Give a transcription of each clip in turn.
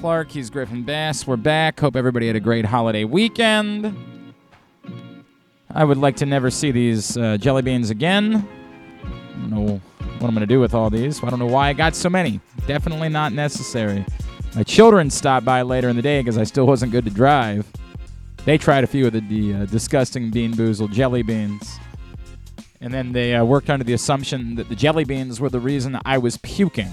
Clark. He's Griffin Bass. We're back. Hope everybody had a great holiday weekend. I would like to never see these uh, jelly beans again. I don't know what I'm going to do with all these. I don't know why I got so many. Definitely not necessary. My children stopped by later in the day because I still wasn't good to drive. They tried a few of the, the uh, disgusting Bean Boozled jelly beans. And then they uh, worked under the assumption that the jelly beans were the reason I was puking.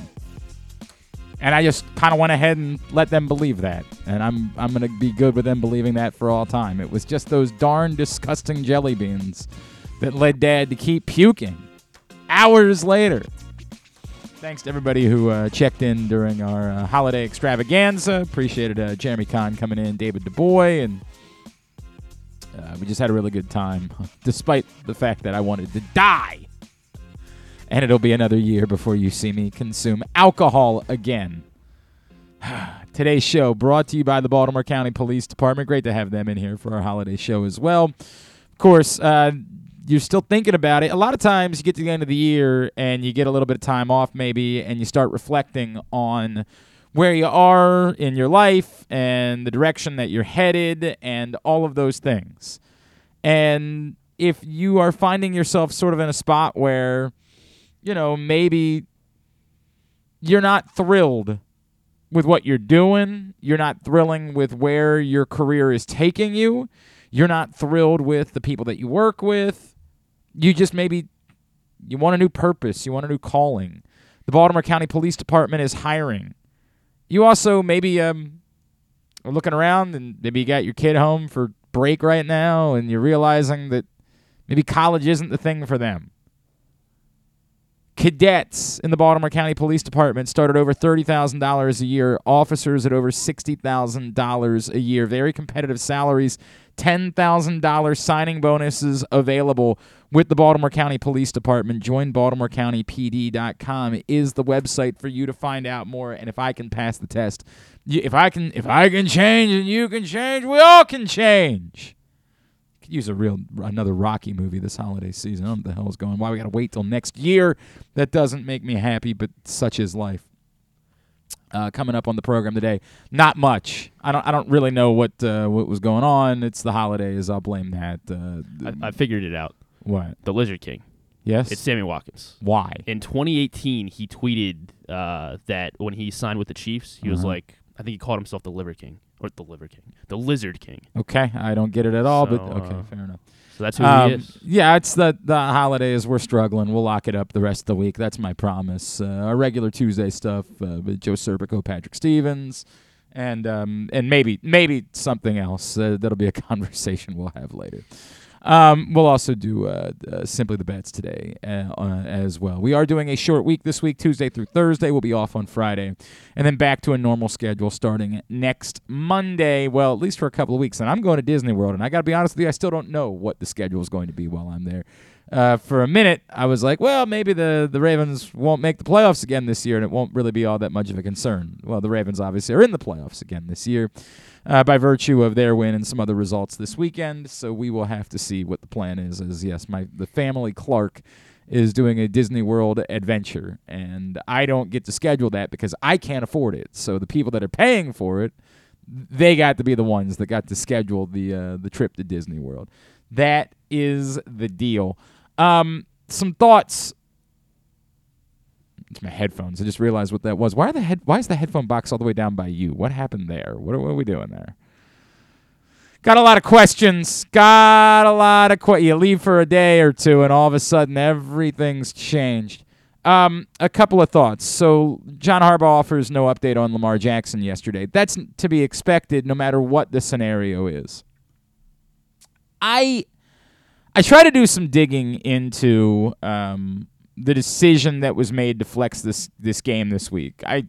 And I just kind of went ahead and let them believe that. And I'm I'm going to be good with them believing that for all time. It was just those darn disgusting jelly beans that led dad to keep puking hours later. Thanks to everybody who uh, checked in during our uh, holiday extravaganza. Appreciated uh, Jeremy Kahn coming in, David DuBois, and uh, we just had a really good time, despite the fact that I wanted to die. And it'll be another year before you see me consume alcohol again. Today's show brought to you by the Baltimore County Police Department. Great to have them in here for our holiday show as well. Of course, uh, you're still thinking about it. A lot of times you get to the end of the year and you get a little bit of time off, maybe, and you start reflecting on where you are in your life and the direction that you're headed and all of those things. And if you are finding yourself sort of in a spot where, you know, maybe you're not thrilled with what you're doing, you're not thrilling with where your career is taking you, you're not thrilled with the people that you work with, you just maybe you want a new purpose, you want a new calling. The Baltimore County Police Department is hiring. You also maybe um, are looking around and maybe you got your kid home for break right now and you're realizing that maybe college isn't the thing for them. Cadets in the Baltimore County Police Department started over $30,000 a year, officers at over $60,000 a year. Very competitive salaries, $10,000 signing bonuses available with the Baltimore County Police Department. Join BaltimoreCountyPD.com is the website for you to find out more. And if I can pass the test, if I can, if I can change and you can change, we all can change. Could use a real another Rocky movie this holiday season. I don't know what the hell is going. On. Why we got to wait till next year? That doesn't make me happy, but such is life. Uh, coming up on the program today, not much. I don't. I don't really know what uh, what was going on. It's the holidays. I'll blame that. Uh, I, I figured it out. what? The Lizard King. Yes. It's Sammy Watkins. Why? In 2018, he tweeted uh, that when he signed with the Chiefs, he was Uh-huh. like, I think he called himself the Liver King or the Liver King, the Lizard King. Okay, I don't get it at all, but okay, uh, fair enough. So that's who Um, he is. yeah, it's the the holidays. We're struggling. We'll lock it up the rest of the week. That's my promise. Uh, our regular Tuesday stuff uh, with Joe Serpico, Patrick Stevens, and um, and maybe maybe something else. Uh, that'll be a conversation we'll have later. Um, we'll also do uh, uh, simply the bets today uh, uh, as well. We are doing a short week this week, Tuesday through Thursday. We'll be off on Friday, and then back to a normal schedule starting next Monday. Well, at least for a couple of weeks. And I'm going to Disney World, and I got to be honest with you, I still don't know what the schedule is going to be while I'm there. Uh, for a minute, I was like, well, maybe the, the Ravens won't make the playoffs again this year, and it won't really be all that much of a concern. Well, the Ravens obviously are in the playoffs again this year uh, by virtue of their win and some other results this weekend. So we will have to see what the plan is. As yes, my the family Clark is doing a Disney World adventure, and I don't get to schedule that because I can't afford it. So the people that are paying for it, they got to be the ones that got to schedule the uh, the trip to Disney World. That is the deal. Um, some thoughts. It's my headphones. I just realized what that was. Why are the head? Why is the headphone box all the way down by you? What happened there? What are, what are we doing there? Got a lot of questions. Got a lot of que- You leave for a day or two, and all of a sudden everything's changed. Um, a couple of thoughts. So John Harbaugh offers no update on Lamar Jackson yesterday. That's to be expected, no matter what the scenario is. I I try to do some digging into um, the decision that was made to flex this this game this week. I,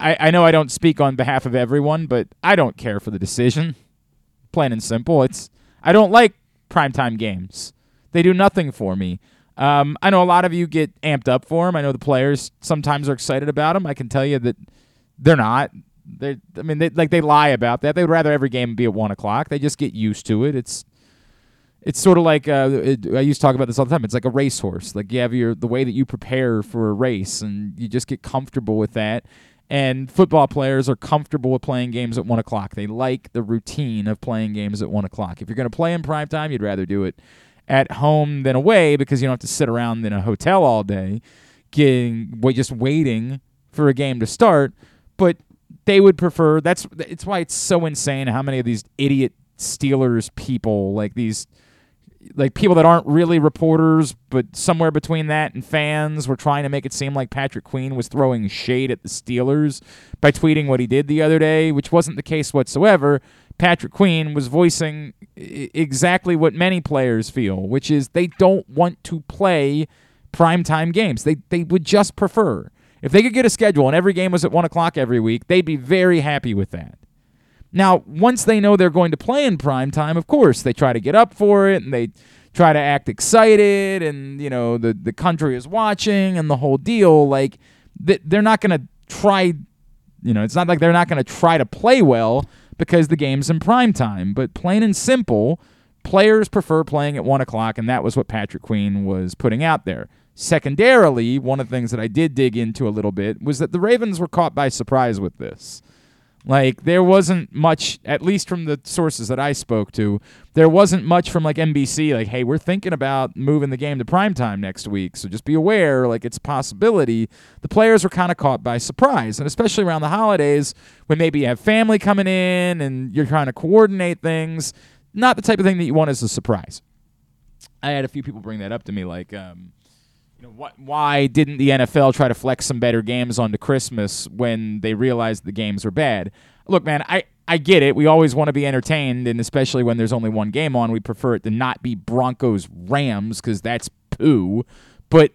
I I know I don't speak on behalf of everyone, but I don't care for the decision. Plain and simple. It's I don't like primetime games. They do nothing for me. Um, I know a lot of you get amped up for them. I know the players sometimes are excited about them. I can tell you that they're not. They, I mean, they, like they lie about that. They would rather every game be at one o'clock. They just get used to it. It's it's sort of like uh, it, I used to talk about this all the time. It's like a racehorse. Like you have your the way that you prepare for a race, and you just get comfortable with that. And football players are comfortable with playing games at one o'clock. They like the routine of playing games at one o'clock. If you're going to play in prime time, you'd rather do it at home than away because you don't have to sit around in a hotel all day, getting just waiting for a game to start. But they would prefer. That's it's why it's so insane how many of these idiot Steelers people like these like people that aren't really reporters, but somewhere between that and fans were trying to make it seem like Patrick Queen was throwing shade at the Steelers by tweeting what he did the other day, which wasn't the case whatsoever. Patrick Queen was voicing I- exactly what many players feel, which is they don't want to play primetime games. They they would just prefer if they could get a schedule and every game was at one o'clock every week, they'd be very happy with that. Now, once they know they're going to play in prime time, of course, they try to get up for it and they try to act excited and, you know, the, the country is watching and the whole deal. Like, they're not going to try, you know, it's not like they're not going to try to play well because the game's in prime time. But plain and simple, players prefer playing at 1 o'clock, and that was what Patrick Queen was putting out there. Secondarily, one of the things that I did dig into a little bit was that the Ravens were caught by surprise with this. Like there wasn't much, at least from the sources that I spoke to, there wasn't much from like NBC. Like, hey, we're thinking about moving the game to primetime next week, so just be aware. Like it's a possibility. The players were kind of caught by surprise, and especially around the holidays when maybe you have family coming in and you're trying to coordinate things. Not the type of thing that you want as a surprise. I had a few people bring that up to me, like. Um, you know, wh- why didn't the NFL try to flex some better games onto Christmas when they realized the games were bad? Look, man, I, I get it. We always want to be entertained, and especially when there's only one game on, we prefer it to not be Broncos Rams because that's poo. But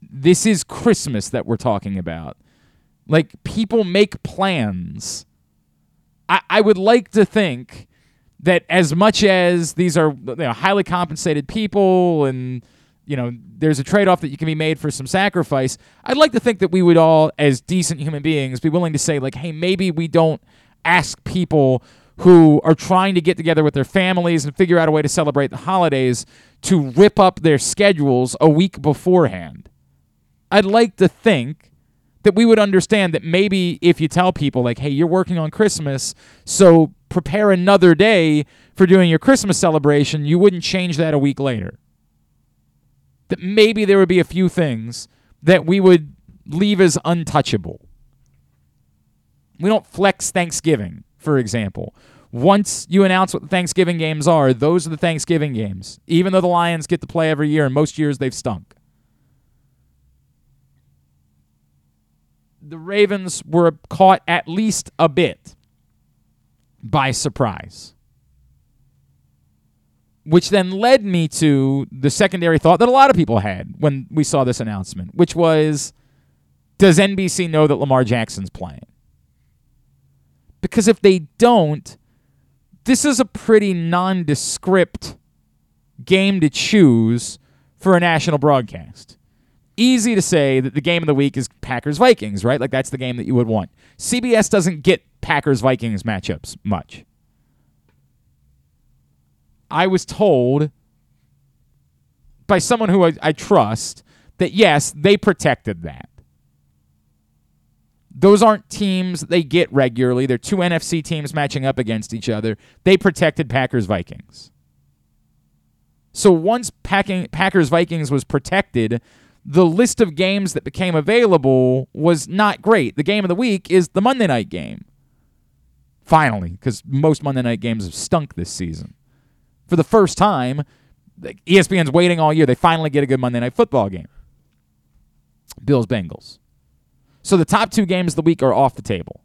this is Christmas that we're talking about. Like, people make plans. I, I would like to think that as much as these are you know, highly compensated people and you know, there's a trade off that you can be made for some sacrifice. I'd like to think that we would all, as decent human beings, be willing to say, like, hey, maybe we don't ask people who are trying to get together with their families and figure out a way to celebrate the holidays to rip up their schedules a week beforehand. I'd like to think that we would understand that maybe if you tell people, like, hey, you're working on Christmas, so prepare another day for doing your Christmas celebration, you wouldn't change that a week later that maybe there would be a few things that we would leave as untouchable. We don't flex Thanksgiving, for example. Once you announce what the Thanksgiving games are, those are the Thanksgiving games, even though the Lions get to play every year, and most years they've stunk. The Ravens were caught at least a bit by surprise which then led me to the secondary thought that a lot of people had when we saw this announcement, which was does NBC know that Lamar Jackson's playing? Because if they don't, this is a pretty nondescript game to choose for a national broadcast. Easy to say that the game of the week is Packers Vikings, right? Like that's the game that you would want. CBS doesn't get Packers Vikings matchups much. I was told by someone who I, I, trust that yes, they protected that. Those aren't teams they get regularly. They're two NFC teams matching up against each other. They protected Packers Vikings. So once Packers Vikings was protected, the list of games that became available was not great. The game of the week is the Monday night game. Finally, because most Monday night games have stunk this season for the first time. ESPN's waiting all year. They finally get a good Monday night football game. Bills Bengals. So the top two games of the week are off the table.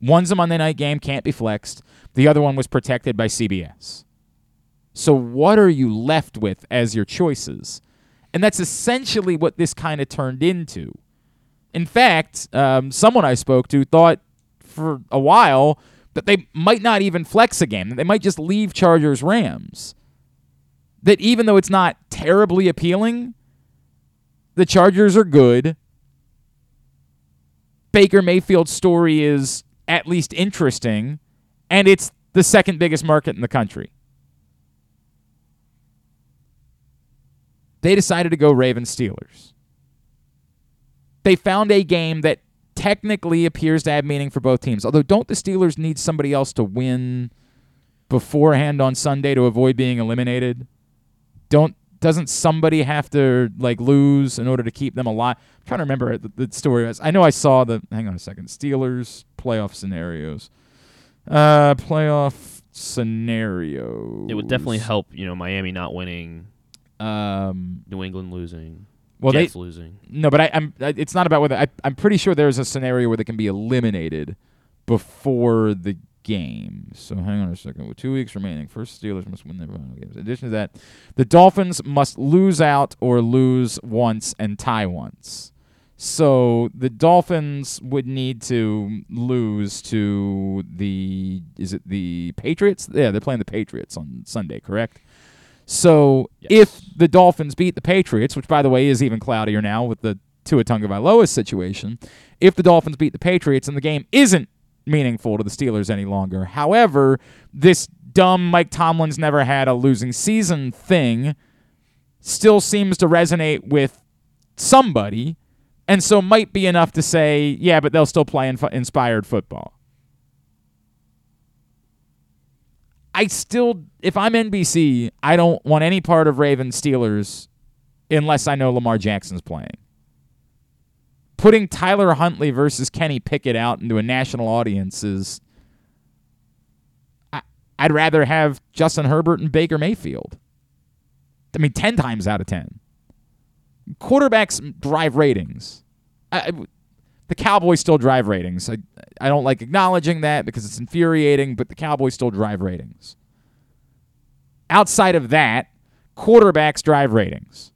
One's a Monday night game, can't be flexed. The other one was protected by CBS. So what are you left with as your choices? And that's essentially what this kind of turned into. In fact, um, someone I spoke to thought for a while that they might not even flex a game, that they might just leave Chargers Rams. That even though it's not terribly appealing, the Chargers are good. Baker Mayfield's story is at least interesting, and it's the second biggest market in the country. They decided to go Ravens Steelers. They found a game that technically appears to have meaning for both teams. Although, don't the Steelers need somebody else to win beforehand on Sunday to avoid being eliminated? Don't doesn't somebody have to like lose in order to keep them alive? I'm trying to remember the, the story. I know I saw the. Hang on a second. Steelers playoff scenarios. Uh, playoff scenario. It would definitely help, you know, Miami not winning, Um, New England losing, well, they Jets losing. no, but I, I'm. I- It's not about whether I, I'm pretty sure there's a scenario where they can be eliminated before the game. So hang on a second. With two weeks remaining, first Steelers must win their final games. In addition to that, the Dolphins must lose out or lose once and tie once. So the Dolphins would need to lose to the is it the Patriots? Yeah, they're playing the Patriots on Sunday, correct? So Yes. if the Dolphins beat the Patriots, which by the way is even cloudier now with the Tua Tagovailoa situation, if the Dolphins beat the Patriots and the game isn't meaningful to the Steelers any longer. However, this dumb Mike Tomlin's never had a losing season thing still seems to resonate with somebody and so might be enough to say, yeah, but they'll still play inf- inspired football. I still, if I'm NBC, I don't want any part of Ravens Steelers unless I know Lamar Jackson's playing. Putting Tyler Huntley versus Kenny Pickett out into a national audience is. I, I'd rather have Justin Herbert and Baker Mayfield. I mean, 10 times out of 10. Quarterbacks drive ratings. I- the Cowboys still drive ratings. I, I don't like acknowledging that because it's infuriating, but the Cowboys still drive ratings. Outside of that, quarterbacks drive ratings.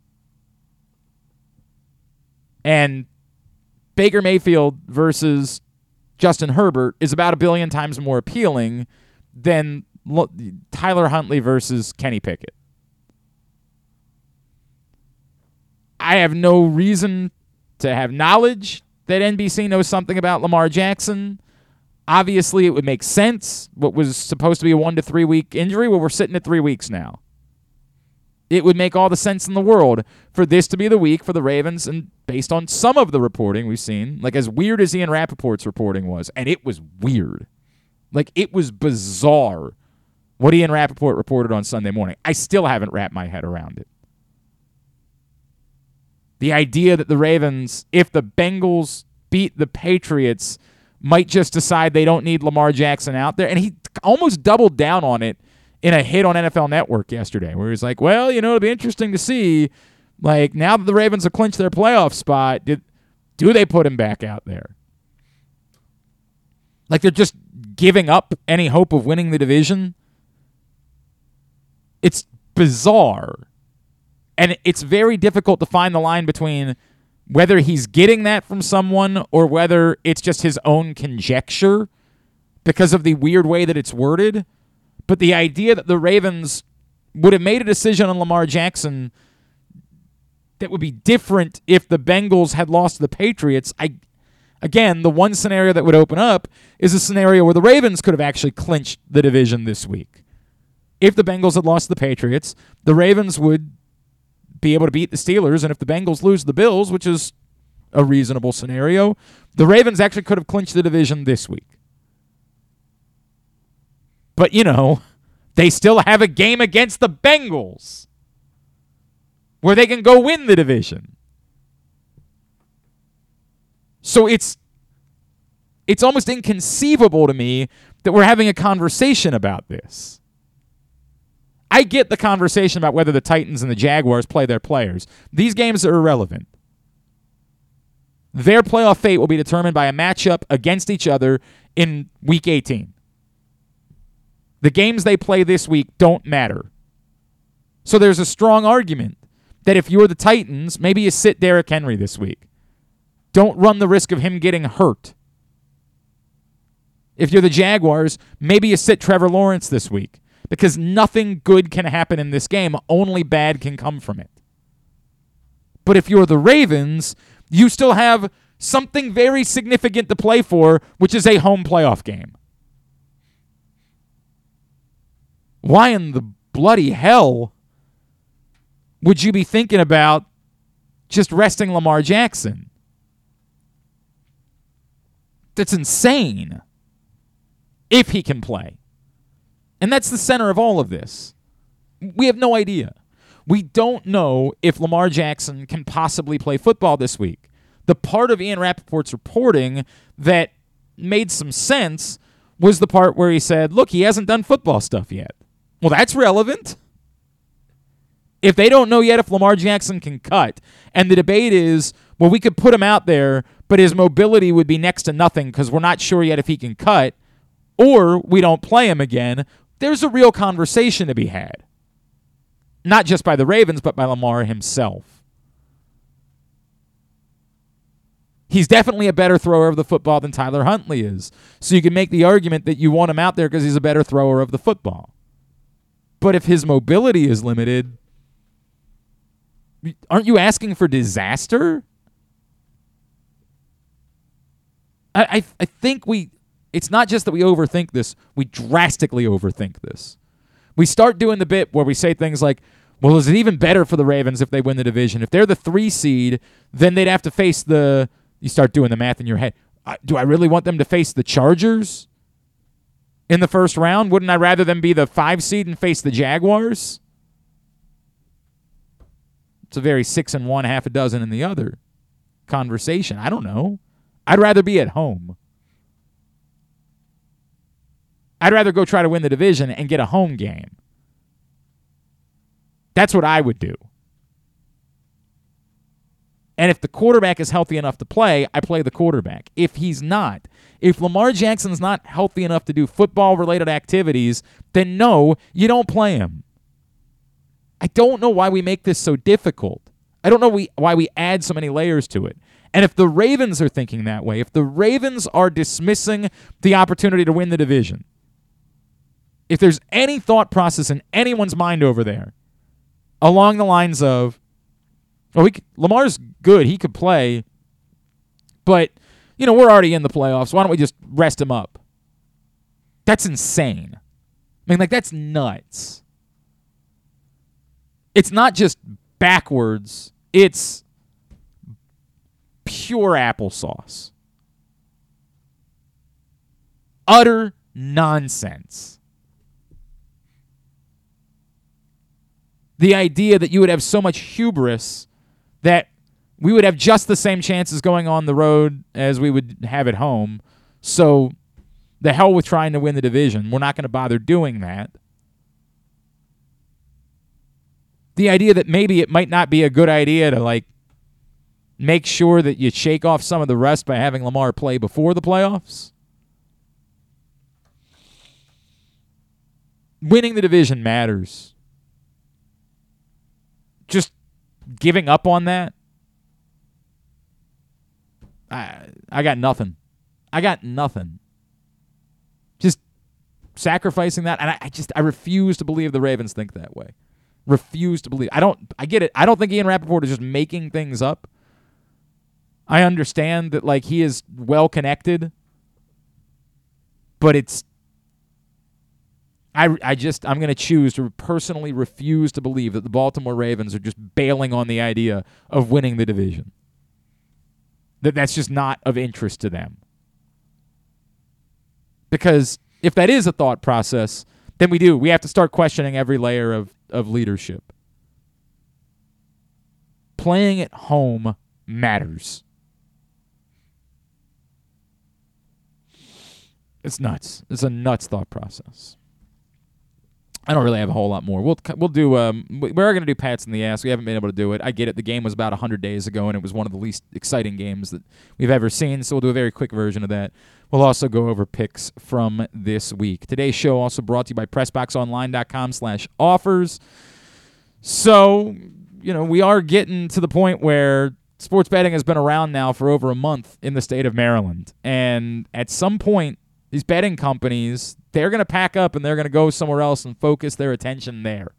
And Baker Mayfield versus Justin Herbert is about a billion times more appealing than Tyler Huntley versus Kenny Pickett. I have no reason to have knowledge that NBC knows something about Lamar Jackson. Obviously, it would make sense. What was supposed to be a one to three week injury, well, we're sitting at three weeks now. It would make all the sense in the world for this to be the week for the Ravens, and based on some of the reporting we've seen, like as weird as Ian Rapoport's reporting was, and it was weird. Like it was bizarre what Ian Rapoport reported on Sunday morning. I still haven't wrapped my head around it. The idea that the Ravens, if the Bengals beat the Patriots, might just decide they don't need Lamar Jackson out there. And he almost doubled down on it in a hit on NFL Network yesterday, where he's like, well, you know, it'll be interesting to see, like, now that the Ravens have clinched their playoff spot, did, do they put him back out there? Like they're just giving up any hope of winning the division. It's bizarre. And it's very difficult to find the line between whether he's getting that from someone or whether it's just his own conjecture because of the weird way that it's worded. But the idea that the Ravens would have made a decision on Lamar Jackson that would be different if the Bengals had lost to the Patriots, I again, the one scenario that would open up is a scenario where the Ravens could have actually clinched the division this week. If the Bengals had lost to the Patriots, the Ravens would be able to beat the Steelers, and if the Bengals lose the Bills, which is a reasonable scenario, the Ravens actually could have clinched the division this week. But, you know, they still have a game against the Bengals where they can go win the division. So it's it's almost inconceivable to me that we're having a conversation about this. I get the conversation about whether the Titans and the Jaguars play their players. These games are irrelevant. Their playoff fate will be determined by a matchup against each other in week 18. The games they play this week don't matter. So there's a strong argument that if you're the Titans, maybe you sit Derrick Henry this week. Don't run the risk of him getting hurt. If you're the Jaguars, maybe you sit Trevor Lawrence this week because nothing good can happen in this game. Only bad can come from it. But if you're the Ravens, you still have something very significant to play for, which is a home playoff game. Why in the bloody hell would you be thinking about just resting Lamar Jackson? That's insane. If he can play. And that's the center of all of this. We have no idea. We don't know if Lamar Jackson can possibly play football this week. The part of Ian Rapoport's reporting that made some sense was the part where he said, look, he hasn't done football stuff yet. Well, that's relevant. If they don't know yet if Lamar Jackson can cut, and the debate is, well, we could put him out there, but his mobility would be next to nothing because we're not sure yet if he can cut, or we don't play him again, there's a real conversation to be had. Not just by the Ravens, but by Lamar himself. He's definitely a better thrower of the football than Tyler Huntley is. So you can make the argument that you want him out there because he's a better thrower of the football. But if his mobility is limited, aren't you asking for disaster? I, I, I think we it's not just that we overthink this, we drastically overthink this. We start doing the bit where we say things like, well, is it even better for the Ravens if they win the division? If they're the three seed, then they'd have to face the. You start doing the math in your head. Do I really want them to face the Chargers in the first round? Wouldn't I rather them be the five seed and face the Jaguars? It's a very six and one, half a dozen in the other conversation. I don't know. I'd rather be at home. I'd rather go try to win the division and get a home game. That's what I would do. And if the quarterback is healthy enough to play, I play the quarterback. If he's not, if Lamar Jackson's not healthy enough to do football related activities, then no, you don't play him. I don't know why we make this so difficult. I don't know why we add so many layers to it. And if the Ravens are thinking that way, if the Ravens are dismissing the opportunity to win the division, if there's any thought process in anyone's mind over there along the lines of, well, he, Lamar's good, he could play, but you know we're already in the playoffs. Why don't we just rest him up? That's insane. I mean, like that's nuts. It's not just backwards. It's pure applesauce. Utter nonsense. The idea that you would have so much hubris that we would have just the same chances going on the road as we would have at home. So the hell with trying to win the division. We're not going to bother doing that. The idea that maybe it might not be a good idea to like make sure that you shake off some of the rest by having Lamar play before the playoffs. Winning the division matters just giving up on that, I I got nothing. I got nothing. Just sacrificing that, and I, I just I refuse to believe the Ravens think that way. Refuse to believe. I don't. I get it. I don't think Ian Rapoport is just making things up. I understand that like he is well connected, but it's I, I just I'm going to choose to personally refuse to believe that the Baltimore Ravens are just bailing on the idea of winning the division. That that's just not of interest to them. Because if that is a thought process, then we do. We have to start questioning every layer of, of leadership. Playing at home matters. It's nuts. It's a nuts thought process. I don't really have a whole lot more. We'll we'll do. Um, we are going to do Pats in the ass. We haven't been able to do it. I get it. The game was about hundred days ago, and it was one of the least exciting games that we've ever seen. So we'll do a very quick version of that. We'll also go over picks from this week. Today's show also brought to you by PressBoxOnline.com/offers. So you know we are getting to the point where sports betting has been around now for over a month in the state of Maryland, and at some point, these betting companies they're going to pack up and they're going to go somewhere else and focus their attention there.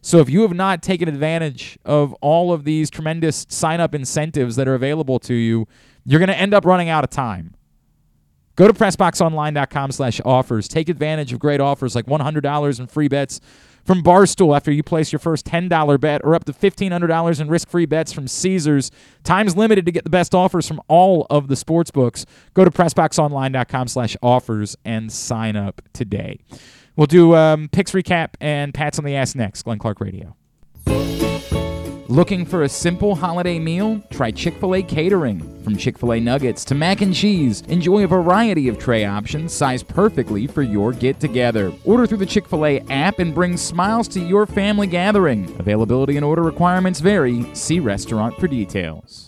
So if you have not taken advantage of all of these tremendous sign up incentives that are available to you, you're going to end up running out of time. Go to PressBoxOnline.com slash offers. Take advantage of great offers like $100 in free bets from Barstool after you place your first $10 bet or up to $1,500 in risk free bets from Caesars. Time's limited to get the best offers from all of the sports books. Go to PressBoxOnline.com slash offers and sign up today. We'll do um, picks recap and pats on the ass next. Glenn Clark Radio. Looking for a simple holiday meal? Try Chick fil A catering. From Chick fil A nuggets to mac and cheese, enjoy a variety of tray options sized perfectly for your get together. Order through the Chick fil A app and bring smiles to your family gathering. Availability and order requirements vary. See restaurant for details.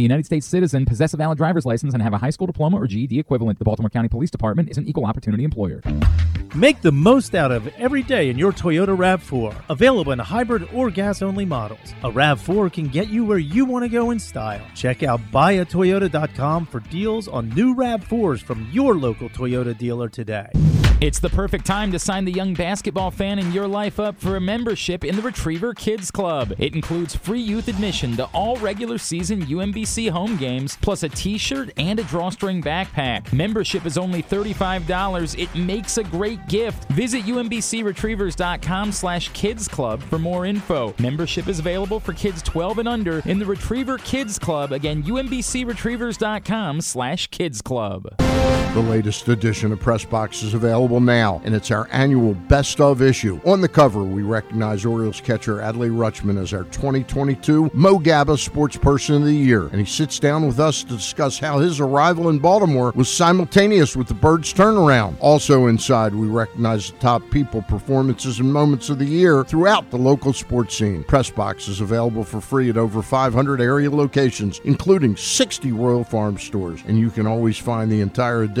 United States citizen, possess a valid driver's license, and have a high school diploma or GED equivalent. The Baltimore County Police Department is an equal opportunity employer. Make the most out of every day in your Toyota RAV4. Available in hybrid or gas only models. A RAV4 can get you where you want to go in style. Check out buyatoyota.com for deals on new RAV4s from your local Toyota dealer today. It's the perfect time to sign the young basketball fan in your life up for a membership in the Retriever Kids Club. It includes free youth admission to all regular season UMBC home games, plus a t shirt and a drawstring backpack. Membership is only $35. It makes a great gift. Visit UMBCRetrievers.com slash kids club for more info. Membership is available for kids 12 and under in the Retriever Kids Club. Again, UMBCRetrievers.com slash kids club. The latest edition of Press Box is available now, and it's our annual Best of issue. On the cover, we recognize Orioles catcher Adley Rutschman as our 2022 Mo Gaba Sports Person of the Year, and he sits down with us to discuss how his arrival in Baltimore was simultaneous with the Birds' turnaround. Also inside, we recognize the top people, performances, and moments of the year throughout the local sports scene. Press Box is available for free at over 500 area locations, including 60 Royal Farm stores, and you can always find the entire edition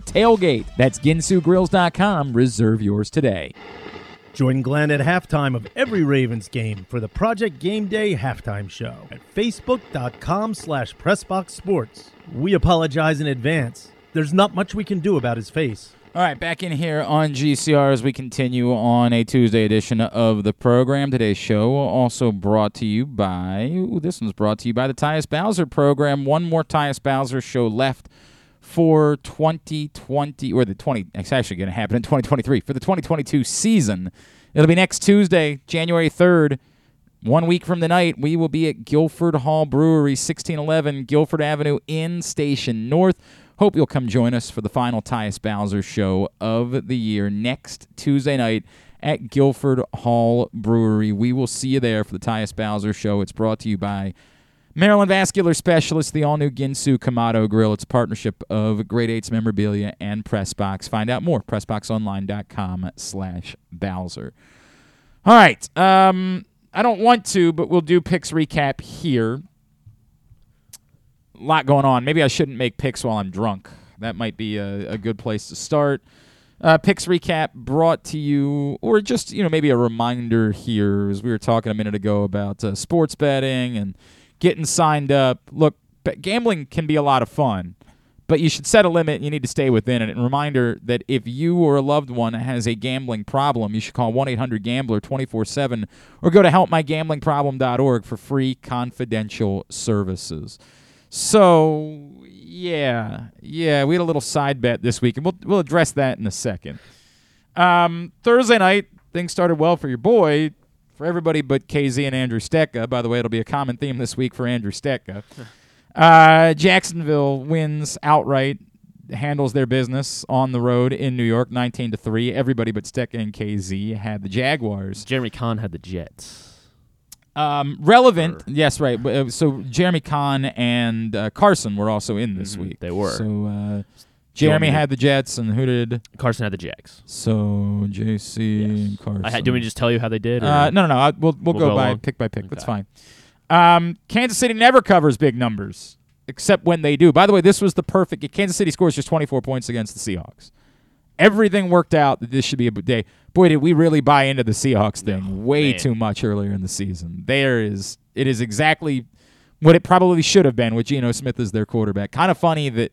TAILGATE. That's ginsugrills.com. Reserve yours today. Join Glenn at halftime of every Ravens game for the Project Game Day halftime show at facebook.com slash pressboxsports. We apologize in advance. There's not much we can do about his face. All right, back in here on GCR as we continue on a Tuesday edition of the program. Today's show also brought to you by, ooh, this one's brought to you by the Tyus Bowser program. One more Tyus Bowser show left for 2020 or the 20 it's actually going to happen in 2023 for the 2022 season it'll be next tuesday january 3rd one week from the night we will be at guilford hall brewery 1611 guilford avenue in station north. Hope you'll come join us for the final tyus bowser show of the year next tuesday night at guilford hall brewery. We will see you there for the tyus bowser show. It's brought to you by Maryland Vascular Specialist, the all-new Ginsu Kamado Grill. It's a partnership of Great Eights memorabilia and Pressbox. Find out more, pressboxonline.com slash Bowser. All right. Um, I don't want to, but we'll do picks recap here. A lot going on. Maybe I shouldn't make picks while I'm drunk. That might be a, a good place to start. Uh, picks recap brought to you, or just you know maybe a reminder here, as we were talking a minute ago about uh, sports betting and getting signed up. Look, gambling can be a lot of fun, but you should set a limit. You need to stay within it. And reminder that if you or a loved one has a gambling problem, you should call 1 800 Gambler 24 7 or go to helpmygamblingproblem.org for free confidential services. So, yeah, yeah, we had a little side bet this week, and we'll, we'll address that in a second. Um, Thursday night, things started well for your boy, for everybody but KZ and Andrew Stetka. By the way, it'll be a common theme this week for Andrew Stetka. Uh, Jacksonville wins outright, handles their business on the road in New York, 19 to three. Everybody but Stetka and KZ had the Jaguars. Jeremy Kahn had the Jets. Um, relevant, Or- yes, right. uh, So Jeremy Kahn and uh, Carson were also in this Mhm, week. they were. So uh, Jeremy had the Jets, and who did? Carson had the Jags. So JC and Carson. I had, do we just tell you how they did? or- Uh, no, no, no. I, we'll we'll, We'll go, go by along? pick by pick. That's fine. Um, Kansas City never covers big numbers except when they do. By the way, this was the perfect. Kansas City scores just 24 points against the Seahawks. Everything worked out that this should be a day. Boy, did we really buy into the Seahawks thing way man. too much earlier in the season. There is it is exactly what it probably should have been with Geno Smith as their quarterback. Kind of funny that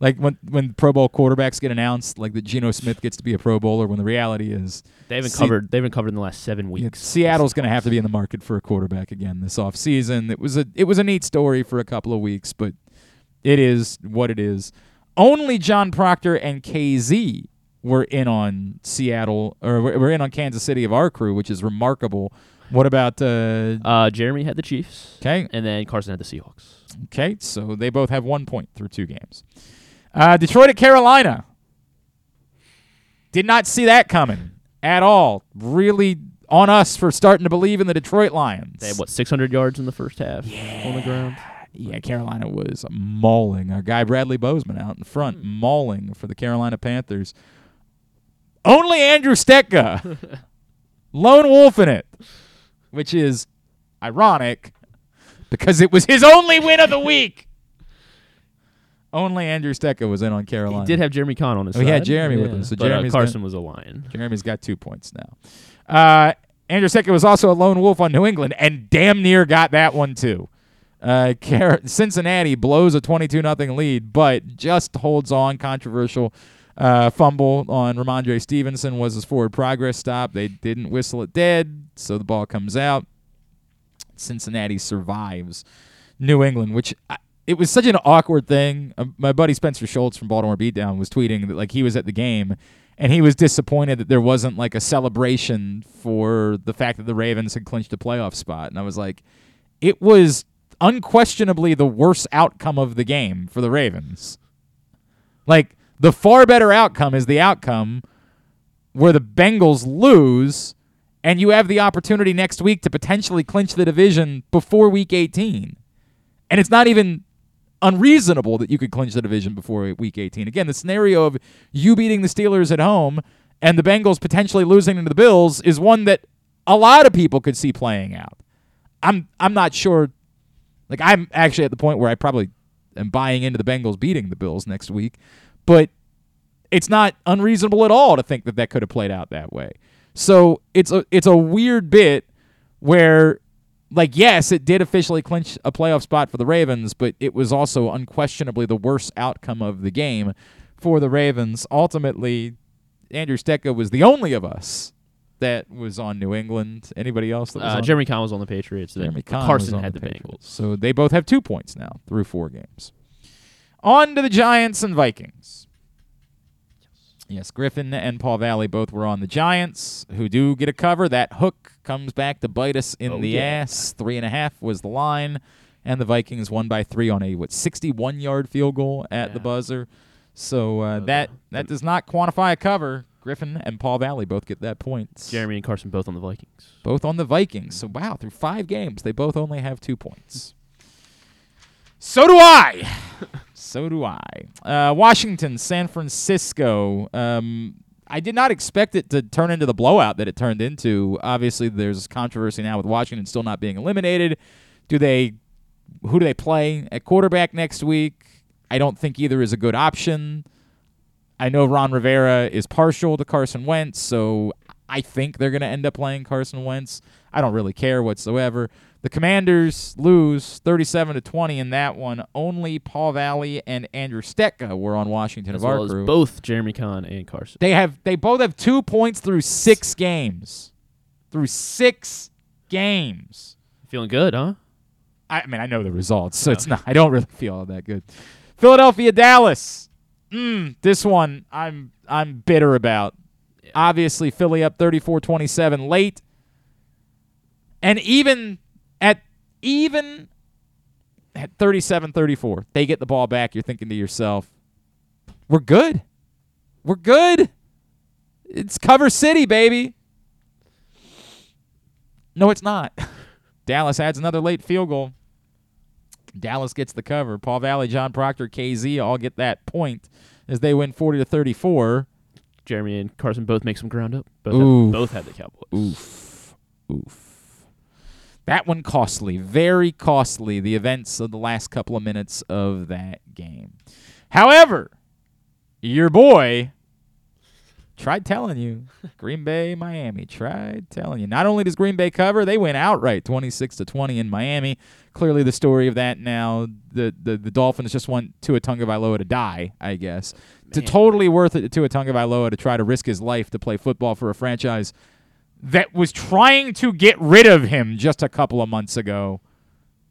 like when when Pro Bowl quarterbacks get announced, like that Geno Smith gets to be a Pro Bowler when the reality is they haven't covered. They haven't covered in the last seven yeah, weeks. Seattle's going to have to be in the market for a quarterback again this offseason. It was a it was a neat story for a couple of weeks, but it is what it is. Only John Proctor and KZ were in on Seattle or were in on Kansas City of our crew, which is remarkable. What about uh Uh, Jeremy had the Chiefs, okay? and then Carson had the Seahawks. Okay, so they both have 1 point through two games. Uh Detroit at Carolina. Did not see that coming at all. Really on us for starting to believe in the Detroit Lions. They had what 600 yards in the first half on the ground. Yeah, Carolina was mauling our guy Bradley Bozeman out in front, mauling for the Carolina Panthers. Only Andrew Stetka, lone wolf in it, which is ironic because it was his only win of the week. Only Andrew Stetka was in on Carolina. He did have Jeremy Kahn on his Oh, side. had Jeremy with him, so but, uh, Jeremy's Carson was a lion. Jeremy's got two points now. Uh, Andrew Stetka was also a lone wolf on New England and damn near got that one too. Uh, Car- Cincinnati blows a 22 nothing lead, but just holds on. Controversial uh, fumble on Rhamondre Stevenson was his forward progress stop. They didn't whistle it dead, so the ball comes out. Cincinnati survives New England, which I, it was such an awkward thing. Uh, my buddy Spencer Schultz from Baltimore Beatdown was tweeting that like he was at the game and he was disappointed that there wasn't like a celebration for the fact that the Ravens had clinched a playoff spot. And I was like, it was unquestionably the worst outcome of the game for the Ravens. Like the far better outcome is the outcome where the Bengals lose and you have the opportunity next week to potentially clinch the division before week 18. And it's not even unreasonable that you could clinch the division before week 18. Again, the scenario of you beating the Steelers at home and the Bengals potentially losing to the Bills is one that a lot of people could see playing out. I'm I'm not sure like I'm actually at the point where I probably am buying into the Bengals beating the Bills next week, but it's not unreasonable at all to think that that could have played out that way. So it's a it's a weird bit where like yes, it did officially clinch a playoff spot for the Ravens, but it was also unquestionably the worst outcome of the game for the Ravens. Ultimately, Andrew Stetka was the only of us that was on New England. Anybody else that was Uh, on Jeremy Kahn was on the Patriots. Jeremy Kahn Carson on had the the, Patriots. Bengals. So they both have two points now through four games. On to the Giants and Vikings. Yes, Griffin and Paul Valley both were on the Giants, who do get a cover. That hook comes back to bite us in Oh, the yeah. ass. Three and a half was the line, and the Vikings won by three on a what sixty-one yard field goal at the buzzer. So uh, Uh, that that does not quantify a cover. Griffin and Paul Valley both get that point. Jeremy and Carson both on the Vikings. Both on the Vikings. So wow, through five games, they both only have two points. So do I. so do I. Uh, Washington, San Francisco. Um, I did not expect it to turn into the blowout that it turned into. Obviously, there's controversy now with Washington still not being eliminated. Do they? Who do they play at quarterback next week? I don't think either is a good option. I know Ron Rivera is partial to Carson Wentz, so I think they're going to end up playing Carson Wentz. I don't really care whatsoever. The Commanders lose 37 to 20 in that one. Only Paul Valle and Andrew Stetka were on Washington As of our well as crew. both Jeremy Conn and Carson. They have they both have two points through six games. Through six games. Feeling good, huh? I mean, I know the results, so it's not. I don't really feel all that good. Philadelphia, Dallas. Mm, this one I'm I'm bitter about. Obviously, Philly up 34-27 late, and even even at 37-34, they get the ball back. You're thinking to yourself, "We're good. We're good. It's cover city, baby." No, it's not. Dallas adds another late field goal. Dallas gets the cover. Paul Valle, John Proctor, KZ all get that point as they win 40 to 34. Jeremy and Carson both make some ground up. Both Oof. have, both have the Cowboys. Oof. Oof. That one costly, very costly, the events of the last couple of minutes of that game. However, your boy tried telling you, Green Bay, Miami, tried telling you. Not only does Green Bay cover, they went outright 26 to 20 in Miami. Clearly the story of that now, the the, the Dolphins just want Tua Tagovailoa to die, I guess. To totally worth it to Tua Tagovailoa to try to risk his life to play football for a franchise that was trying to get rid of him just a couple of months ago.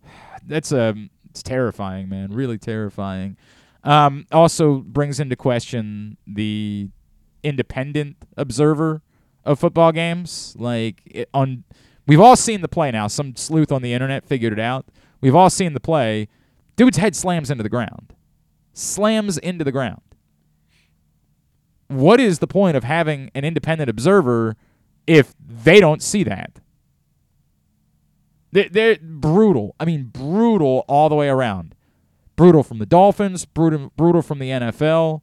That's um, it's terrifying, man. Really terrifying. Um, also brings into question the independent observer of football games. Like it, on, we've all seen the play now. Some sleuth on the internet figured it out. We've all seen the play. Dude's head slams into the ground. Slams into the ground. What is the point of having an independent observer if they don't see that? They're, they're brutal. I mean, brutal all the way around. Brutal from the Dolphins, brutal, brutal from the NFL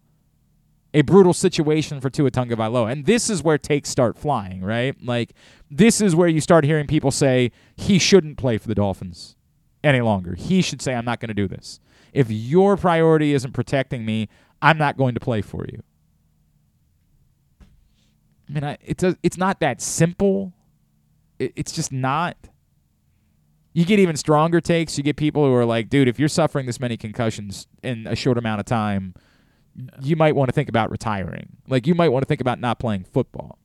a brutal situation for Tua Tagovailoa. And this is where takes start flying, right? Like this is where you start hearing people say he shouldn't play for the Dolphins any longer. He should say I'm not going to do this. If your priority isn't protecting me, I'm not going to play for you. I mean, I, it's a, it's not that simple. It, it's just not. You get even stronger takes. You get people who are like, dude, if you're suffering this many concussions in a short amount of time, you might want to think about retiring. Like you might want to think about not playing football.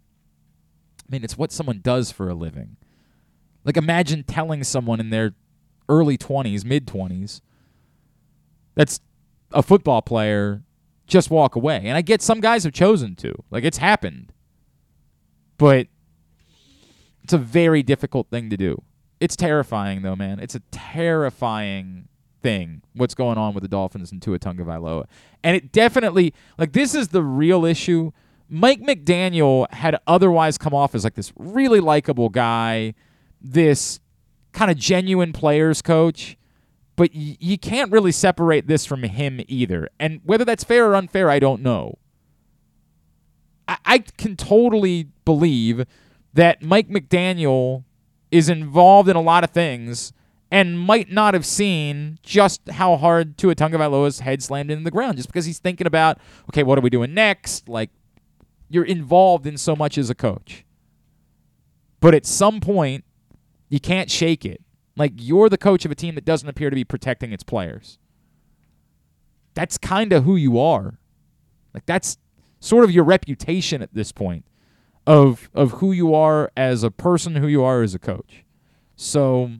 I mean, it's what someone does for a living. Like imagine telling someone in their early 20s, mid 20s that's a football player just walk away. And I get some guys have chosen to. Like it's happened. But it's a very difficult thing to do. It's terrifying though, man. It's a terrifying thing what's going on with the Dolphins and Tua Tagovailoa. And it definitely like this is the real issue. Mike McDaniel had otherwise come off as like this really likable guy, this kind of genuine players coach, but y- you can't really separate this from him either. And whether that's fair or unfair, I don't know. I, I can totally believe that Mike McDaniel is involved in a lot of things and might not have seen just how hard Tua Tagovailoa's head slammed into the ground just because he's thinking about, okay, what are we doing next? Like, you're involved in so much as a coach. But at some point, you can't shake it. Like, you're the coach of a team that doesn't appear to be protecting its players. That's kind of who you are. Like, that's sort of your reputation at this point of of who you are as a person, who you are as a coach. So,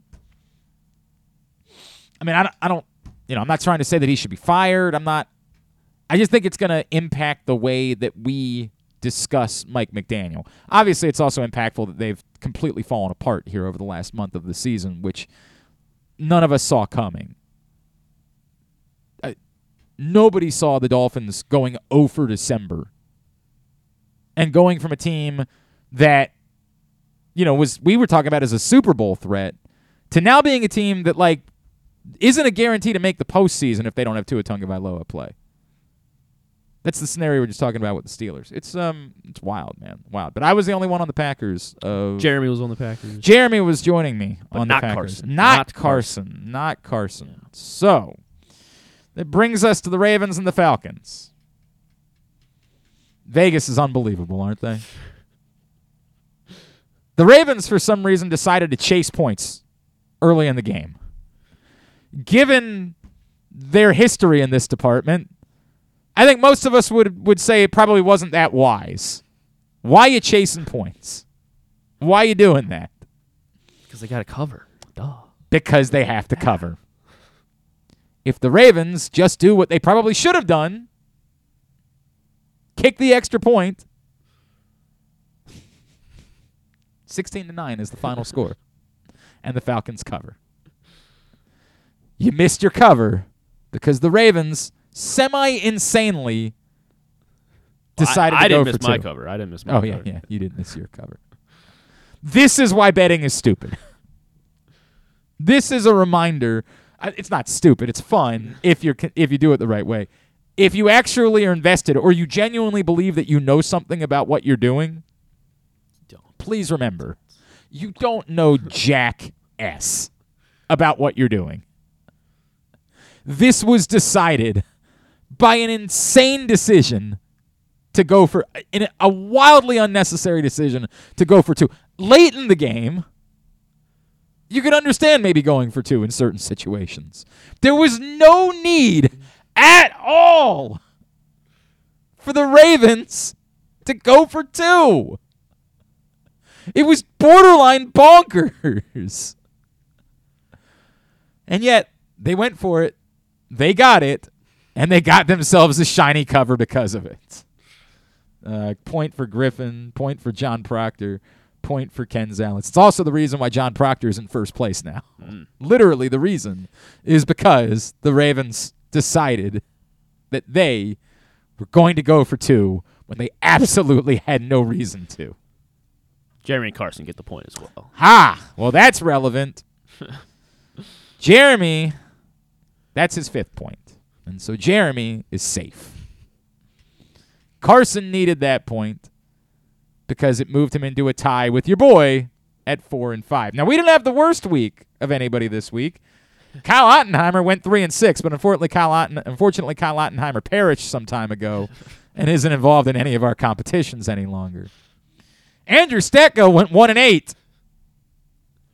I mean, I don't, I don't, you know, I'm not trying to say that he should be fired. I'm not. I just think it's going to impact the way that we discuss Mike McDaniel. Obviously, it's also impactful that they've completely fallen apart here over the last month of the season, which none of us saw coming. Nobody saw the Dolphins going 0 for December and going from a team that you know was we were talking about as a Super Bowl threat to now being a team that like isn't a guarantee to make the postseason if they don't have Tua Tagovailoa play. That's the scenario we're just talking about with the Steelers. It's um, it's wild, man, wild. But I was the only one on the Packers. Of Jeremy was on the Packers. Jeremy was joining me But on not the Packers. Carson. Not, Not Carson. Not Carson. So that brings us to the Ravens and the Falcons. Vegas is unbelievable, aren't they? The Ravens, for some reason, decided to chase points early in the game. Given their history in this department, I think most of us would would say it probably wasn't that wise. Why you chasing points? Why you doing that? Because they got to cover. Duh. Because they have to cover. If the Ravens just do what they probably should have done, kick the extra 16 to 9 is the final score. And the Falcons cover. You missed your cover because the Ravens semi insanely decided I, I to go didn't miss my two. cover. I didn't miss my Oh cover. yeah, yeah. You didn't miss your cover. This is why betting is stupid. this is a reminder. It's not stupid. It's fun if you're if you do it the right way. If you actually are invested or you genuinely believe that you know something about what you're doing, Don't. please remember, you don't know jack s about what you're doing. This was decided by an insane decision to go for in a wildly unnecessary decision to go for two late in the game. You could understand maybe going for two in certain situations. There was no need at all for the Ravens to go for two. It was borderline bonkers. And yet, they went for it. They got it. And they got themselves a shiny cover because of it. Uh, point for Griffin, point for John Proctor, point for Ken Zalance. It's also the reason why John Proctor is in first place now. Mm. Literally, the reason is because the Ravens decided that they were going to go for two when they absolutely had no reason to. Jeremy Carson get the point as well. Ha! Well, that's relevant. Jeremy, that's his fifth point. And so Jeremy is safe. Carson needed that point because it moved him into a tie with your boy at four and five. Now we didn't have the worst week of anybody this week. Kyle Ottenheimer went three and six, but unfortunately Kyle Otten- unfortunately Kyle Ottenheimer perished some time ago and isn't involved in any of our competitions any longer. Andrew Stetka went one and eight,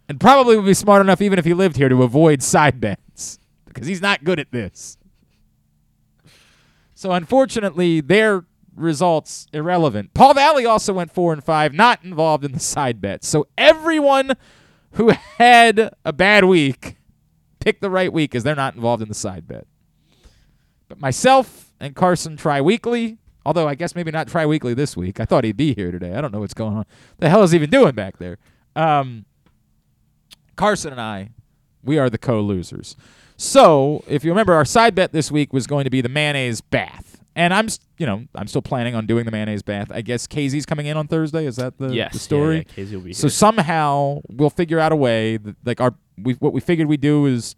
and probably would be smart enough even if he lived here to avoid side bets because he's not good at this. So unfortunately, their results irrelevant. Paul Valle also went four and five, not involved in the side bets. So everyone who had a bad week picked the right week, as they're not involved in the side bet. But myself and Carson try weekly. Although I guess maybe not try weekly this week. I thought he'd be here today. I don't know what's going on. The hell is he even doing back there? Um, Carson and I, we are the co-losers. So if you remember, our side bet this week was going to be the mayonnaise bath, and I'm, you know, I'm still planning on doing the mayonnaise bath. I guess Casey's coming in on Thursday. Is that the, yes. the story? Yeah, yeah, Casey will be So somehow we'll figure out a way. That, like our, we what we figured we'd do is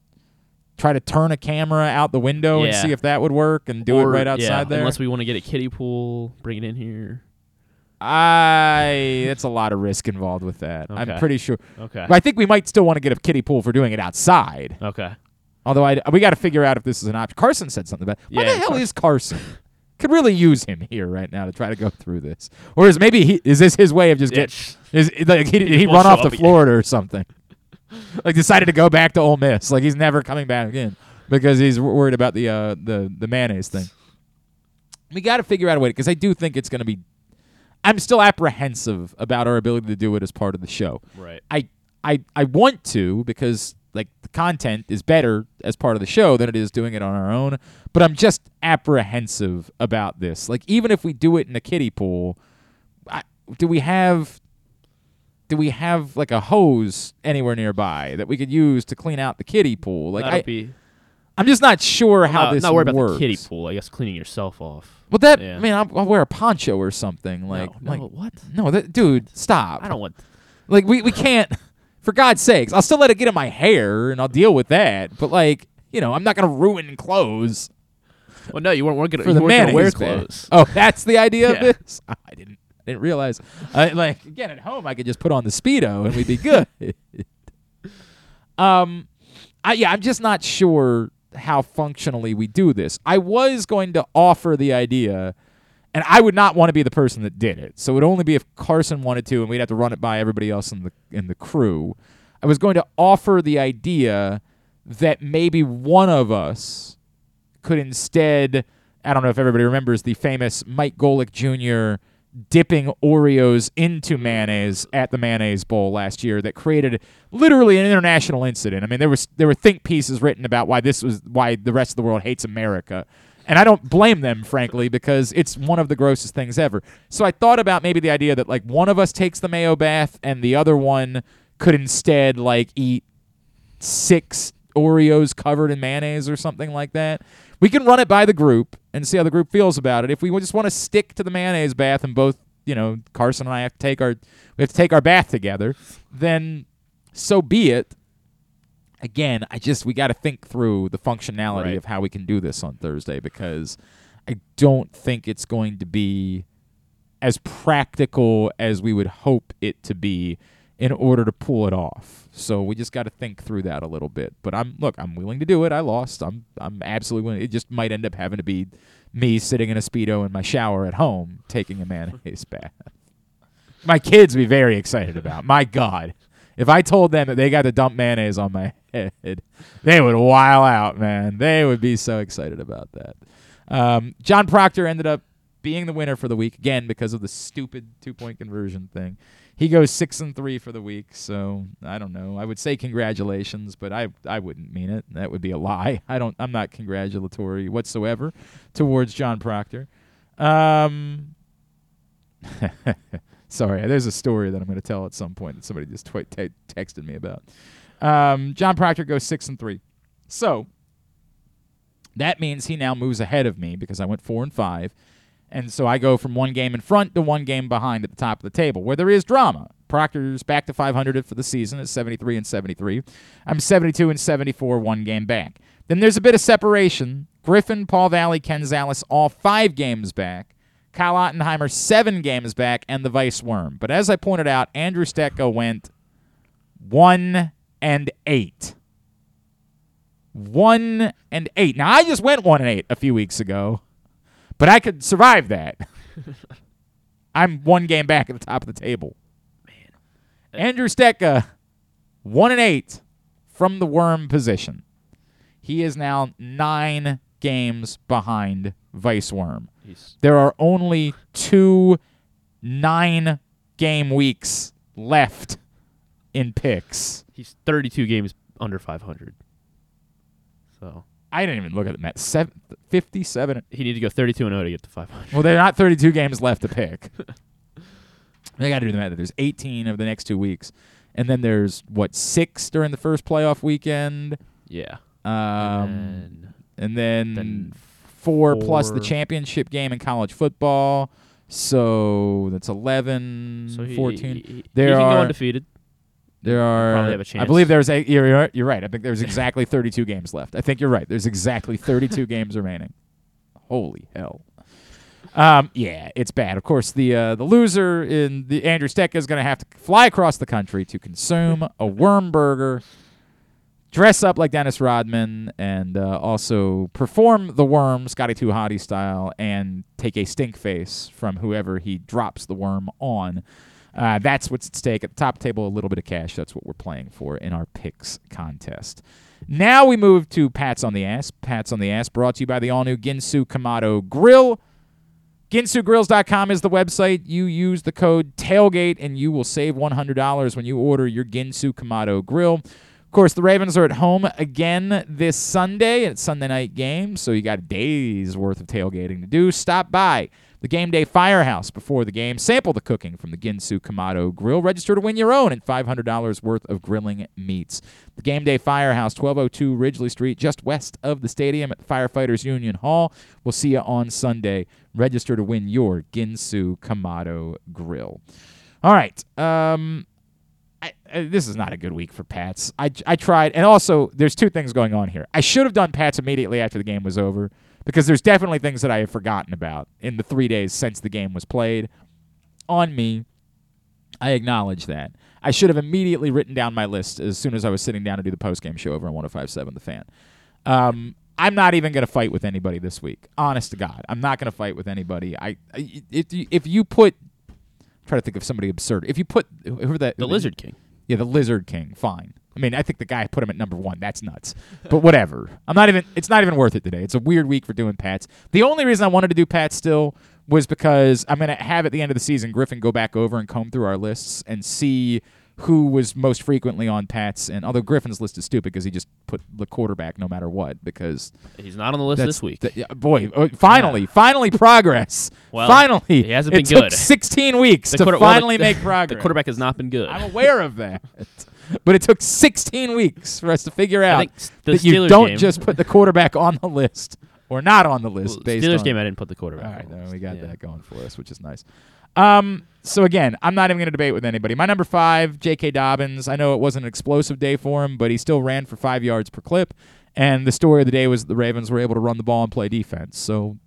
try to turn a camera out the window and see if that would work, and do Or- it right outside yeah, there. Unless we want to get a kiddie pool, bring it in here. I that's a lot of risk involved with that. I'm pretty sure. Okay. But I think we might still want to get a kiddie pool for doing it outside. Okay. Although I we got to figure out if this is an option. Carson said something about. Why Yeah, the hell Carson. is Carson? Could really use him here right now to try to go through this, or is maybe he is this his way of just Yeah, get is like he, did he run off to up again. Florida or something? like decided to go back to Ole Miss, like he's never coming back again because he's worried about the uh, the the mayonnaise thing. We got to figure out a way because I do think it's going to be. I'm still apprehensive about our ability to do it as part of the show. Right. I I I want to because like the content is better as part of the show than it is doing it on our own. But I'm just apprehensive about this. Like even if we do it in a kiddie pool, I, do we have do we have like a hose anywhere nearby that we could use to clean out the kiddie pool? Like That'll I, be I'm just not sure how this not worry works. about the kiddie pool. I guess cleaning yourself off. Well, that Yeah. I mean, I'll, I'll wear a poncho or something. Like, no, like what? no, that dude, stop. I don't want. Like we, we can't for God's sakes. I'll still let it get in my hair and I'll deal with that. But like, you know, I'm not gonna ruin clothes Well, no, you weren't, weren't gonna, for the weren't gonna wear mayonnaise bag. clothes. Oh, that's the idea Yeah. of this? I didn't I didn't realize. I, like again at home I could just put on the speedo and we'd be good. um I yeah, I'm just not sure how functionally we do this. I was going to offer the idea and I would not want to be the person that did it. So it would only be if Carson wanted to, and we'd have to run it by everybody else in the in the crew. I was going to offer the idea that maybe one of us could instead. I don't know if everybody remembers the famous Mike Golic Jr. dipping Oreos into mayonnaise at the mayonnaise bowl last year that created literally an international incident. I mean, there was there were think pieces written about why this was why the rest of the world hates America. And I don't blame them, frankly, because it's one of the grossest things ever. So I thought about maybe the idea that like one of us takes the mayo bath and the other one could instead like eat six Oreos covered in mayonnaise or something like that. We can run it by the group and see how the group feels about it. If we just want to stick to the mayonnaise bath and both, you know, Carson and I have to take our we have to take our bath together, then so be it. Again, I just we got to think through the functionality Right. of how we can do this on Thursday because I don't think it's going to be as practical as we would hope it to be in order to pull it off. So we just got to think through that a little bit. But I'm look, I'm willing to do it. I lost. I'm I'm absolutely willing. It just might end up having to be me sitting in a speedo in my shower at home taking a mayonnaise bath. My kids be very excited about. My God, if I told them that they got to dump mayonnaise on my head, they would while out, man. They would be so excited about that. Um, John Proctor ended up being the winner for the week again because of the stupid two point conversion thing. He goes six and three for the week, so I don't know. I would say congratulations, but I I wouldn't mean it. That would be a lie. I don't. I'm not congratulatory whatsoever towards John Proctor. Um, sorry, there's a story that I'm going to tell at some point that somebody just twi- te- texted me about. Um, John Proctor goes six and three, so that means he now moves ahead of me because I went four and five. And so I go from one game in front to one game behind at the top of the table, where there is drama. Proctor's back to 500 for the season at 73 and 73. I'm 72 and 74, one game back. Then there's a bit of separation. Griffin, Paul Valle, Ken Zales, all five games back. Kyle Ottenheimer, seven games back, and the Vice Worm. But as I pointed out, Andrew Stetka went one and eight. One and eight. Now, I just went one and eight a few weeks ago but I could survive that. I'm one game back at the top of the table. Man, Andrew Stetka, one and eight from the worm position. He is now nine games behind Vice Worm. He's There are only two nine game weeks left in picks. he's 32 games under 500. So I didn't even look at the Mets. Seven, 57 he needed to go 32 and 0 to get to 500. Well, there are not 32 games left to pick. they got to do the math. There's 18 of the next two weeks, and then there's what six during the first playoff weekend, Yeah. um, and and then, then four, plus the championship game in college football. So that's 11, so he, 14. He, he, There he can are- go undefeated. There are. probably have a I believe there's. A, you're, you're- you're right. I think there's exactly 32 games left. I think you're right. There's exactly 32 games remaining. Holy hell. Um, yeah, it's bad. Of course, the uh, the loser in the Andrew Steck is going to have to fly across the country to consume a worm burger, dress up like Dennis Rodman, and uh, also perform the worm Scotty Too Hottie style, and take a stink face from whoever he drops the worm on. Uh, that's what's at stake at the top table. A little bit of cash. That's what we're playing for in our picks contest. Now we move to Pats on the Ass. Pats on the Ass brought to you by the all new Ginsu Kamado Grill. GinsuGrills.com is the website. You use the code TAILGATE and you will save $100 when you order your Ginsu Kamado Grill. Course, the Ravens are at home again this Sunday. It's Sunday night game, so you got a day's worth of tailgating to do. Stop by the Game Day Firehouse before the game. Sample the cooking from the Ginsu Kamado Grill. Register to win your own and $500 worth of grilling meats. The Game Day Firehouse, 1202 Ridgely Street, just west of the stadium at Firefighters Union Hall. We'll see you on Sunday. Register to win your Ginsu Kamado Grill. All right. Um, this is not a good week for Pats. I, I tried, and also there's two things going on here. I should have done Pats immediately after the game was over because there's definitely things that I have forgotten about in the three days since the game was played. On me, I acknowledge that. I should have immediately written down my list as soon as I was sitting down to do the postgame show over on 105.7 The Fan. Um, I'm not even going to fight with anybody this week. Honest to God, I'm not going to fight with anybody. I, I if you, if you put, try to think of somebody absurd. If you put who that The Lizard King. Yeah, the Lizard King. Fine. I mean, I think the guy put him at number one. That's nuts. But whatever. I'm not even. It's not even worth it today. It's a weird week for doing Pats. The only reason I wanted to do Pats still was because I'm gonna have at the end of the season Griffin go back over and comb through our lists and see who was most frequently on Pats. And although Griffin's list is stupid because he just put the quarterback no matter what because He's not on the list this week. th- yeah, boy, uh, finally, finally progress. Well, finally, he hasn't it been took 16 weeks The to quarter- well, the- finally make progress. the quarterback has not been good. I'm aware of that. But it took 16 weeks for us to figure out the that you don't game- just put the quarterback on the list or not on the list Well, based Steelers on game, I didn't put the quarterback. all right, on the we got Yeah. that going for us, which is nice. Um, so again, I'm not even going to debate with anybody. My number five, J.K. Dobbins. I know it wasn't an explosive day for him, but he still ran for five yards per clip. And the story of the day was the Ravens were able to run the ball and play defense. So,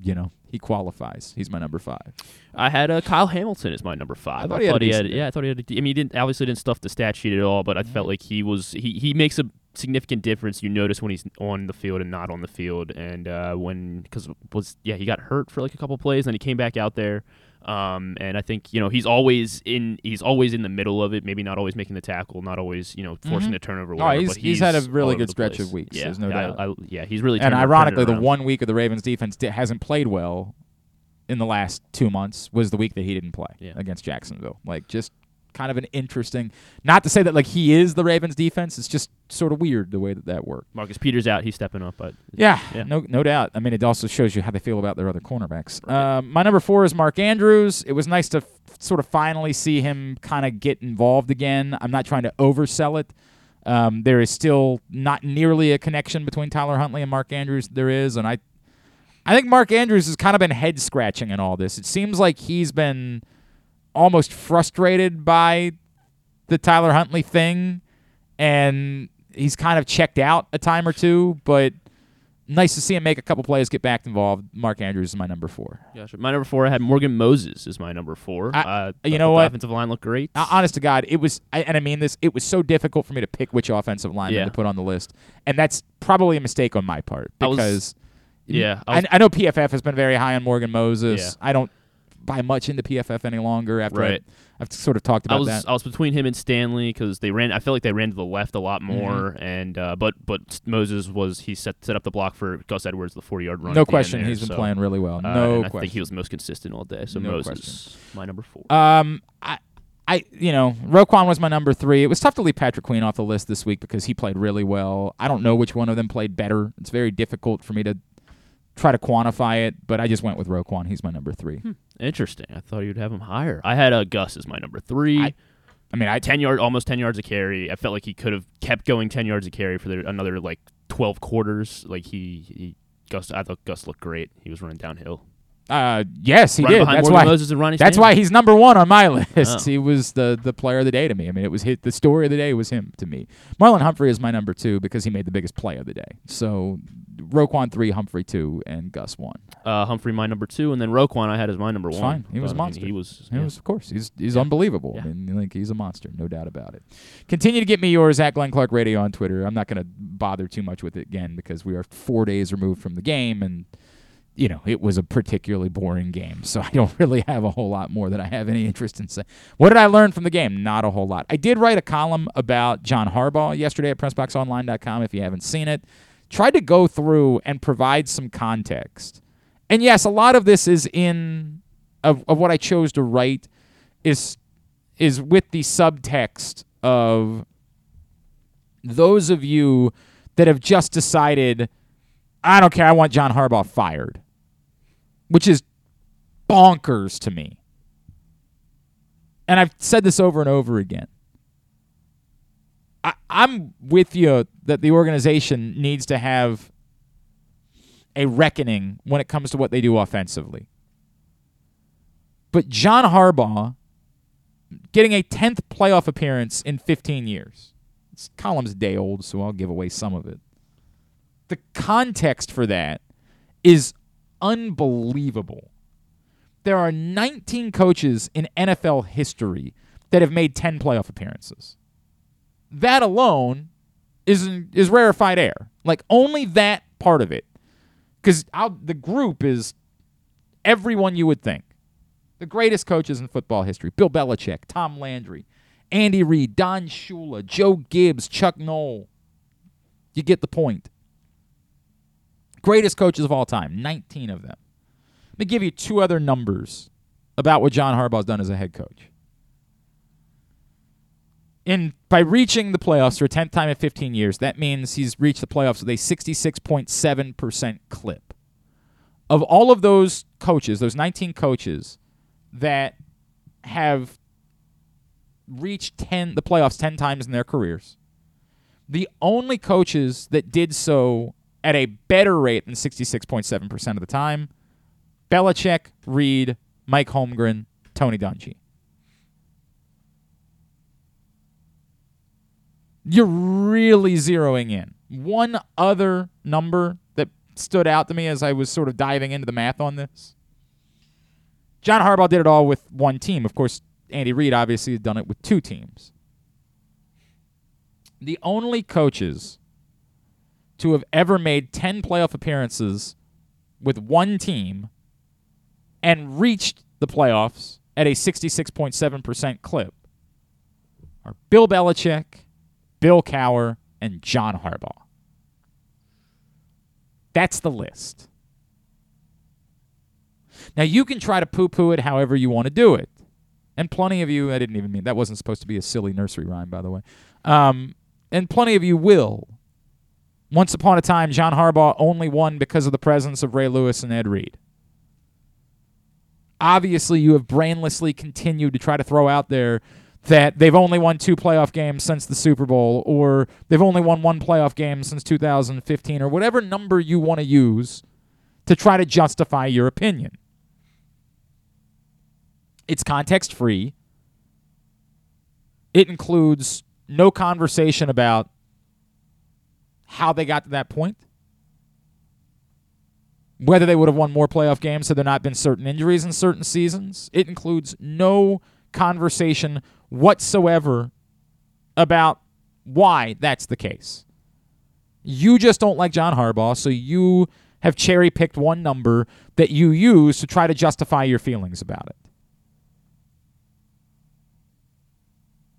you know, he qualifies. He's my number five. I had uh, Kyle Hamilton as my number five. I thought he had he day. yeah, I thought he had. A, I mean, he didn't obviously didn't stuff the stat sheet at all, but I felt Mm-hmm. like he was he he makes a significant difference. You notice when he's on the field and not on the field, and uh, when because was yeah he got hurt for like a couple plays, and he came back out there. Um, and I think you know he's always in he's always in the middle of it. Maybe not always making the tackle, not always you know forcing Mhm. a turnover. Oh, Whatever, he's- but he's had a really good stretch place. of weeks, Yeah, there's no yeah, doubt. I, I, yeah, he's really and turned it- turned it ironically, the one week of the Ravens defense di- hasn't played well in the last two months was the week that he didn't play Yeah. against Jacksonville. Like, just kind of an interesting. Not to say that like he is the Ravens defense. It's just sort of weird the way that that worked. Marcus Peters out, he's stepping up, but Yeah, Yeah. no, no doubt. I mean, it also shows you how they feel about their other cornerbacks. Right. Um, my number four is Mark Andrews. It was nice to f- sort of finally see him kind of get involved again. I'm not trying to oversell it. Um, there is still not nearly a connection between Tyler Huntley and Mark Andrews. There is, and I, I think Mark Andrews has kind of been head scratching in all this. It seems like he's been almost frustrated by the Tyler Huntley thing, and he's kind of checked out a time or two. But nice to see him make a couple plays, get back involved. Mark Andrews is my number four. Gotcha. My number four, I had Morgan Moses as my number four. I- uh, you know what? Offensive line looked great. Uh, honest to God, it was, I, and I mean this, it was so difficult for me to pick which offensive lineman Yeah. to put on the list, and that's probably a mistake on my part I was- because yeah, I I, was- I know PFF has been very high on Morgan Moses. Yeah. I don't buy much into PFF any longer after Right. I, I've sort of talked about I was that. I was between him and Stanley because they ran. I felt like they ran to the left a lot more, Mm-hmm. and uh, but but Moses was he set set up the block for Gus Edwards the forty yard run. no at the end question, there, he's been so, playing really well. uh, no I question. think he was the most consistent all day. So No Moses, my number four. Um, I, I, you know, Roquan was my number three. It was tough to leave Patrick Queen off the list this week because he played really well. I don't know which one of them played better. It's very difficult for me to try to quantify it, but I just went with Roquan. He's my number three. Interesting. I thought you'd have him higher. I had uh, Gus as my number three. I- I mean, I ten yard, almost ten yards a carry. I felt like he could have kept going ten yards a carry for the, another like twelve quarters. Like he, he Gus, I thought Gus looked great. He was running downhill. uh, yes, he Right did. That's why. Moses and Ronnie That's Stanley. why he's number one on my list. Oh. He was the the player of the day to me. I mean, it was hit. The story of the day was him to me. Marlon Humphrey is my number two because he made the biggest play of the day. So, Roquan three, Humphrey two, and Gus one. uh, Humphrey my number two, and then Roquan I had as my number It's one. fine. He was I mean, monster. he was. He was, of course, he's he's unbelievable. Yeah. I mean, like he's a monster, no doubt about it. Continue to get me yours at Glenn Clark Radio on Twitter. I'm not going to bother too much with it again because we are four days removed from the game, and you know it was a particularly boring game. So I don't really have a whole lot more that I have any interest in saying. What did I learn from the game? Not a whole lot. I did write a column about John Harbaugh yesterday at PressBoxOnline.com. If you haven't seen it, tried to go through and provide some context. And yes, a lot of this is in of, of what I chose to write is is with the subtext of those of you that have just decided I don't care, I want John Harbaugh fired. Which is bonkers to me. And I've said this over and over again. I, I'm with you that the organization needs to have a reckoning when it comes to what they do offensively. But John Harbaugh getting a 10th playoff appearance in 15 years. This column's a day old, so I'll give away some of it. The context for that is unbelievable. There are 19 coaches in NFL history that have made 10 playoff appearances. That alone is is rarefied air. Like only that part of it. Cuz the group is everyone you would think. The greatest coaches in football history. Bill Belichick, Tom Landry, Andy Reid, Don Shula, Joe Gibbs, Chuck Noll. You get the point. Greatest coaches of all time, 19 of them. Let me give you two other numbers about what John Harbaugh's done as a head coach. In by reaching the playoffs for a 10th time in 15 years, that means he's reached the playoffs with a 66.7% clip. Of all of those coaches, those 19 coaches that have reached 10 the playoffs 10 times in their careers, the only coaches that did so at a better rate than 66.7% of the time, Belichick, Reid, Mike Holmgren, Tony Dungy. You're really zeroing in. One other number that stood out to me as I was sort of diving into the math on this. John Harbaugh did it all with one team. Of course, Andy Reid obviously had done it with two teams. The only coaches to have ever made 10 playoff appearances with one team and reached the playoffs at a 66.7% clip are Bill Belichick, Bill Cowher, and John Harbaugh. That's the list. Now, you can try to poo poo it however you want to do it. And plenty of you, I didn't even mean that wasn't supposed to be a silly nursery rhyme, by the way. Um, and plenty of you will. Once upon a time, John Harbaugh only won because of the presence of Ray Lewis and Ed Reed. Obviously, you have brainlessly continued to try to throw out there that they've only won two playoff games since the Super Bowl, or they've only won one playoff game since 2015, or whatever number you want to use to try to justify your opinion. It's context free. It includes no conversation about how they got to that point. Whether they would have won more playoff games had there not been certain injuries in certain seasons. It includes no conversation whatsoever about why that's the case. You just don't like John Harbaugh, so you have cherry picked one number that you use to try to justify your feelings about it.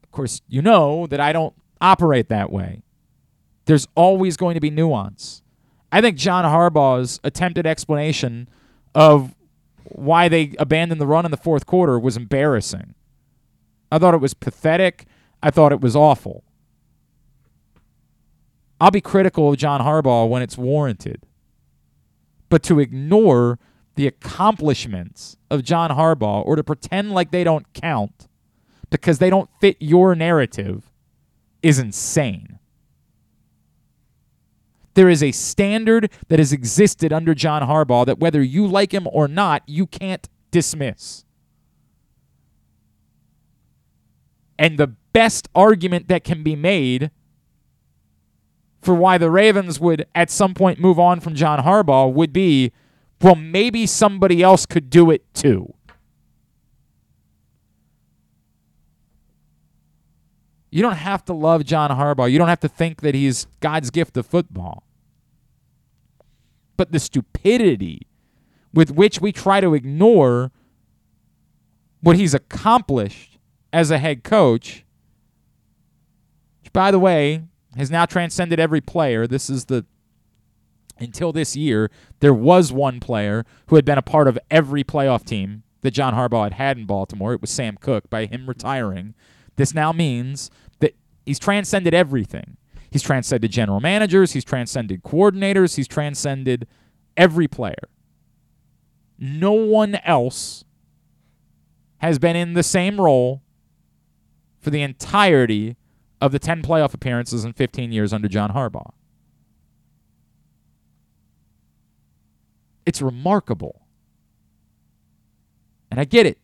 Of course, you know that I don't operate that way. There's always going to be nuance. I think John Harbaugh's attempted explanation of why they abandoned the run in the fourth quarter was embarrassing. I thought it was pathetic. I thought it was awful. I'll be critical of John Harbaugh when it's warranted. But to ignore the accomplishments of John Harbaugh or to pretend like they don't count because they don't fit your narrative is insane. There is a standard that has existed under John Harbaugh that whether you like him or not, you can't dismiss. And the best argument that can be made for why the Ravens would at some point move on from John Harbaugh would be well, maybe somebody else could do it too. You don't have to love John Harbaugh. You don't have to think that he's God's gift of football. But the stupidity with which we try to ignore what he's accomplished as a head coach, which, by the way, has now transcended every player. This is the until this year, there was one player who had been a part of every playoff team that John Harbaugh had had in Baltimore. It was Sam Koch By him retiring, this now means that he's transcended everything. He's transcended general managers, he's transcended coordinators, he's transcended every player. No one else has been in the same role for the entirety of the 10 playoff appearances in 15 years under John Harbaugh. It's remarkable. And I get it.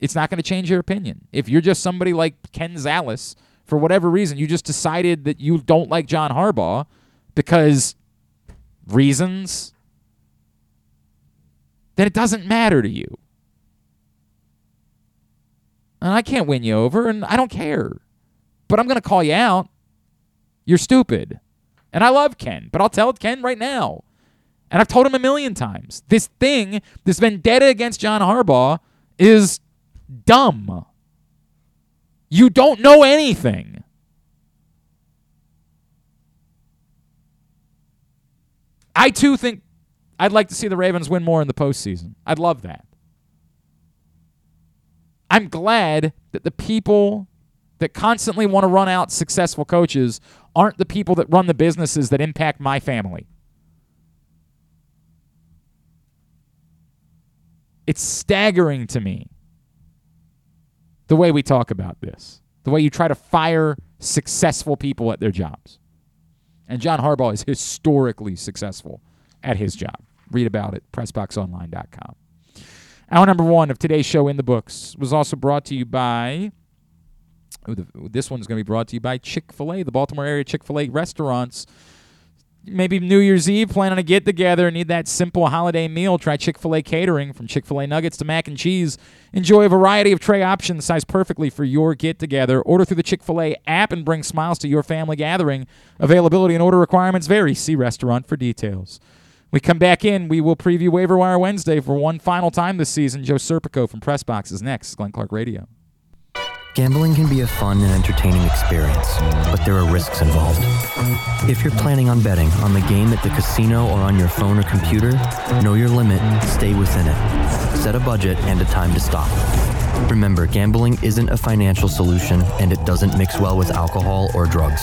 It's not going to change your opinion. If you're just somebody like Ken Zales, for whatever reason, you just decided that you don't like John Harbaugh because reasons, then it doesn't matter to you. And I can't win you over, and I don't care. But I'm going to call you out. You're stupid. And I love Ken, but I'll tell Ken right now. And I've told him a million times. This thing, this vendetta against John Harbaugh, is dumb. You don't know anything. I too think I'd like to see the Ravens win more in the postseason. I'd love that. I'm glad that the people that constantly want to run out successful coaches aren't the people that run the businesses that impact my family. It's staggering to me the way we talk about this, the way you try to fire successful people at their jobs. And John Harbaugh is historically successful at his job. Read about it, PressBoxOnline.com. Hour number one of today's show in the books was also brought to you by. This one's going to be brought to you by Chick fil A, the Baltimore area Chick fil A restaurants maybe New Year's Eve, plan on a get together, need that simple holiday meal, try Chick fil A catering from Chick fil A nuggets to mac and cheese. Enjoy a variety of tray options sized perfectly for your get together. Order through the Chick fil A app and bring smiles to your family gathering. Availability and order requirements vary. See restaurant for details. We come back in. We will preview Waiver Wire Wednesday for one final time this season. Joe Serpico from Press Box is next. Glenn Clark Radio. Gambling can be a fun and entertaining experience, but there are risks involved. If you're planning on betting on the game at the casino or on your phone or computer, know your limit, stay within it. Set a budget and a time to stop. Remember, gambling isn't a financial solution and it doesn't mix well with alcohol or drugs.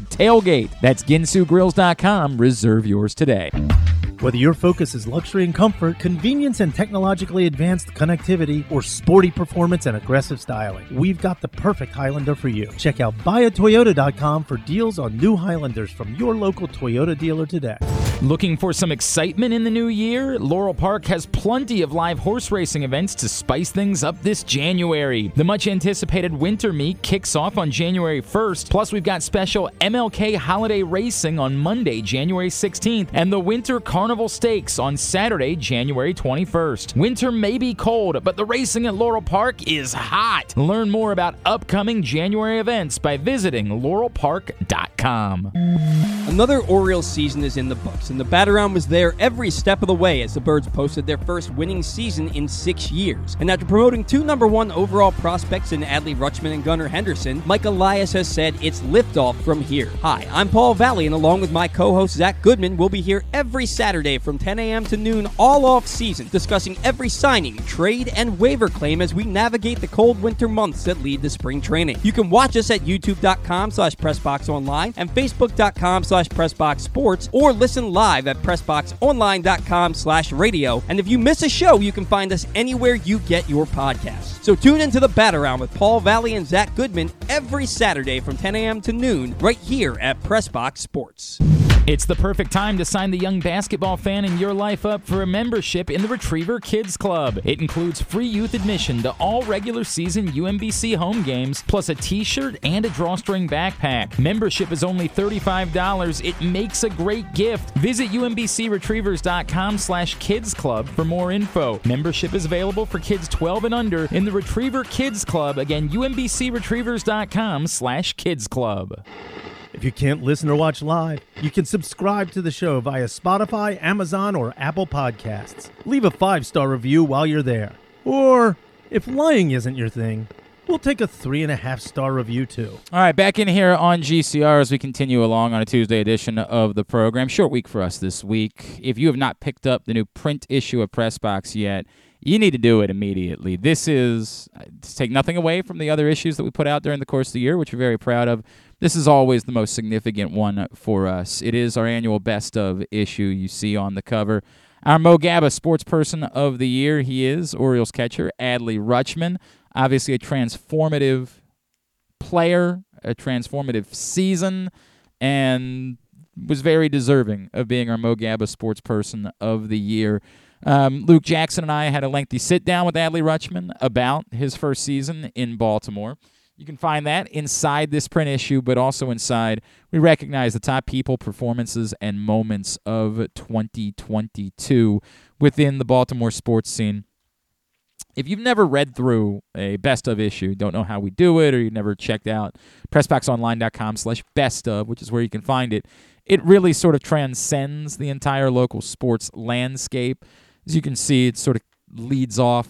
tailgate. That's ginsugrills.com. Reserve yours today. Whether your focus is luxury and comfort, convenience and technologically advanced connectivity, or sporty performance and aggressive styling, we've got the perfect Highlander for you. Check out buyatoyota.com for deals on new Highlanders from your local Toyota dealer today. Looking for some excitement in the new year? Laurel Park has plenty of live horse racing events to spice things up this January. The much anticipated winter meet kicks off on January 1st, plus, we've got special MLK holiday racing on Monday, January 16th, and the Winter Carnival Stakes on Saturday, January 21st. Winter may be cold, but the racing at Laurel Park is hot. Learn more about upcoming January events by visiting laurelpark.com. Another Orioles season is in the books, and the Bat-A-Round was there every step of the way as the Birds posted their first winning season in six years. And after promoting two number one overall prospects in Adley Rutschman and Gunnar Henderson, Mike Elias has said it's liftoff from here. Hi, I'm Paul Valle, and along with my co-host Zach Goodman, we'll be here every Saturday from 10 a.m. to noon all off season, discussing every signing, trade, and waiver claim as we navigate the cold winter months that lead to spring training. You can watch us at youtube.com slash pressboxonline and facebook.com slash pressboxsports or listen live at pressboxonline.com slash radio. And if you miss a show, you can find us anywhere you get your podcasts. So tune into the Bat-A-Round with Paul Valle and Zach Goodman every Saturday from 10 a.m. to noon right here at Pressbox Sports. It's the perfect time to sign the young basketball fan in your life up for a membership in the Retriever Kids Club. It includes free youth admission to all regular season UMBC home games, plus a t shirt and a drawstring backpack. Membership is only $35. It makes a great gift. Visit UMBCRetrievers.com slash kids club for more info. Membership is available for kids 12 and under in the Retriever Kids Club. Again, UMBCRetrievers.com slash kids club. If you can't listen or watch live, you can subscribe to the show via Spotify, Amazon, or Apple Podcasts. Leave a five star review while you're there. Or, if lying isn't your thing, we'll take a three and a half star review too. All right, back in here on GCR as we continue along on a Tuesday edition of the program. Short week for us this week. If you have not picked up the new print issue of Pressbox yet, you need to do it immediately. This is uh, to take nothing away from the other issues that we put out during the course of the year, which we're very proud of. This is always the most significant one for us. It is our annual best of issue you see on the cover. Our Mo Gaba Sports Person of the Year, he is Orioles catcher Adley Rutschman. Obviously, a transformative player, a transformative season, and was very deserving of being our Mo Gaba Sports Person of the Year. Um, Luke Jackson and I had a lengthy sit down with Adley Rutschman about his first season in Baltimore. You can find that inside this print issue, but also inside. We recognize the top people, performances, and moments of 2022 within the Baltimore sports scene. If you've never read through a best of issue, don't know how we do it, or you've never checked out pressboxonline.com slash best of, which is where you can find it, it really sort of transcends the entire local sports landscape. As you can see, it sort of leads off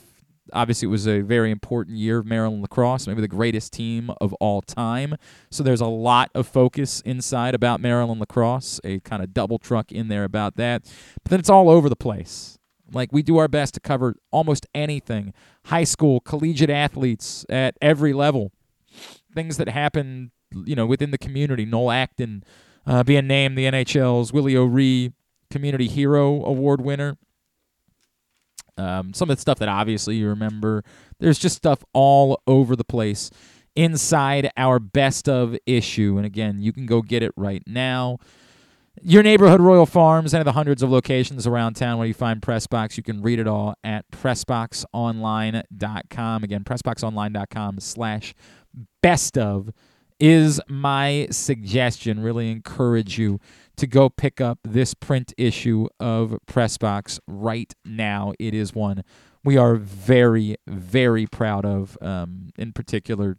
obviously it was a very important year of Maryland lacrosse, maybe the greatest team of all time. So there's a lot of focus inside about Maryland lacrosse, a kind of double truck in there about that. But then it's all over the place. Like we do our best to cover almost anything high school, collegiate athletes at every level, things that happen, you know, within the community. Noel Acton uh, being named the NHL's Willie O'Ree Community Hero Award winner. Um, some of the stuff that obviously you remember. There's just stuff all over the place inside our best of issue. And again, you can go get it right now. Your neighborhood Royal Farms, any of the hundreds of locations around town where you find Pressbox, you can read it all at PressboxOnline.com. Again, PressboxOnline.com slash best of is my suggestion. Really encourage you to go pick up this print issue of Pressbox right now. It is one we are very, very proud of. Um, in particular,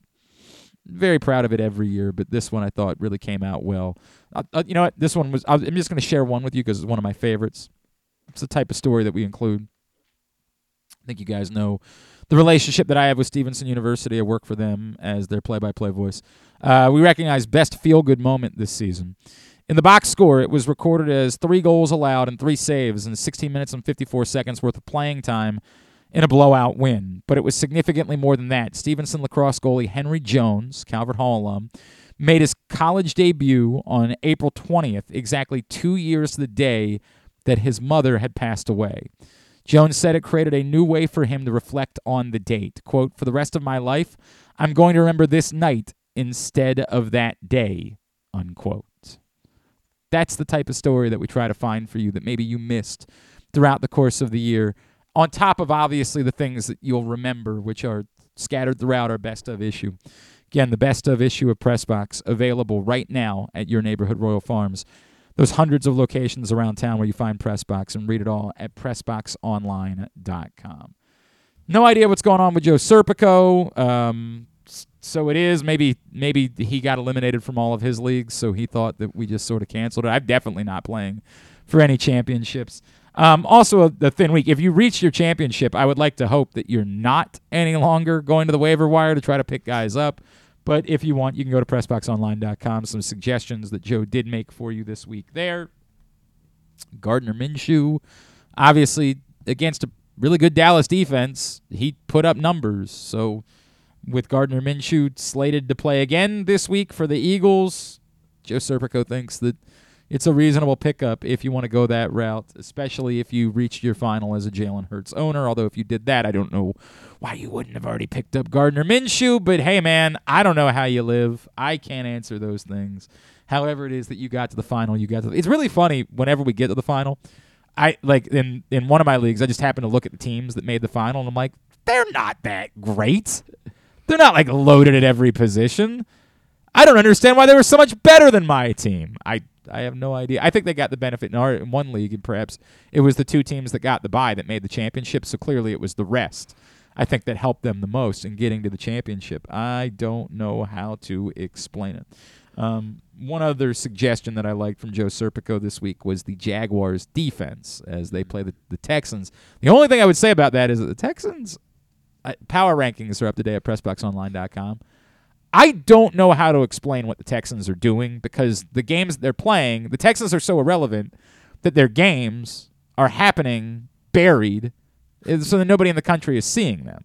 very proud of it every year, but this one I thought really came out well. Uh, uh, you know what? This one was. I'm just going to share one with you because it's one of my favorites. It's the type of story that we include. I think you guys know the relationship that I have with Stevenson University. I work for them as their play-by-play voice. Uh, we recognize best feel-good moment this season. In the box score, it was recorded as three goals allowed and three saves in 16 minutes and 54 seconds worth of playing time in a blowout win. But it was significantly more than that. Stevenson lacrosse goalie Henry Jones, Calvert Hall alum, made his college debut on April 20th, exactly two years to the day that his mother had passed away. Jones said it created a new way for him to reflect on the date. Quote, For the rest of my life, I'm going to remember this night instead of that day, unquote. That's the type of story that we try to find for you that maybe you missed throughout the course of the year. On top of obviously the things that you'll remember, which are scattered throughout our best of issue. Again, the best of issue of Pressbox available right now at your neighborhood Royal Farms. Those hundreds of locations around town where you find Pressbox and read it all at PressboxOnline.com. No idea what's going on with Joe Serpico. Um, so it is maybe maybe he got eliminated from all of his leagues, so he thought that we just sort of canceled it. I'm definitely not playing for any championships. Um, also, a, a, thin week. If you reach your championship, I would like to hope that you're not any longer going to the waiver wire to try to pick guys up. But if you want, you can go to PressBoxOnline.com. Some suggestions that Joe did make for you this week there. Gardner Minshew, obviously against a really good Dallas defense, he put up numbers. So with Gardner Minshew slated to play again this week for the Eagles, Joe Serpico thinks that it's a reasonable pickup if you want to go that route, especially if you reached your final as a Jalen Hurts owner. Although if you did that, I don't know why you wouldn't have already picked up Gardner Minshew. But hey, man, I don't know how you live. I can't answer those things. However, it is that you got to the final, you got to. The, it's really funny whenever we get to the final. I like in in one of my leagues, I just happen to look at the teams that made the final, and I'm like, they're not that great. They're not like loaded at every position. I don't understand why they were so much better than my team. I I have no idea. I think they got the benefit in our in one league, and perhaps it was the two teams that got the bye that made the championship. So clearly, it was the rest. I think that helped them the most in getting to the championship. I don't know how to explain it. Um, one other suggestion that I liked from Joe Serpico this week was the Jaguars' defense as they play the, the Texans. The only thing I would say about that is that the Texans power rankings are up to date at PressBoxOnline.com. I don't know how to explain what the Texans are doing because the games they're playing, the Texans are so irrelevant that their games are happening buried uh, so that nobody in the country is seeing them.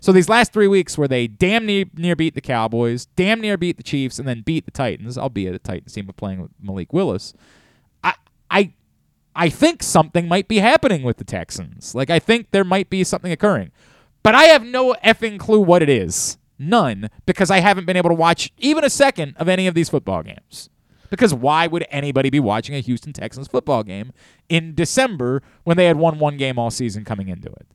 So these last three weeks where they damn near, near beat the Cowboys, damn near beat the Chiefs, and then beat the Titans, albeit the Titans team playing with Malik Willis, I I I think something might be happening with the Texans. Like I think there might be something occurring. But I have no effing clue what it is. None, because I haven't been able to watch even a second of any of these football games. Because why would anybody be watching a Houston Texans football game in December when they had won one game all season coming into it?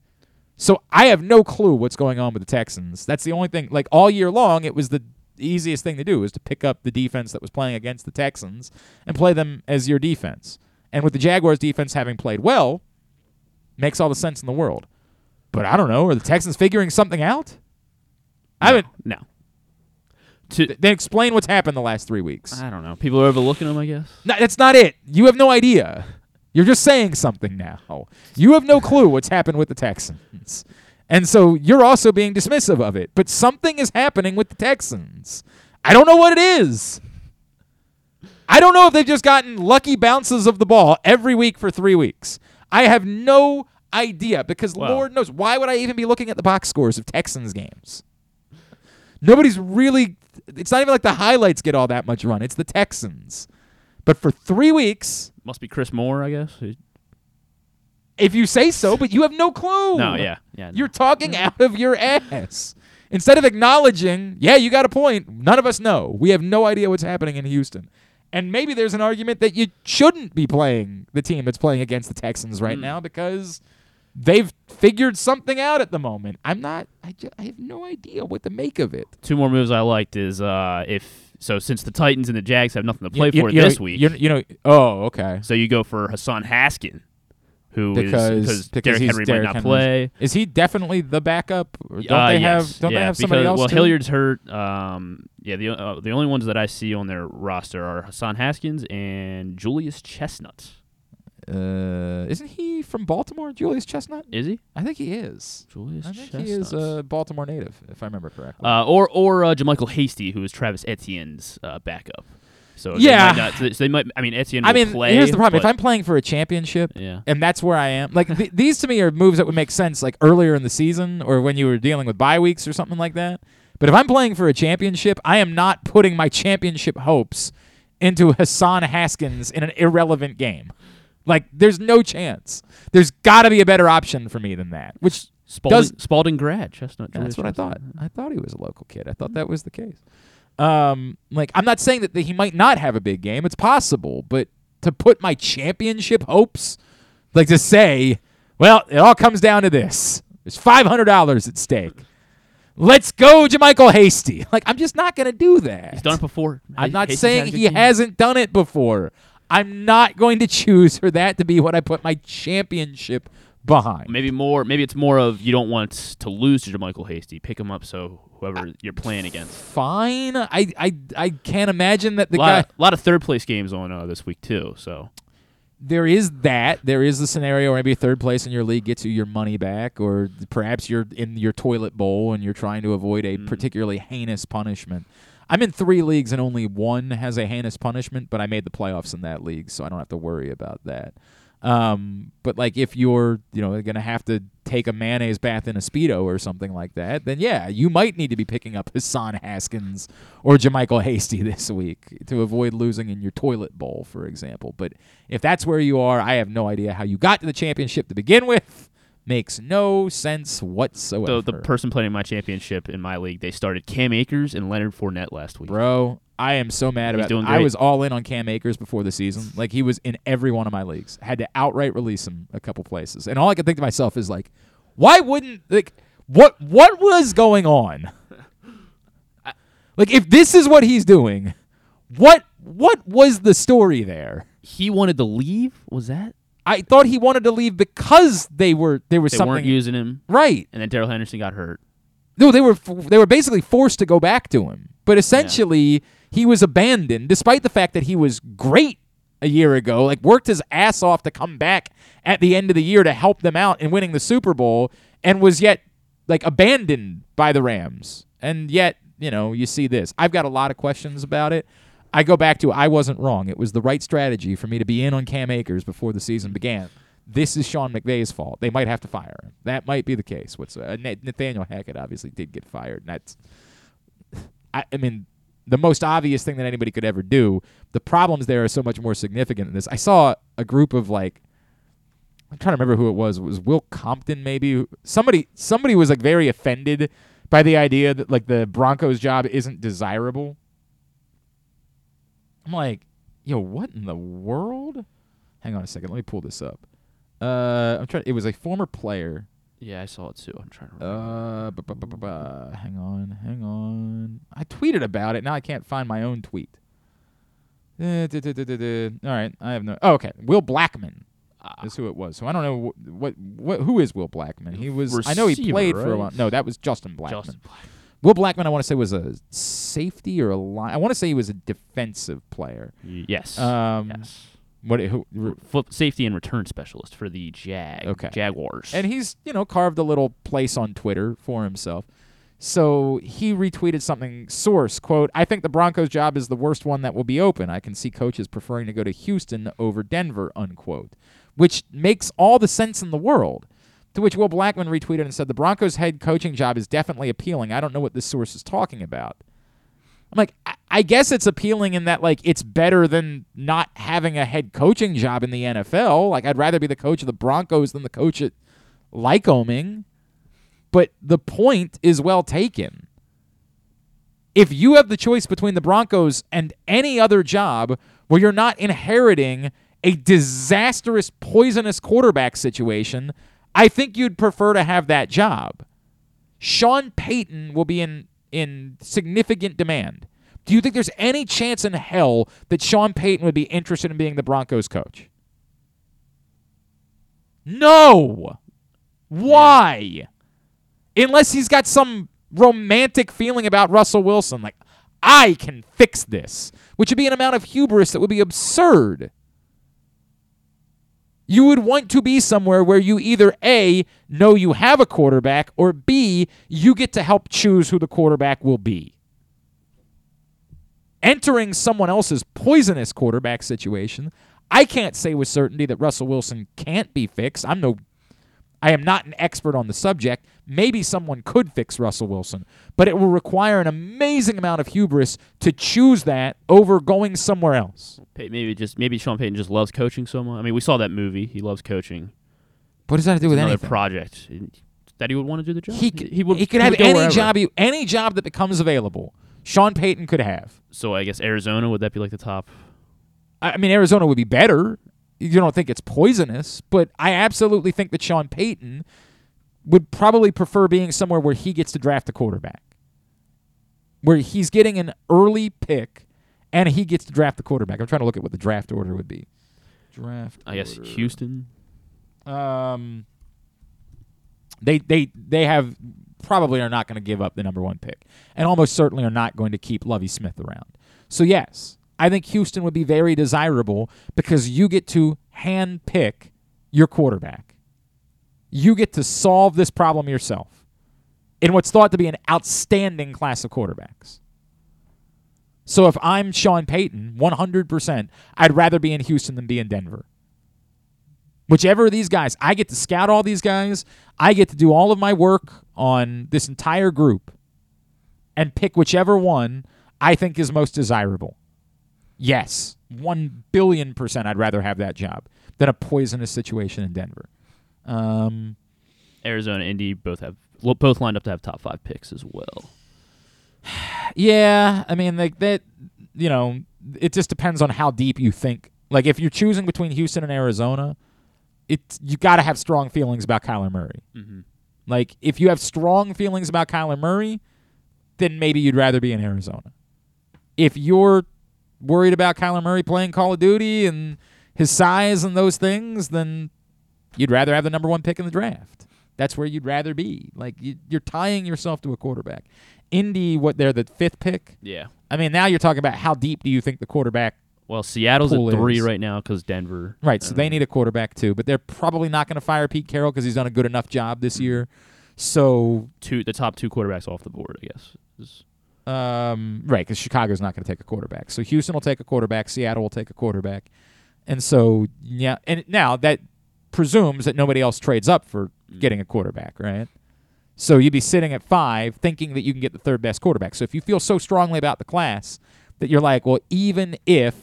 So I have no clue what's going on with the Texans. That's the only thing. Like all year long, it was the easiest thing to do is to pick up the defense that was playing against the Texans and play them as your defense. And with the Jaguars defense having played well, makes all the sense in the world. But I don't know. Are the Texans figuring something out? I haven't. No. To, Then explain what's happened the last three weeks. I don't know. People are overlooking them, I guess. No, that's not it. You have no idea. You're just saying something now. You have no clue what's happened with the Texans. And so you're also being dismissive of it. But something is happening with the Texans. I don't know what it is. I don't know if they've just gotten lucky bounces of the ball every week for three weeks. I have no idea because Lord knows why would I even be looking at the box scores of Texans games? Nobody's really. It's not even like the highlights get all that much run. It's the Texans. But for three weeks, Must be Chris Moore, I guess. if you say so, but you have no clue. No, yeah, yeah. You're talking out of your ass. Instead of acknowledging, yeah, you got a point. None of us know. We have no idea what's happening in Houston. And maybe there's an argument that you shouldn't be playing the team that's playing against the Texans right Mm. now because they've figured something out at the moment. I'm not. I, ju- I have no idea what to make of it. Two more moves I liked is uh, if so since the Titans and the Jags have nothing to play You- for you this know, week, You, you know. Oh, okay. so you go for Hassan Haskin, who is Because because Derrick Henry Derrick might not Henry's- play. Is he definitely the backup? Or don't Uh, they yes. have? Don't yeah, they have somebody because, else? Well, too? Hilliard's hurt. Um, yeah, the uh, the only ones that I see on their roster are Hassan Haskins and Julius Chestnut. Uh, isn't he from Baltimore, Julius Chestnut? Is he I think he is. Julius I think Chestnut? he is a Baltimore native, if I remember correctly. uh, or or uh, JaMycal Hasty, who is Travis Etienne's uh, backup. So Yeah. they might, not, so they might. I mean, Etienne. I mean, play, here's the problem: if I'm playing for a championship, yeah, and that's where I am, like th- these to me are moves that would make sense, like earlier in the season or when you were dealing with bye weeks or something like that. But if I'm playing for a championship, I am not putting my championship hopes into Hassan Haskins in an irrelevant game. Like, there's no chance. There's got to be a better option for me than that. Which Spalding, does Spalding grad Chestnut. Yeah, That's what I thought. I thought he was a local kid. I thought that was the case. Um, like I'm not saying that he might not have a big game. It's possible, but to put my championship hopes, like to say, well, it all comes down to this. There's five hundred dollars at stake. Let's go, JaMycal Hasty. Like I'm just not gonna do that. He's done it before. I'm not Hasty's saying had a good he game. hasn't done it before. I'm not going to choose for that to be what I put my championship behind. Maybe more. Maybe it's more of you don't want to lose to JaMycal Hasty. Pick him up so whoever you're playing against. Fine. I I I can't imagine that the A lot, guy. of, lot of third place games on uh, this week too. So there is that. There is the scenario where maybe third place in your league gets you your money back, or perhaps you're in your toilet bowl and you're trying to avoid a Mm. particularly heinous punishment. I'm in three leagues and only one has a heinous punishment, but I made the playoffs in that league, so I don't have to worry about that. Um, but like if you're, you know, gonna have to take a mayonnaise bath in a speedo or something like that, then yeah, you might need to be picking up Hassan Haskins or JaMycal Hasty this week to avoid losing in your toilet bowl, for example. But if that's where you are, I have no idea how you got to the championship to begin with. Makes no sense whatsoever. the the person playing my championship in my league, they started Cam Akers and Leonard Fournette last week. Bro, I am so mad He's about doing I was all in on Cam Akers before the season. Like he was in every one of my leagues. Had to outright release him a couple places. And all I could think to myself is like, why wouldn't like what what was going on? Like if this is what he's doing, what what was the story there? He wanted to leave. Was that I thought he wanted to leave because they were there was they something weren't using him? right. And then Darrell Henderson got hurt. No, they were they were basically forced to go back to him. But essentially, he was abandoned, despite the fact that he was great a year ago. Like worked his ass off to come back at the end of the year to help them out in winning the Super Bowl, and was yet like abandoned by the Rams. And yet, you know, you see this. I've got a lot of questions about it. I go back to I wasn't wrong. It was the right strategy for me to be in on Cam Akers before the season began. This is Sean McVay's fault. They might have to fire him. That might be the case. What's uh, Nathaniel Hackett obviously did get fired. And that's, I, I mean, the most obvious thing that anybody could ever do. The problems there are so much more significant than this. I saw a group of like, I'm trying to remember who it was. It was Will Compton, maybe. Somebody, somebody was like very offended by the idea that like the Broncos job isn't desirable. I'm like, Yo, what in the world? Hang on a second. Let me pull this up. Uh, I'm trying. It was a former player. Yeah, I saw it too. I'm trying to remember. Uh, bu- bu- bu- hang on, hang on. I tweeted about it. Now I can't find my own tweet. Uh, duh, duh, duh. All right, I have no. Oh, okay, Will Blackmon Ah. is who it was. So I don't know wh- what what who is Will Blackmon. He was. I know he Receiver, played for a while. No, that was Justin Blackmon. Justin Black. Will Blackmon, I want to say was a safety or a line. I want to say he was a defensive player. Yes. Um, yes. What? Who? Flip safety and return specialist for the Jag Okay. Jaguars. and he's you know carved a little place on Twitter for himself. So he retweeted something. Source quote: I think the Broncos' job is the worst one that will be open. I can see coaches preferring to go to Houston over Denver. Unquote, which makes all the sense in the world. To which Will Blackmon retweeted and said, "The Broncos' head coaching job is definitely appealing. I don't know what this source is talking about." I'm like, I, I guess it's appealing in that like it's better than not having a head coaching job in the NFL. Like I'd rather be the coach of the Broncos than the coach at Lycoming. But the point is well taken. If you have the choice between the Broncos and any other job where you're not inheriting a disastrous, poisonous quarterback situation, I think you'd prefer to have that job. Sean Payton will be in in significant demand. Do you think there's any chance in hell that Sean Payton would be interested in being the Broncos coach? No. Why? Unless he's got some romantic feeling about Russell Wilson like I can fix this, which would be an amount of hubris that would be absurd. You would want to be somewhere where you either A, know you have a quarterback, or B, you get to help choose who the quarterback will be. Entering someone else's poisonous quarterback situation, I can't say with certainty that Russell Wilson can't be fixed. I'm no I am not an expert on the subject. Maybe someone could fix Russell Wilson, but it will require an amazing amount of hubris to choose that over going somewhere else. Maybe just maybe Sean Payton just loves coaching so much. I mean, we saw that movie. He loves coaching. What does that have to do with Another anything? project that he would want to do the job. He could, he would he could have would any wherever. job he, any job that becomes available. Sean Payton could have. So I guess Arizona would that be like the top? I mean, Arizona would be better. You don't think it's poisonous, but I absolutely think that Sean Payton would probably prefer being somewhere where he gets to draft a quarterback, where he's getting an early pick and he gets to draft the quarterback. I'm trying to look at what the draft order would be. Draft. I guess order. Houston. Um, they they they have probably are not going to give up the number one pick, and almost certainly are not going to keep Lovie Smith around. So yes, I think Houston would be very desirable because you get to hand pick your quarterback. You get to solve this problem yourself in what's thought to be an outstanding class of quarterbacks. So if I'm Sean Payton, 100%, I'd rather be in Houston than be in Denver. Whichever of these guys, I get to scout all these guys. I get to do all of my work on this entire group and pick whichever one I think is most desirable. Yes, 1 billion percent I'd rather have that job than a poisonous situation in Denver. Um, Arizona, Indy both have both lined up to have top five picks as well. yeah, I mean, like that, you know, it just depends on how deep you think. Like, if you're choosing between Houston and Arizona, it's you got to have strong feelings about Kyler Murray. Mm-hmm. Like, if you have strong feelings about Kyler Murray, then maybe you'd rather be in Arizona. If you're worried about Kyler Murray playing Call of Duty and his size and those things, then you'd rather have the number one pick in the draft. That's where you'd rather be. Like, you, you're tying yourself to a quarterback. Indy, what they're the fifth pick. Yeah. I mean, now you're talking about how deep do you think the quarterback Well, Seattle's at three is. right now because Denver. Right, so they Um, need a quarterback too, but they're probably not going to fire Pete Carroll because he's done a good enough job this year. So, two the top two quarterbacks off the board. I guess. Is- um, right, because Chicago's not going to take a quarterback. So Houston will take a quarterback, Seattle will take a quarterback, and so yeah, and now that presumes that nobody else trades up for mm. getting a quarterback, right? So you'd be sitting at five, thinking that you can get the third best quarterback. So if you feel so strongly about the class that you're like, well, even if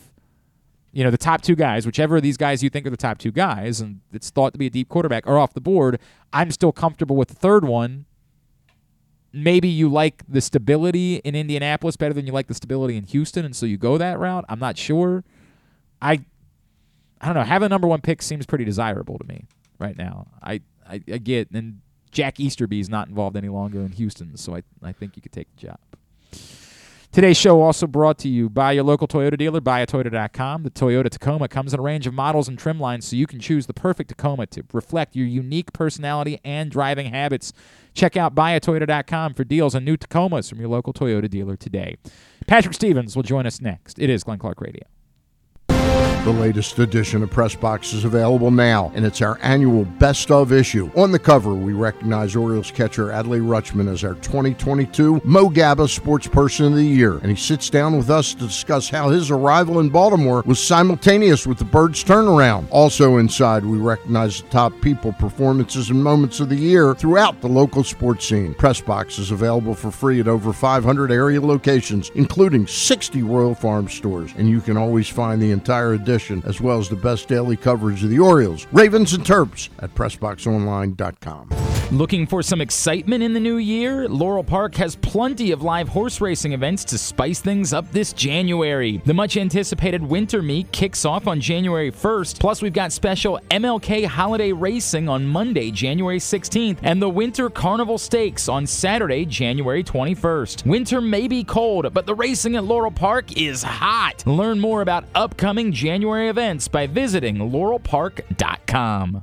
you know the top two guys, whichever of these guys you think are the top two guys, and it's thought to be a deep quarterback, are off the board, I'm still comfortable with the third one. Maybe you like the stability in Indianapolis better than you like the stability in Houston, and so you go that route. I'm not sure, I I don't know. Having a number one pick seems pretty desirable to me right now. I I, I get and Jack Easterby's not involved any longer in Houston, so I I think you could take the job. Today's show also brought to you by your local Toyota dealer, buyatoyota.com. The Toyota Tacoma comes in a range of models and trim lines so you can choose the perfect Tacoma to reflect your unique personality and driving habits. Check out buyatoyota.com for deals on new Tacomas from your local Toyota dealer today. Patrick Stevens will join us next. It is Glenn Clark Radio. The latest edition of Press Box is available now, and it's our annual Best of issue. On the cover, we recognize Orioles catcher Adley Rutschman as our 2022 Mo Gaba Sports Person of the Year, and he sits down with us to discuss how his arrival in Baltimore was simultaneous with the Birds' turnaround. Also inside, we recognize the top people, performances, and moments of the year throughout the local sports scene. Press Box is available for free at over 500 area locations, including 60 Royal Farm stores, and you can always find the entire edition as well as the best daily coverage of the Orioles, Ravens, and Terps at PressBoxOnline.com. Looking for some excitement in the new year? Laurel Park has plenty of live horse racing events to spice things up this January. The much anticipated Winter Meet kicks off on January 1st, plus, we've got special MLK Holiday Racing on Monday, January 16th, and the Winter Carnival Stakes on Saturday, January 21st. Winter may be cold, but the racing at Laurel Park is hot. Learn more about upcoming January events by visiting laurelpark.com.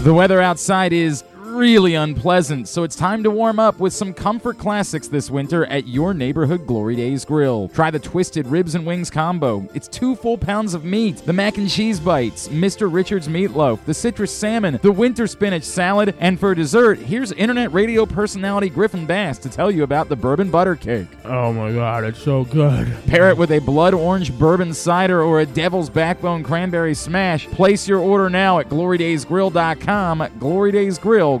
The weather outside is really unpleasant, so it's time to warm up with some comfort classics this winter at your neighborhood Glory Days Grill. Try the Twisted Ribs and Wings combo. It's two full pounds of meat, the mac and cheese bites, Mr. Richards meatloaf, the citrus salmon, the winter spinach salad, and for dessert, here's internet radio personality Griffin Bass to tell you about the bourbon butter cake. Oh my god, it's so good. Pair it with a blood orange bourbon cider or a devil's backbone cranberry smash. Place your order now at glorydaysgrill.com. Glory Days Grill,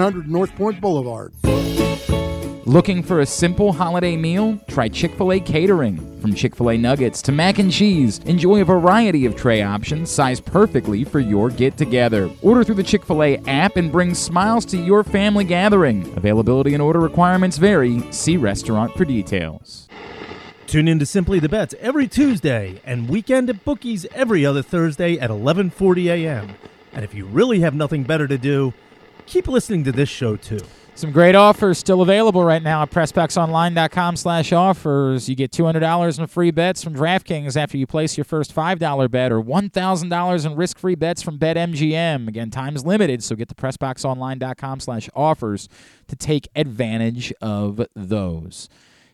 4100 North Point Boulevard. Looking for a simple holiday meal? Try Chick fil A catering. From Chick fil A nuggets to mac and cheese, enjoy a variety of tray options sized perfectly for your get together. Order through the Chick fil A app and bring smiles to your family gathering. Availability and order requirements vary. See restaurant for details. Tune in to Simply the Bets every Tuesday and Weekend at Bookies every other Thursday at 11:40 a.m. And if you really have nothing better to do, keep listening to this show too. Some great offers still available right now at PressBoxOnline.com slash offers. You get $200 in free bets from DraftKings after you place your first $5 bet or $1,000 in risk-free bets from BetMGM. Again, time's limited, so get to PressBoxOnline.com slash offers to take advantage of those.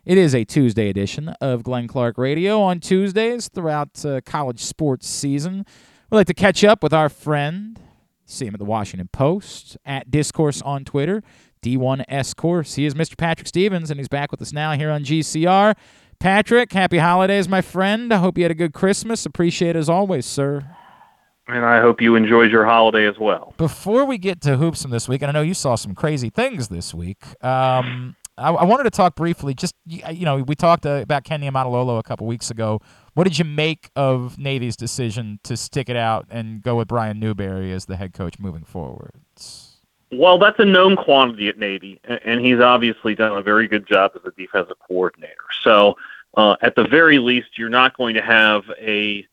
It is a Tuesday edition of Glenn Clark Radio. On Tuesdays throughout uh, college sports season, we'd like to catch up with our friend, see him at the Washington Post, at Discourse on Twitter, D1S Course. He is Mr. Patrick Stevens, and he's back with us now here on GCR. Patrick, happy holidays, my friend. I hope you had a good Christmas. Appreciate it as always, sir. And I hope you enjoyed your holiday as well. Before we get to Hoopsome this week, and I know you saw some crazy things this week, um, I, I wanted to talk briefly. Just you know, we talked uh, about Ken Niumatalolo a couple weeks ago. What did you make of Navy's decision to stick it out and go with Brian Newberry as the head coach moving forward? Well, that's a known quantity at Navy, and he's obviously done a very good job as a defensive coordinator. So, uh, at the very least, you're not going to have a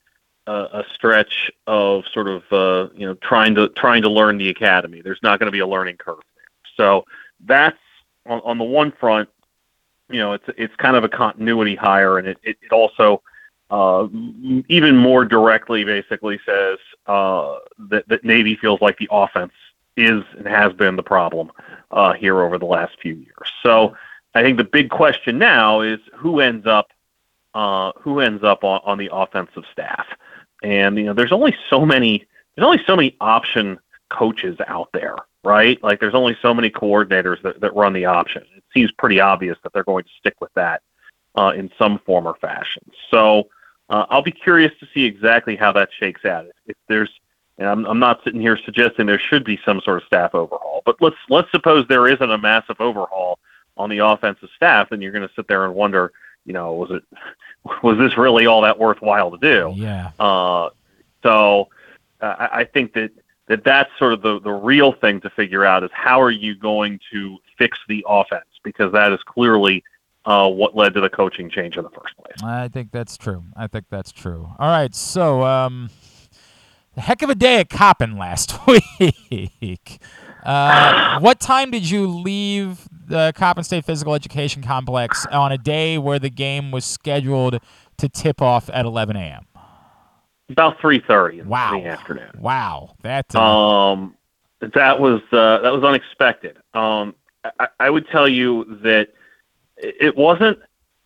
a, a stretch of sort of uh, you know trying to trying to learn the academy. There's not going to be a learning curve there. So that's on, on the one front. You know, it's it's kind of a continuity hire, and it it, it also uh, even more directly basically says uh, that Navy feels like the offense is and has been the problem uh, here over the last few years. So I think the big question now is who ends up uh, who ends up on, the offensive staff. And you know, there's only so many there's only so many option coaches out there, right? Like there's only so many coordinators that, run the option. It seems pretty obvious that they're going to stick with that uh, in some form or fashion. Uh, I'll be curious to see exactly how that shakes out. If, there's and I'm, I'm not sitting here suggesting there should be some sort of staff overhaul, but let's let's suppose there isn't a massive overhaul on the offensive staff, then you're going to sit there and wonder, you know, was it was this really all that worthwhile to do? Yeah. Uh, so uh, I I think that, that that's sort of the, the real thing to figure out is how are you going to fix the offense because that is clearly uh, what led to the coaching change in the first place. I think that's true. I think that's true. All right, so um, heck of a day at Coppin last week. Uh, what time did you leave the Coppin State Physical Education Complex on a day where the game was scheduled to tip off at 11 a.m.? About three thirty wow. in Wow. the afternoon. Wow, that uh, Um, that was uh, that was unexpected. Um, I, I would tell you that it wasn't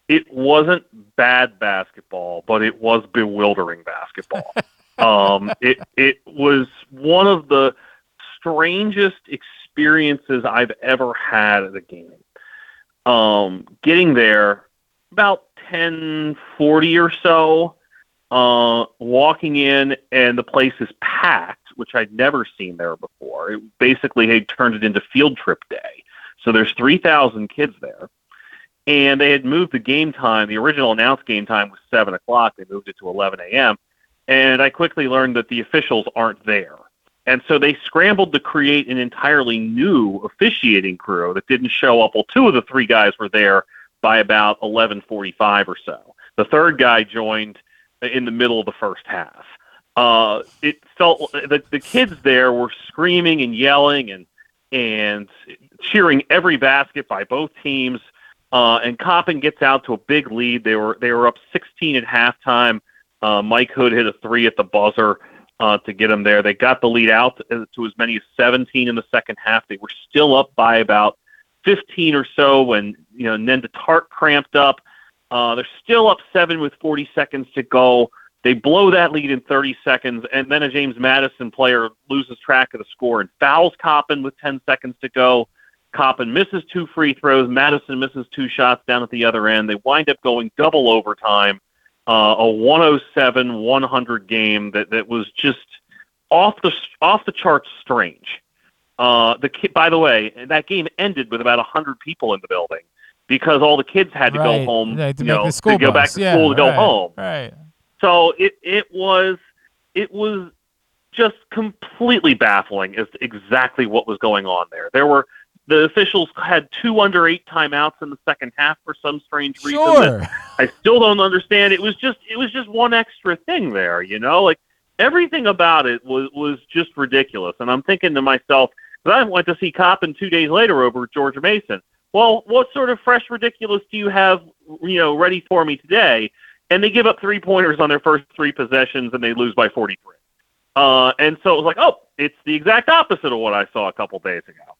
it wasn't bad basketball, but it was bewildering basketball. um, it it was one of the strangest experiences I've ever had at a game. Um, getting there about ten forty or so uh, walking in and the place is packed, which I'd never seen there before. It basically had turned it into field trip day. So there's 3,000 kids there. And they had moved the game time. The original announced game time was 7 o'clock. They moved it to 11 a.m. And I quickly learned that the officials aren't there. And so they scrambled to create an entirely new officiating crew that didn't show up. Well, two of the three guys were there by about 11:45 or so. The third guy joined in the middle of the first half. Uh, it felt the the kids there were screaming and yelling and and cheering every basket by both teams. Uh, and Coppin gets out to a big lead. They were they were up 16 at halftime. Uh, Mike Hood hit a three at the buzzer uh, to get them there. They got the lead out to as many as 17 in the second half. They were still up by about 15 or so when you know Nendah Tarke cramped up. Uh, they're still up seven with 40 seconds to go. They blow that lead in 30 seconds, and then a James Madison player loses track of the score and fouls Coppin with 10 seconds to go. Coppin misses two free throws. Madison misses two shots down at the other end. They wind up going double overtime. Uh, a 107-100 game that, that was just off the off the charts strange. Uh, the ki- by the way, that game ended with about 100 people in the building because all the kids had to right. go home, Yeah, to you make know, the to go back to Yeah, school to go right, home. Right. So it it was it was just completely baffling as to exactly what was going on there. There were the officials had two under eight timeouts in the second half for some strange reason. Sure. I still don't understand. It was just it was just one extra thing there, you know, like everything about it was was just ridiculous. And I'm thinking to myself, because I went to see Coppin two days later over at George Mason. Well, what sort of fresh ridiculous do you have, you know, ready for me today? And they give up three pointers on their first three possessions, and they lose by 43. Uh, and so it was like, oh, it's the exact opposite of what I saw a couple days ago.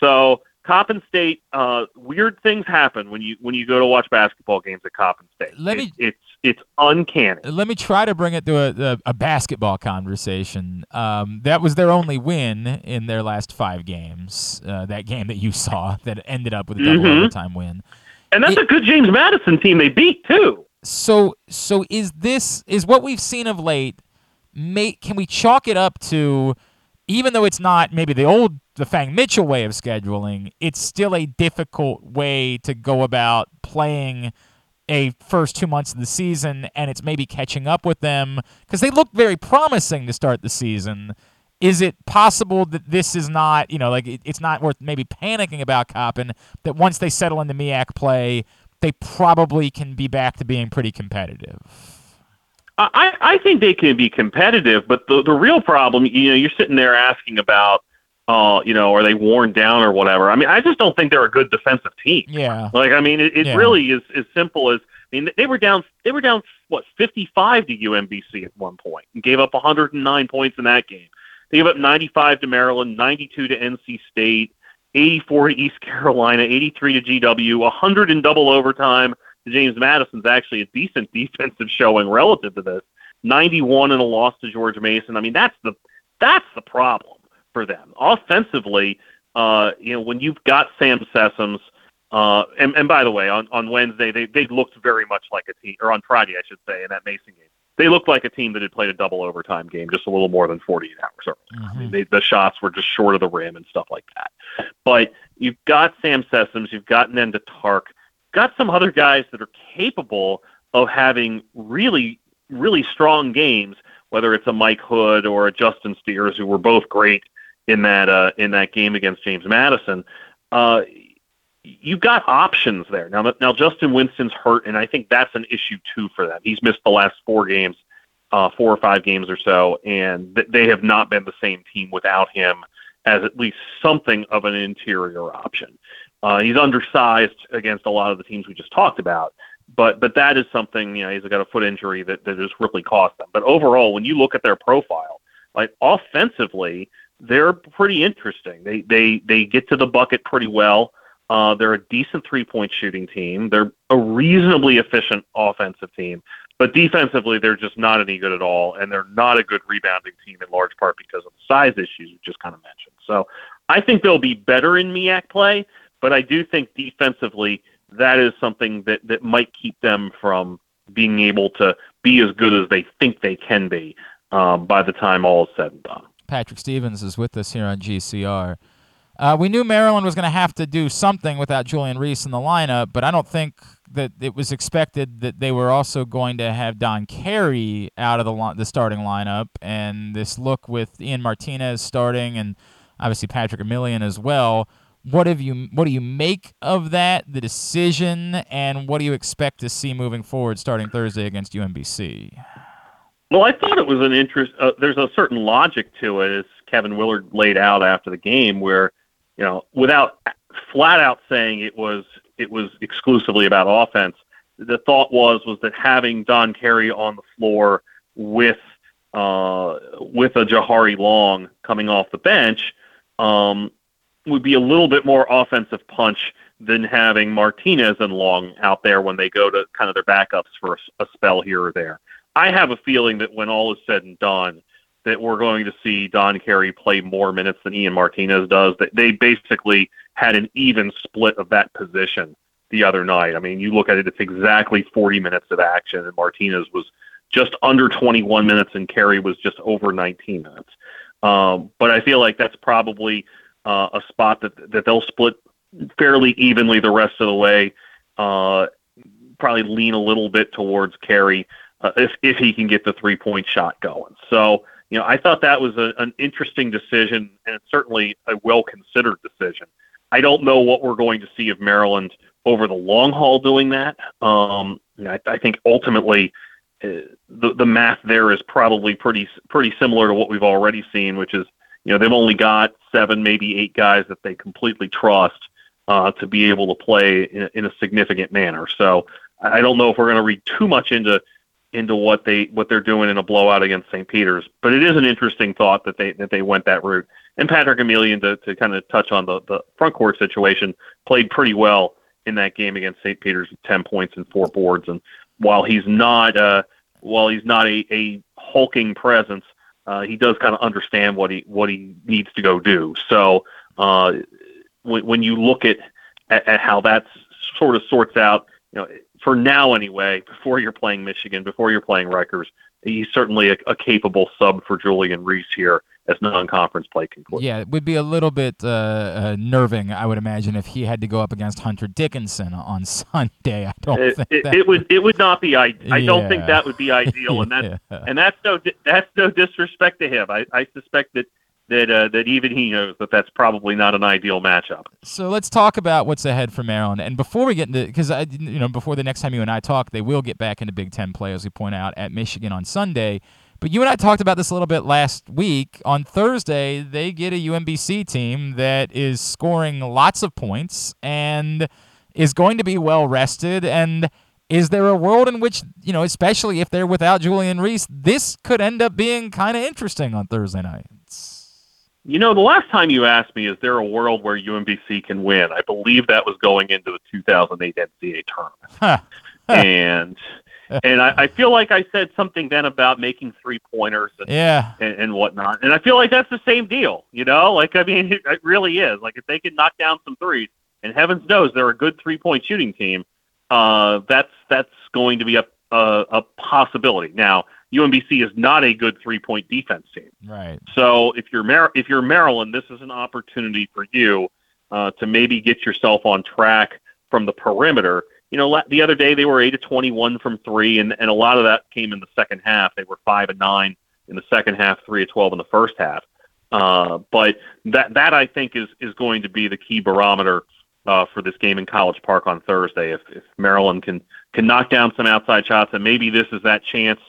So Coppin State, uh, weird things happen when you when you go to watch basketball games at Coppin State. Let It- me- it's it's uncanny. Let me try to bring it to a, a, a basketball conversation. Um, that was their only win in their last five games. Uh, that game that you saw that ended up with a double Mhm. overtime win. And that's It- a good James Madison team they beat too. So, so is this is what we've seen of late? May, can we chalk it up to? Even though it's not maybe the old the Fang Mitchell way of scheduling, it's still a difficult way to go about playing a first two months of the season, and it's maybe catching up with them because they look very promising to start the season. Is it possible that this is not, you know, like it, it's not worth maybe panicking about Coppin? That once they settle into MEAC play, they probably can be back to being pretty competitive. I, I think they can be competitive, but the the real problem, you know, you're sitting there asking about, uh, you know, are they worn down or whatever? I mean, I just don't think they're a good defensive team. Yeah. Like, I mean, it, it Yeah. really is as simple as. I mean, they were down. They were down what 55 to UMBC at one point, and gave up 109 points in that game. They gave up 95 to Maryland, 92 to NC State, 84 to East Carolina, 83 to GW, 100 in double overtime. James Madison's actually a decent defensive showing relative to this. 91 and a loss to George Mason. I mean, that's the that's the problem for them. Offensively, uh, you know, when you've got Sam Sessoms, uh, and, and by the way, on, on Wednesday they they looked very much like a team, or on Friday I should say, in that Mason game, they looked like a team that had played a double overtime game just a little more than 48 hours earlier. I mean, they, the shots were just short of the rim and stuff like that. But you've got Sam Sessoms, you've got Nendah Tarke, got some other guys that are capable of having really, really strong games. Whether it's a Mike Hood or a Justin Steers, who were both great in that uh, in that game against James Madison. Uh, you've got options there now. Now Justin Winston's hurt, and I think that's an issue too for them. He's missed the last four games, uh, four or five games or so, and th- they have not been the same team without him as at least something of an interior option. Uh, he's undersized against a lot of the teams we just talked about, but but that is something you know he's got a foot injury that that has really cost them. But overall, when you look at their profile, like offensively, they're pretty interesting. They they they get to the bucket pretty well. Uh, they're a decent three point shooting team. They're a reasonably efficient offensive team, but defensively, they're just not any good at all, and they're not a good rebounding team in large part because of the size issues you just kind of mentioned. So I think they'll be better in MEAC play, but I do think defensively that is something that, that might keep them from being able to be as good as they think they can be um, by the time all is said and done. Patrick Stevens is with us here on GCR. Uh, we knew Maryland was going to have to do something without Julian Reese in the lineup, but I don't think that it was expected that they were also going to have Don Carey out of the the starting lineup, and this look with Ian Martinez starting, and obviously Patrick Emilien as well. What have you? What do you make of that? The decision, and what do you expect to see moving forward, starting Thursday against UMBC? Well, I thought it was an interest. Uh, there's a certain logic to it, as Kevin Willard laid out after the game, where you know, without flat out saying it was it was exclusively about offense, the thought was was that having Don Carey on the floor with uh, with a Jahari Long coming off the bench um, would be a little bit more offensive punch than having Martinez and Long out there when they go to kind of their backups for a, a spell here or there. I have a feeling that when all is said and done, that we're going to see Don Carey play more minutes than Ian Martinez does. That they basically had an even split of that position the other night. I mean, you look at it; it's exactly 40 minutes of action, and Martinez was just under 21 minutes, and Carey was just over 19 minutes. Um, but I feel like that's probably a spot that that they'll split fairly evenly the rest of the way. Uh, probably lean a little bit towards Carey uh, if if he can get the three point shot going. So you know, I thought that was a, an interesting decision and certainly a well considered decision. I don't know what we're going to see of Maryland over the long haul doing that. Um, I, I think ultimately uh, the the math there is probably pretty pretty similar to what we've already seen, which is you know they've only got seven, maybe eight guys that they completely trust uh, to be able to play in, in a significant manner. So I don't know if we're going to read too much into into what they what they're doing in a blowout against St. Peter's, but it is an interesting thought that they that they went that route. And Patrick Emilien, to, to kind of touch on the the front court situation played pretty well in that game against St. Peter's with ten points and four boards. And while he's not uh, while he's not a, a hulking presence, uh, he does kind of understand what he what he needs to go do. So uh, when when you look at, at at how that sort of sorts out, you know, for now anyway, before you're playing Michigan, before you're playing Rutgers, he's certainly a, a capable sub for Julian Reese here as non-conference play concludes. Yeah, it would be a little bit uh, uh, nerving, I would imagine, if he had to go up against Hunter Dickinson on Sunday. I don't It, think it, that it would it would not be I, I don't think that would be ideal and that's Yeah. and that's no that's no disrespect to him. I, I suspect that that uh, that even he knows that that's probably not an ideal matchup. So let's talk about what's ahead for Maryland. And before we get into, because I, you know, before the next time you and I talk, they will get back into Big Ten play, as we point out, at Michigan on Sunday. But you and I talked about this a little bit last week. On Thursday, they get a UMBC team that is scoring lots of points and is going to be well rested. And is there a world in which, you know, especially if they're without Julian Reese, this could end up being kind of interesting on Thursday nights? You know, the last time you asked me, is there a world where UMBC can win? I believe that was going into the 2008 NCAA tournament, Huh. and and I, I feel like I said something then about making three pointers and, Yeah. and and whatnot, and I feel like that's the same deal. You know, like I mean, it, it really is. Like if they can knock down some threes, and heavens knows they're a good three point shooting team, uh, that's that's going to be a a, a possibility. Now, UMBC is not a good three point defense team. Right. So if you're Mar- if you're Maryland, this is an opportunity for you uh, to maybe get yourself on track from the perimeter. You know, the other day they were eight to twenty-one from three, and, and a lot of that came in the second half. They were five and nine in the second half, three to twelve in the first half. Uh, but that that I think is is going to be the key barometer uh, for this game in College Park on Thursday. If, if Maryland can can knock down some outside shots, and maybe this is that chance.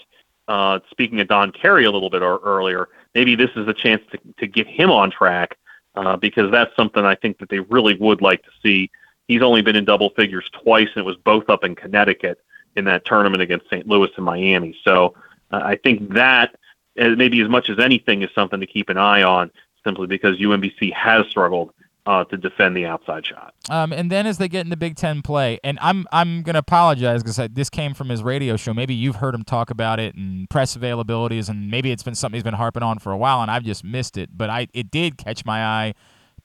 Uh, speaking of Don Carey a little bit or, earlier, maybe this is a chance to, to get him on track uh, because that's something I think that they really would like to see. He's only been in double figures twice, and it was both up in Connecticut in that tournament against St. Louis and Miami. So uh, I think that uh, maybe as much as anything is something to keep an eye on, simply because UMBC has struggled uh, to defend the outside shot. Um, and then as they get into Big Ten play, and I'm I'm gonna apologize because this came from his radio show. Maybe you've heard him talk about it and press availabilities, and maybe it's been something he's been harping on for a while, and I've just missed it. But I it did catch my eye.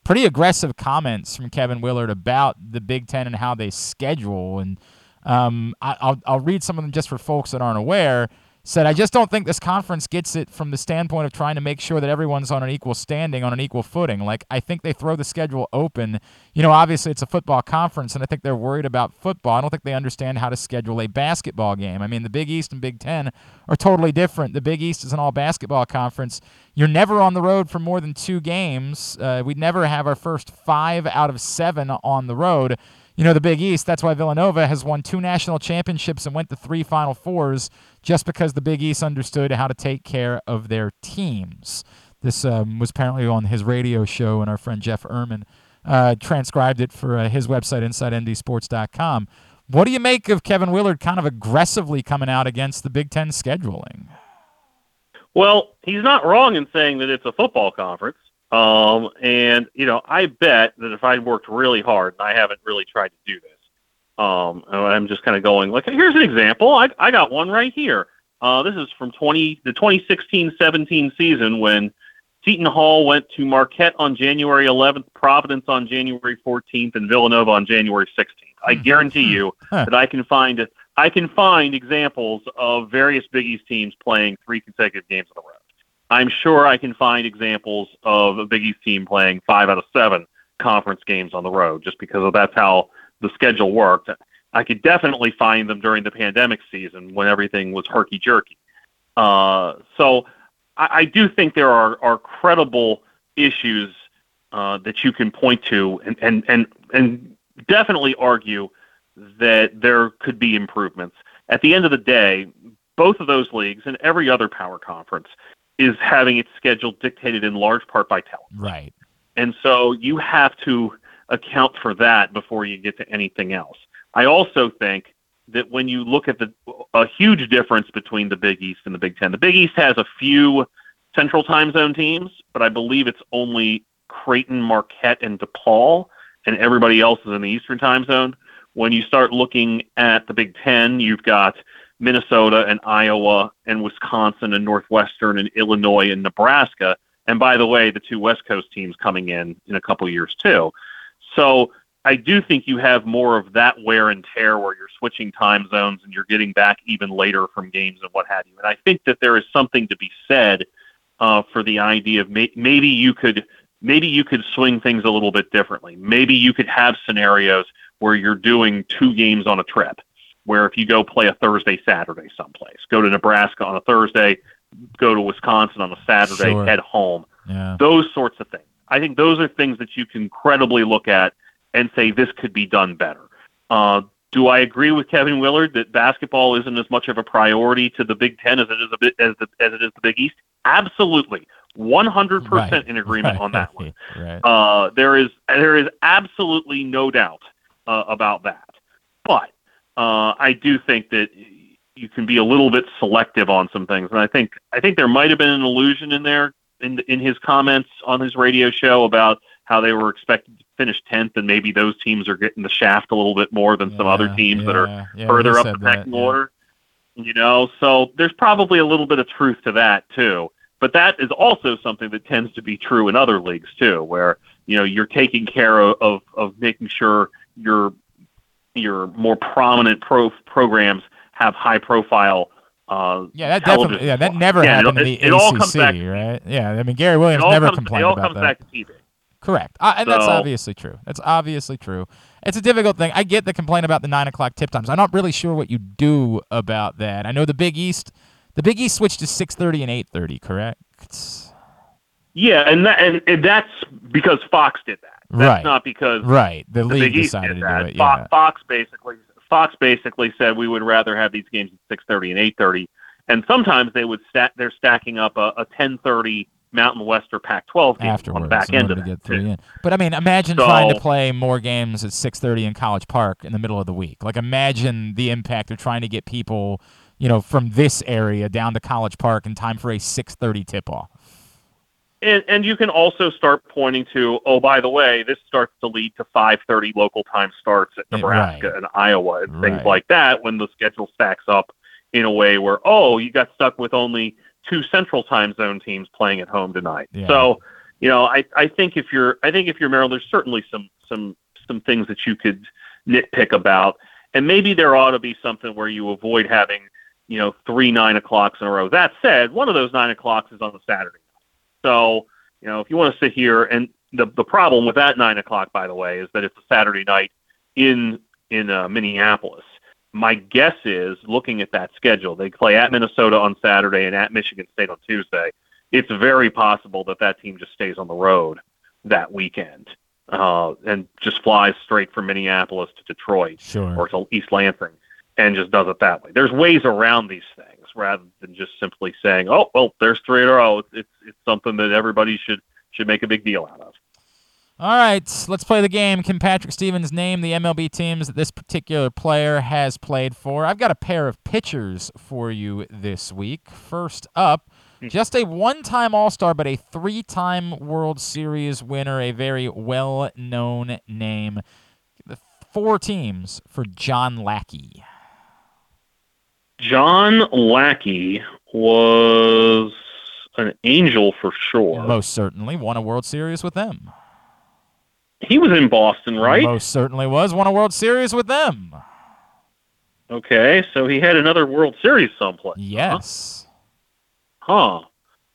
Pretty aggressive comments from Kevin Willard about the Big Ten and how they schedule, and um, I, I'll I'll read some of them just for folks that aren't aware. Said, I just don't think this conference gets it from the standpoint of trying to make sure that everyone's on an equal standing, on an equal footing. Like, I think they throw the schedule open. You know, obviously it's a football conference, and I think they're worried about football. I don't think they understand how to schedule a basketball game. I mean, the Big East and Big Ten are totally different. The Big East is an all basketball conference. You're never on the road for more than two games. Uh, we never have our first five out of seven on the road you know, the Big East, that's why Villanova has won two national championships and went to three Final Fours just because the Big East understood how to take care of their teams. This um, was apparently on his radio show, and our friend Jeff Ermann uh, transcribed it for uh, his website, InsideMDSports.com. What do you make of Kevin Willard kind of aggressively coming out against the Big Ten scheduling? Well, he's not wrong in saying that it's a football conference. Um, and you know, I bet that if I worked really hard, and I haven't really tried to do this, um, I'm just kind of going like, here's an example. I I got one right here. Uh, this is from 20 the 2016-17 season when Seton Hall went to Marquette on January 11th, Providence on January 14th, and Villanova on January 16th. I guarantee you Huh. that I can find I can find examples of various Big East teams playing three consecutive games on the road. I'm sure I can find examples of a Big East team playing five out of seven conference games on the road, just because of that's how the schedule worked. I could definitely find them during the pandemic season when everything was herky jerky. Uh, so I, I do think there are, are credible issues uh, that you can point to and, and, and, and definitely argue that there could be improvements. At the end of the day, both of those leagues and every other power conference is having its schedule dictated in large part by talent. Right. And so you have to account for that before you get to anything else. I also think that when you look at the a huge difference between the Big East and the Big Ten, the Big East has a few central time zone teams, but I believe it's only Creighton, Marquette, and DePaul, and everybody else is in the Eastern time zone. When you start looking at the Big Ten, you've got Minnesota and Iowa and Wisconsin and Northwestern and Illinois and Nebraska. And by the way, the two West Coast teams coming in in a couple years too. So I do think you have more of that wear and tear where you're switching time zones and you're getting back even later from games and what have you. And I think that there is something to be said uh, for the idea of may- maybe you could maybe you could swing things a little bit differently. Maybe you could have scenarios where you're doing two games on a trip, where if you go play a Thursday, Saturday someplace, go to Nebraska on a Thursday, go to Wisconsin on a Saturday, Sure. head home. Yeah. Those sorts of things. I think those are things that you can credibly look at and say this could be done better. Uh, do I agree with Kevin Willard that basketball isn't as much of a priority to the Big Ten as it is a bit as the, as it is the Big East? Absolutely, one hundred percent in agreement Right. on that one. Right. Uh, there is there is absolutely no doubt uh, about that. But uh, I do think that you can be a little bit selective on some things, and I think I think there might have been an illusion in there in in his comments on his radio show about how they were expected to finish tenth, and maybe those teams are getting the shaft a little bit more than some other Yeah, teams that are yeah, yeah, further up the pecking yeah. order. You know, so there's probably a little bit of truth to that too. But that is also something that tends to be true in other leagues too, where you know you're taking care of of, of making sure your your more prominent pro programs have high profile. Uh, Yeah, that definitely. Yeah, that never Yeah, happened it, in the it all comes ACC, back. right? Yeah, I mean Gary Williams never comes, complained it all about comes that. back to TV. Correct, uh, and that's obviously true. That's obviously true. It's a difficult thing. I get the complaint about the nine o'clock tip times. I'm not really sure what you do about that. I know the Big East, the Big East switched to six thirty and eight thirty. Correct. Yeah, and that and, and that's because Fox did that. That's Right. not because Right. The, the league Big East decided did to that. do it. Yeah. Fox basically Fox basically said we would rather have these games at six thirty and eight thirty, and sometimes they would stack. They're stacking up a, a ten thirty Mountain West or Pac twelve game Afterwards, on the back end of to that. get three too. in. But I mean, imagine trying to play more games at six thirty in College Park in the middle of the week. Like, imagine the impact of trying to get people, you know, from this area down to College Park in time for a six thirty tip off. And, and you can also start pointing to, oh, by the way, this starts to lead to 5:30 local time starts at Nebraska right. and Iowa and things Right. like that when the schedule stacks up in a way where, oh, you got stuck with only two Central Time Zone teams playing at home tonight. Yeah. So, you know, I, I think if you're I think if you're Maryland, there's certainly some some some things that you could nitpick about, and maybe there ought to be something where you avoid having you know three nine o'clocks in a row. That said, one of those nine o'clocks is on a Saturday. So, you know, if you want to sit here and the the problem with that nine o'clock, by the way, is that it's a Saturday night in in uh, Minneapolis. My guess is, looking at that schedule, they play at Minnesota on Saturday and at Michigan State on Tuesday. It's very possible that that team just stays on the road that weekend uh, and just flies straight from Minneapolis to Detroit Sure. or to East Lansing and just does it that way. There's ways around these things rather than just simply saying, "Oh, well, there's three in a row." It's it's, it's something that everybody should should make a big deal out of. All right, let's play the game. Can Patrick Stevens name the MLB teams that this particular player has played for? I've got a pair of pitchers for you this week. First up, hmm. just a one time All Star, but a three time World Series winner, a very well known name. The four teams for John Lackey. John Lackey was an angel for sure. Most certainly won a World Series with them. He was in Boston, right? Most certainly was. Won a World Series with them. Okay, so he had another World Series someplace. Yes. Huh?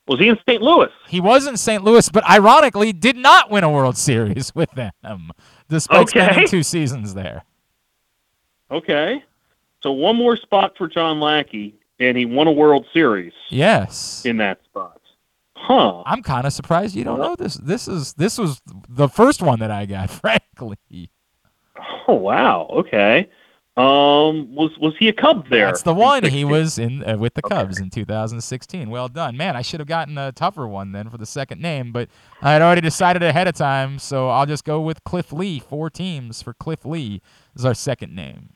Was he in St. Louis? He was in St. Louis, but ironically did not win a World Series with them, despite Okay. spending two seasons there. Okay. So one more spot for John Lackey, and he won a World Series Yes. in that spot. Huh. I'm kind of surprised you don't know this. This is this was the first one that I got, frankly. Oh wow. Okay. Um, was was he a Cub there? That's the one. He was in uh, with the Okay. Cubs in 2016. Well done, man. I should have gotten a tougher one then for the second name, but I had already decided ahead of time, so I'll just go with Cliff Lee. Four teams for Cliff Lee is our second name.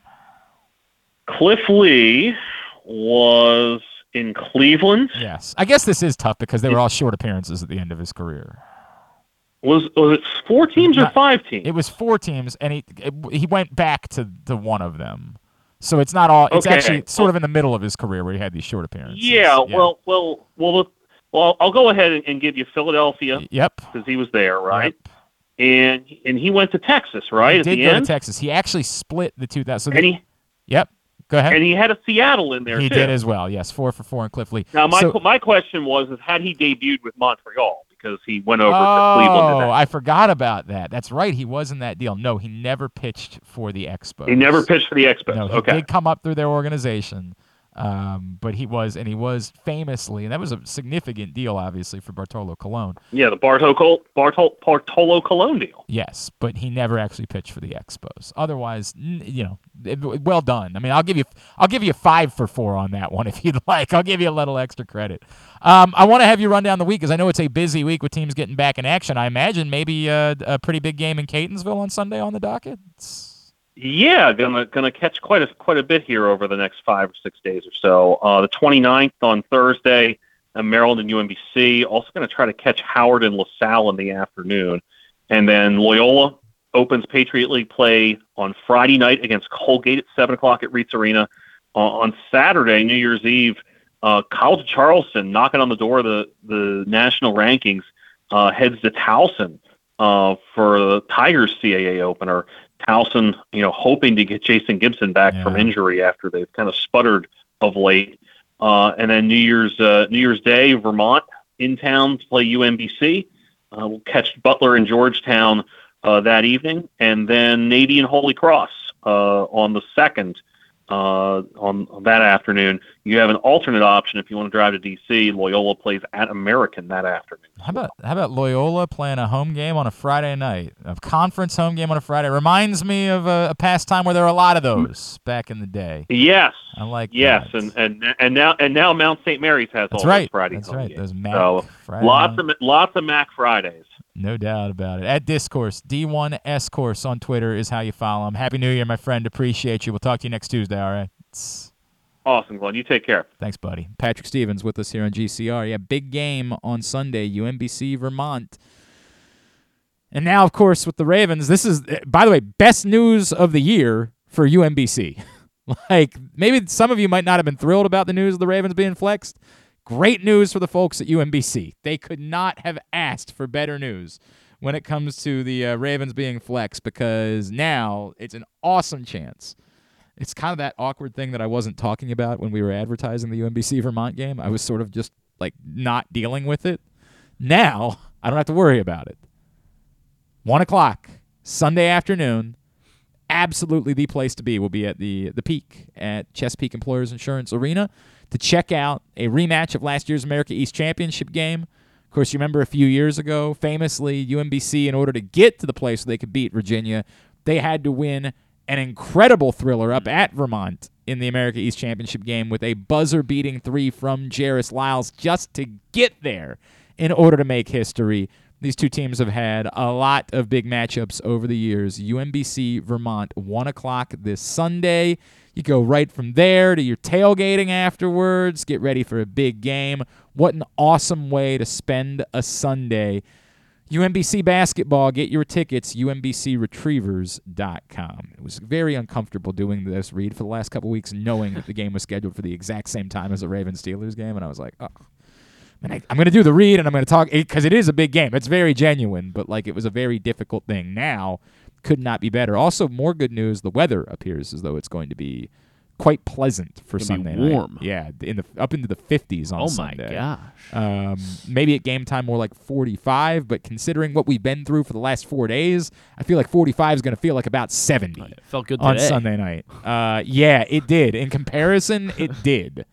Cliff Lee was in Cleveland. Yes, I guess this is tough because they were all short appearances at the end of his career. Was was it four teams or Not- five teams? It was four teams, and he he went back to the one of them. So it's not all. It's Okay. actually sort of in the middle of his career where he had these short appearances. yeah, Well, well, well. Well, I'll go ahead and, give you Philadelphia Yep. because he was there, right? Yep. And and he went to Texas, right? He at did the go end. to Texas. He actually split the 2000. So and he yep. Go ahead. and he had a Seattle in there he too. did as well. Yes, four for four in Cliff Lee. Now, my So- my question was: is had he debuted with Montreal because he went over oh, to Cleveland? today. I forgot about that. That's right. He was in that deal. No, he never pitched for the Expos. He never pitched for the Expos. No, he okay. did come up through their organization, um, but he was, and he was famously, and that was a significant deal, obviously, for Bartolo Colon. Yeah, the Bartolo Col- Bartol- Bartolo Colon deal. Yes, but he never actually pitched for the Expos. Otherwise, n- you know, well done. I mean, I'll give you, I'll give you five for four on that one if you'd like. I'll give you a little extra credit. Um, I want to have you run down the week because I know it's a busy week with teams getting back in action. I imagine maybe uh, a pretty big game in Catonsville on Sunday on the docket. It's- Yeah, gonna gonna catch quite a quite a bit here over the next five or six days or so. Uh, the 29th on Thursday, uh, Maryland and UMBC. Also going to try to catch Howard and LaSalle in the afternoon, and then Loyola opens Patriot League play on Friday night against Colgate at seven o'clock at Reitz Arena. Uh, on Saturday, New Year's Eve, uh, College of Charleston knocking on the door of the the national rankings uh, heads to Towson uh, for the Tigers CAA opener. Towson, you know, hoping to get Jason Gibson back Yeah. from injury after they've kind of sputtered of late. Uh, and then New Year's uh, New Year's Day, Vermont in town to play UMBC. Uh, we'll catch Butler and Georgetown uh, that evening, and then Navy and Holy Cross uh, on the second uh, on that afternoon. You have an alternate option if you want to drive to DC. Loyola plays at American that afternoon. How about how about Loyola playing a home game on a Friday night? A conference home game on a Friday reminds me of a, a past time where there were a lot of those back in the day. Yes. I like Yes, that. and, and and now and now Mount St. Mary's has That's all right. those Friday That's right. games. Those Mac so Friday lots night- of lots of Mac Fridays. No doubt about it. At Discourse, D1scourse on Twitter is how you follow him. Happy New Year, my friend. Appreciate you. We'll talk to you next Tuesday, all right? It's- Awesome, Glenn. You take care. Thanks, buddy. Patrick Stevens with us here on GCR. Yeah, big game on Sunday, UMBC Vermont. And now, of course, with the Ravens, this is, by the way, best news of the year for UMBC. like, maybe some of you might not have been thrilled about the news of the Ravens being flexed. Great news for the folks at UMBC. They could not have asked for better news when it comes to the uh, Ravens being flexed because now it's an awesome chance. It's kind of that awkward thing that I wasn't talking about when we were advertising the UMBC Vermont game. I was sort of just like not dealing with it. Now I don't have to worry about it. One o'clock Sunday afternoon. Absolutely the place to be will be at the the peak at Chesapeake Employers Insurance Arena to check out a rematch of last year's America East Championship game. Of course, you remember a few years ago, famously, UMBC, in order to get to the place where they could beat Virginia, they had to win an incredible thriller up at Vermont in the America East Championship game with a buzzer beating three from Jairus Lyles just to get there in order to make history. These two teams have had a lot of big matchups over the years. UMBC Vermont, 1 o'clock this Sunday. You go right from there to your tailgating afterwards. Get ready for a big game. What an awesome way to spend a Sunday. UMBC basketball, get your tickets, umbcretrievers.com. It was very uncomfortable doing this read for the last couple weeks, knowing that the game was scheduled for the exact same time as the Ravens Steelers game. And I was like, oh, man, I, I'm going to do the read and I'm going to talk because it is a big game. It's very genuine, but like it was a very difficult thing. Now, could not be better. Also, more good news the weather appears as though it's going to be quite pleasant for be Sunday warm. night. Yeah, in the up into the 50s on Oh my Sunday. gosh. Um, maybe at game time more like 45, but considering what we've been through for the last four days, I feel like 45 is going to feel like about 70 It felt good on today. Sunday night. Uh, yeah, it did. In comparison, it did.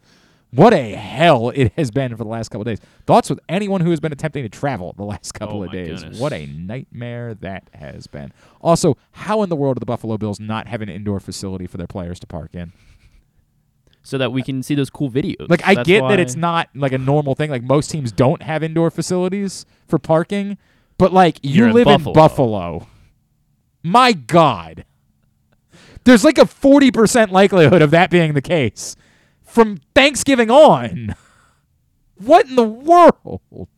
What a hell it has been for the last couple of days. Thoughts with anyone who has been attempting to travel the last oh, couple Oh of days. goodness. What a nightmare that has been. Also, how in the world do the Buffalo Bills not have an indoor facility for their players to park in? So that we can see those cool videos. Like I That's get why- that it's not like a normal thing. Like most teams don't have indoor facilities for parking, but like you You're in live Buffalo. in Buffalo. My God. There's like a 40% likelihood of that being the case from Thanksgiving on. What in the world?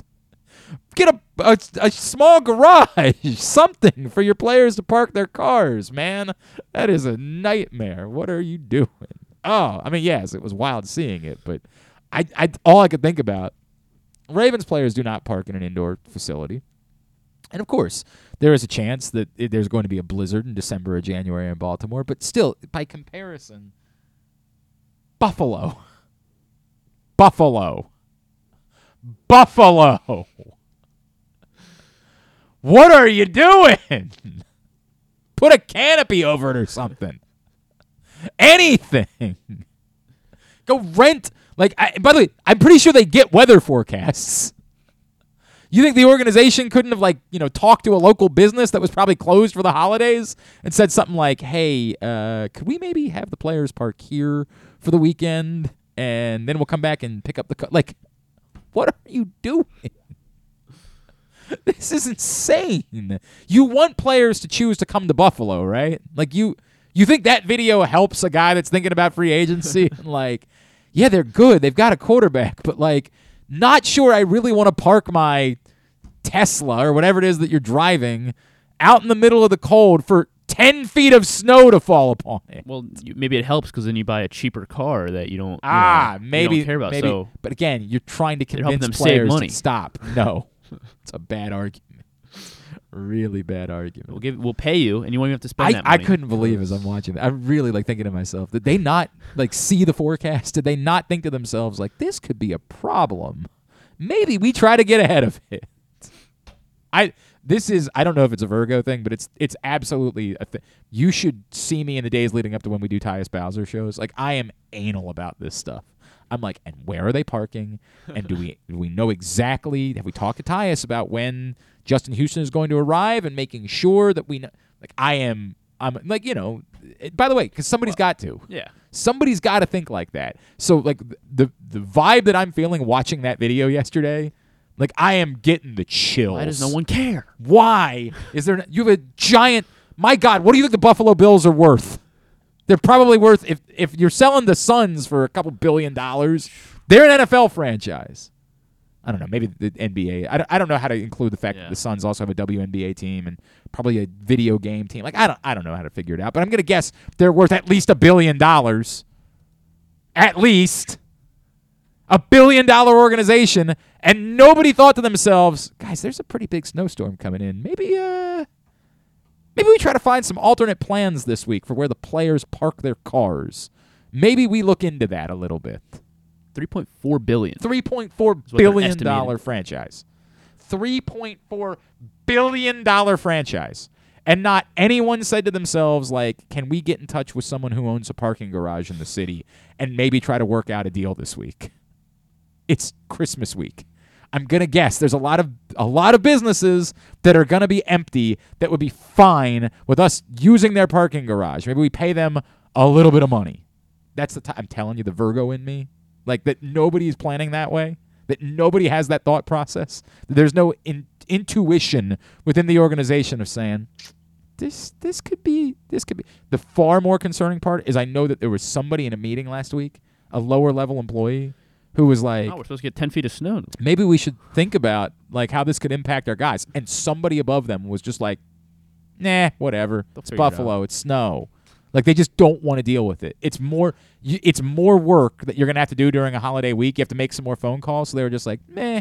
Get a, a, a small garage, something for your players to park their cars, man. That is a nightmare. What are you doing? Oh, I mean, yes, it was wild seeing it, but I, I all I could think about Ravens players do not park in an indoor facility. And of course, there is a chance that there's going to be a blizzard in December or January in Baltimore, but still, by comparison, Buffalo. Buffalo. Buffalo. What are you doing? Put a canopy over it or something. Anything. Go rent. Like, I, by the way, I'm pretty sure they get weather forecasts. You think the organization couldn't have like you know talked to a local business that was probably closed for the holidays and said something like, "Hey, uh, could we maybe have the players park here for the weekend, and then we'll come back and pick up the co-? like." What are you doing? This is insane. You want players to choose to come to Buffalo, right? Like you you think that video helps a guy that's thinking about free agency? like, yeah, they're good. They've got a quarterback, but like not sure I really want to park my Tesla or whatever it is that you're driving out in the middle of the cold for 10 feet of snow to fall upon it. Well, you, maybe it helps because then you buy a cheaper car that you don't. you Ah, know, you maybe don't care about. Maybe, So but again, you're trying to convince them save players money. to stop. No, it's a bad argument. Really bad argument. we'll give, we'll pay you, and you won't even have to spend I, that I couldn't believe as I'm watching that. I'm really like thinking to myself, did they not like see the forecast? Did they not think to themselves like this could be a problem? Maybe we try to get ahead of it. I this is I don't know if it's a Virgo thing, but it's it's absolutely a thing. You should see me in the days leading up to when we do Tyus Bowser shows. Like I am anal about this stuff. I'm like, and where are they parking? And do we do we know exactly? Have we talked to Tyus about when Justin Houston is going to arrive and making sure that we know? Like I am, I'm like you know. it- by the way, because somebody's got to. Yeah. Somebody's got to think like that. So like the the vibe that I'm feeling watching that video yesterday, like I am getting the chills. Why does no one care? Why is there? You have a giant. My God, what do you think the Buffalo Bills are worth? They're probably worth if if you're selling the Suns for a couple billion dollars, they're an NFL franchise. I don't know. Maybe the NBA. I don't, I don't know how to include the fact Yeah. that the Suns also have a WNBA team and probably a video game team. Like I don't I don't know how to figure it out, but I'm gonna guess they're worth at least a billion dollars. At least a billion dollar organization, and nobody thought to themselves, guys, there's a pretty big snowstorm coming in. Maybe uh maybe we try to find some alternate plans this week for where the players park their cars. Maybe we look into that a little bit. Three point four billion. Three point four Is what they're billion dollar franchise. Three point four billion dollar franchise. And not anyone said to themselves, like, can we get in touch with someone who owns a parking garage in the city and maybe try to work out a deal this week? It's Christmas week. I'm gonna guess there's a lot of a lot of businesses that are gonna be empty that would be fine with us using their parking garage. Maybe we pay them a little bit of money. That's the time I'm telling you, the Virgo in me, like that nobody's planning that way. That nobody has that thought process. There's no in, intuition within the organization of saying this this could be this could be. The far more concerning part is I know that there was somebody in a meeting last week, a lower level employee, who was like, Oh, we're supposed to get ten feet of snow. maybe we should think about like how this could impact our guys. And somebody above them was just like, nah, whatever. They'll it's figure it Buffalo. It's snow. Like they just don't want to deal with it. It's more, it's more work that you're gonna have to do during a holiday week. You have to make some more phone calls. So they were just like, meh,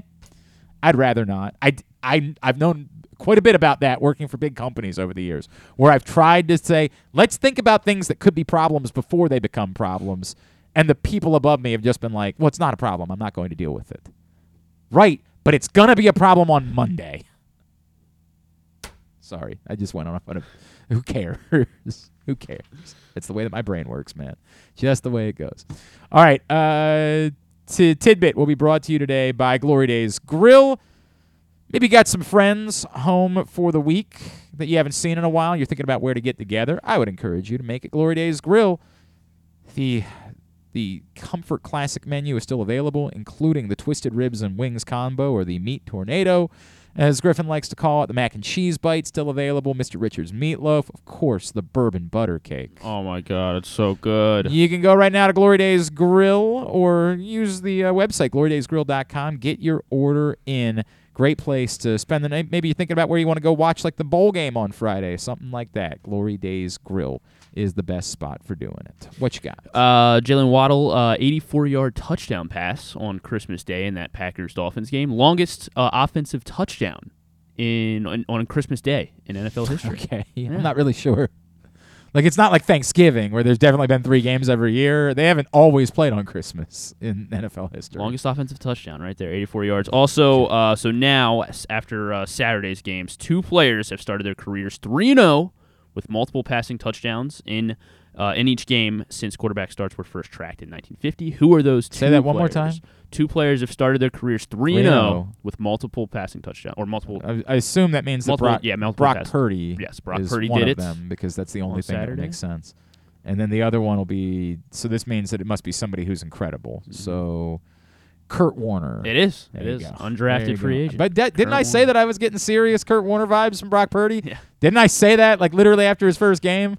I'd rather not. I, I, I've known quite a bit about that working for big companies over the years, where I've tried to say, let's think about things that could be problems before they become problems. And the people above me have just been like, well, it's not a problem. I'm not going to deal with it. Right, but it's going to be a problem on Monday. Sorry, I just went on a. Who cares? who cares? It's the way that my brain works, man. Just the way it goes. All right, uh, t- tidbit will be brought to you today by Glory Days Grill. Maybe you got some friends home for the week that you haven't seen in a while. You're thinking about where to get together. I would encourage you to make it Glory Days Grill. The the Comfort Classic menu is still available, including the Twisted Ribs and Wings combo or the Meat Tornado, as Griffin likes to call it. The Mac and Cheese Bite still available. Mr. Richards Meatloaf, of course, the Bourbon Butter Cake. Oh my god, it's so good. You can go right now to Glory Days Grill or use the uh, website, glorydaysgrill.com. Get your order in. Great place to spend the night. Maybe you're thinking about where you want to go watch like the bowl game on Friday, something like that. Glory Days Grill is the best spot for doing it. What you got? Uh, Jaylen Waddle, uh, 84-yard touchdown pass on Christmas Day in that Packers Dolphins game, longest uh, offensive touchdown in on, on Christmas Day in NFL history. Okay, Yeah. I'm not really sure. Like it's not like Thanksgiving where there's definitely been three games every year. They haven't always played on Christmas in NFL history. Longest offensive touchdown right there, 84 yards. Also, uh, so now after uh, Saturday's games, two players have started their careers 3 0 with multiple passing touchdowns in uh, in each game since quarterback starts were first tracked in 1950. Who are those two Say that one more players? time. Two players have started their careers 3 3-0. with multiple passing touchdowns or multiple I, I assume that means that Brock, yeah, multiple Brock. Purdy. Yes, Brock is Purdy one did of it them because that's the only on thing Saturday. that makes sense. And then the other one will be so this means that it must be somebody who's incredible. So Kurt Warner. It is. There it is. go. Undrafted free agent. But that, didn't I say that I was getting serious Kurt Warner vibes from Brock Purdy? Yeah. Didn't I say that like literally after his first game?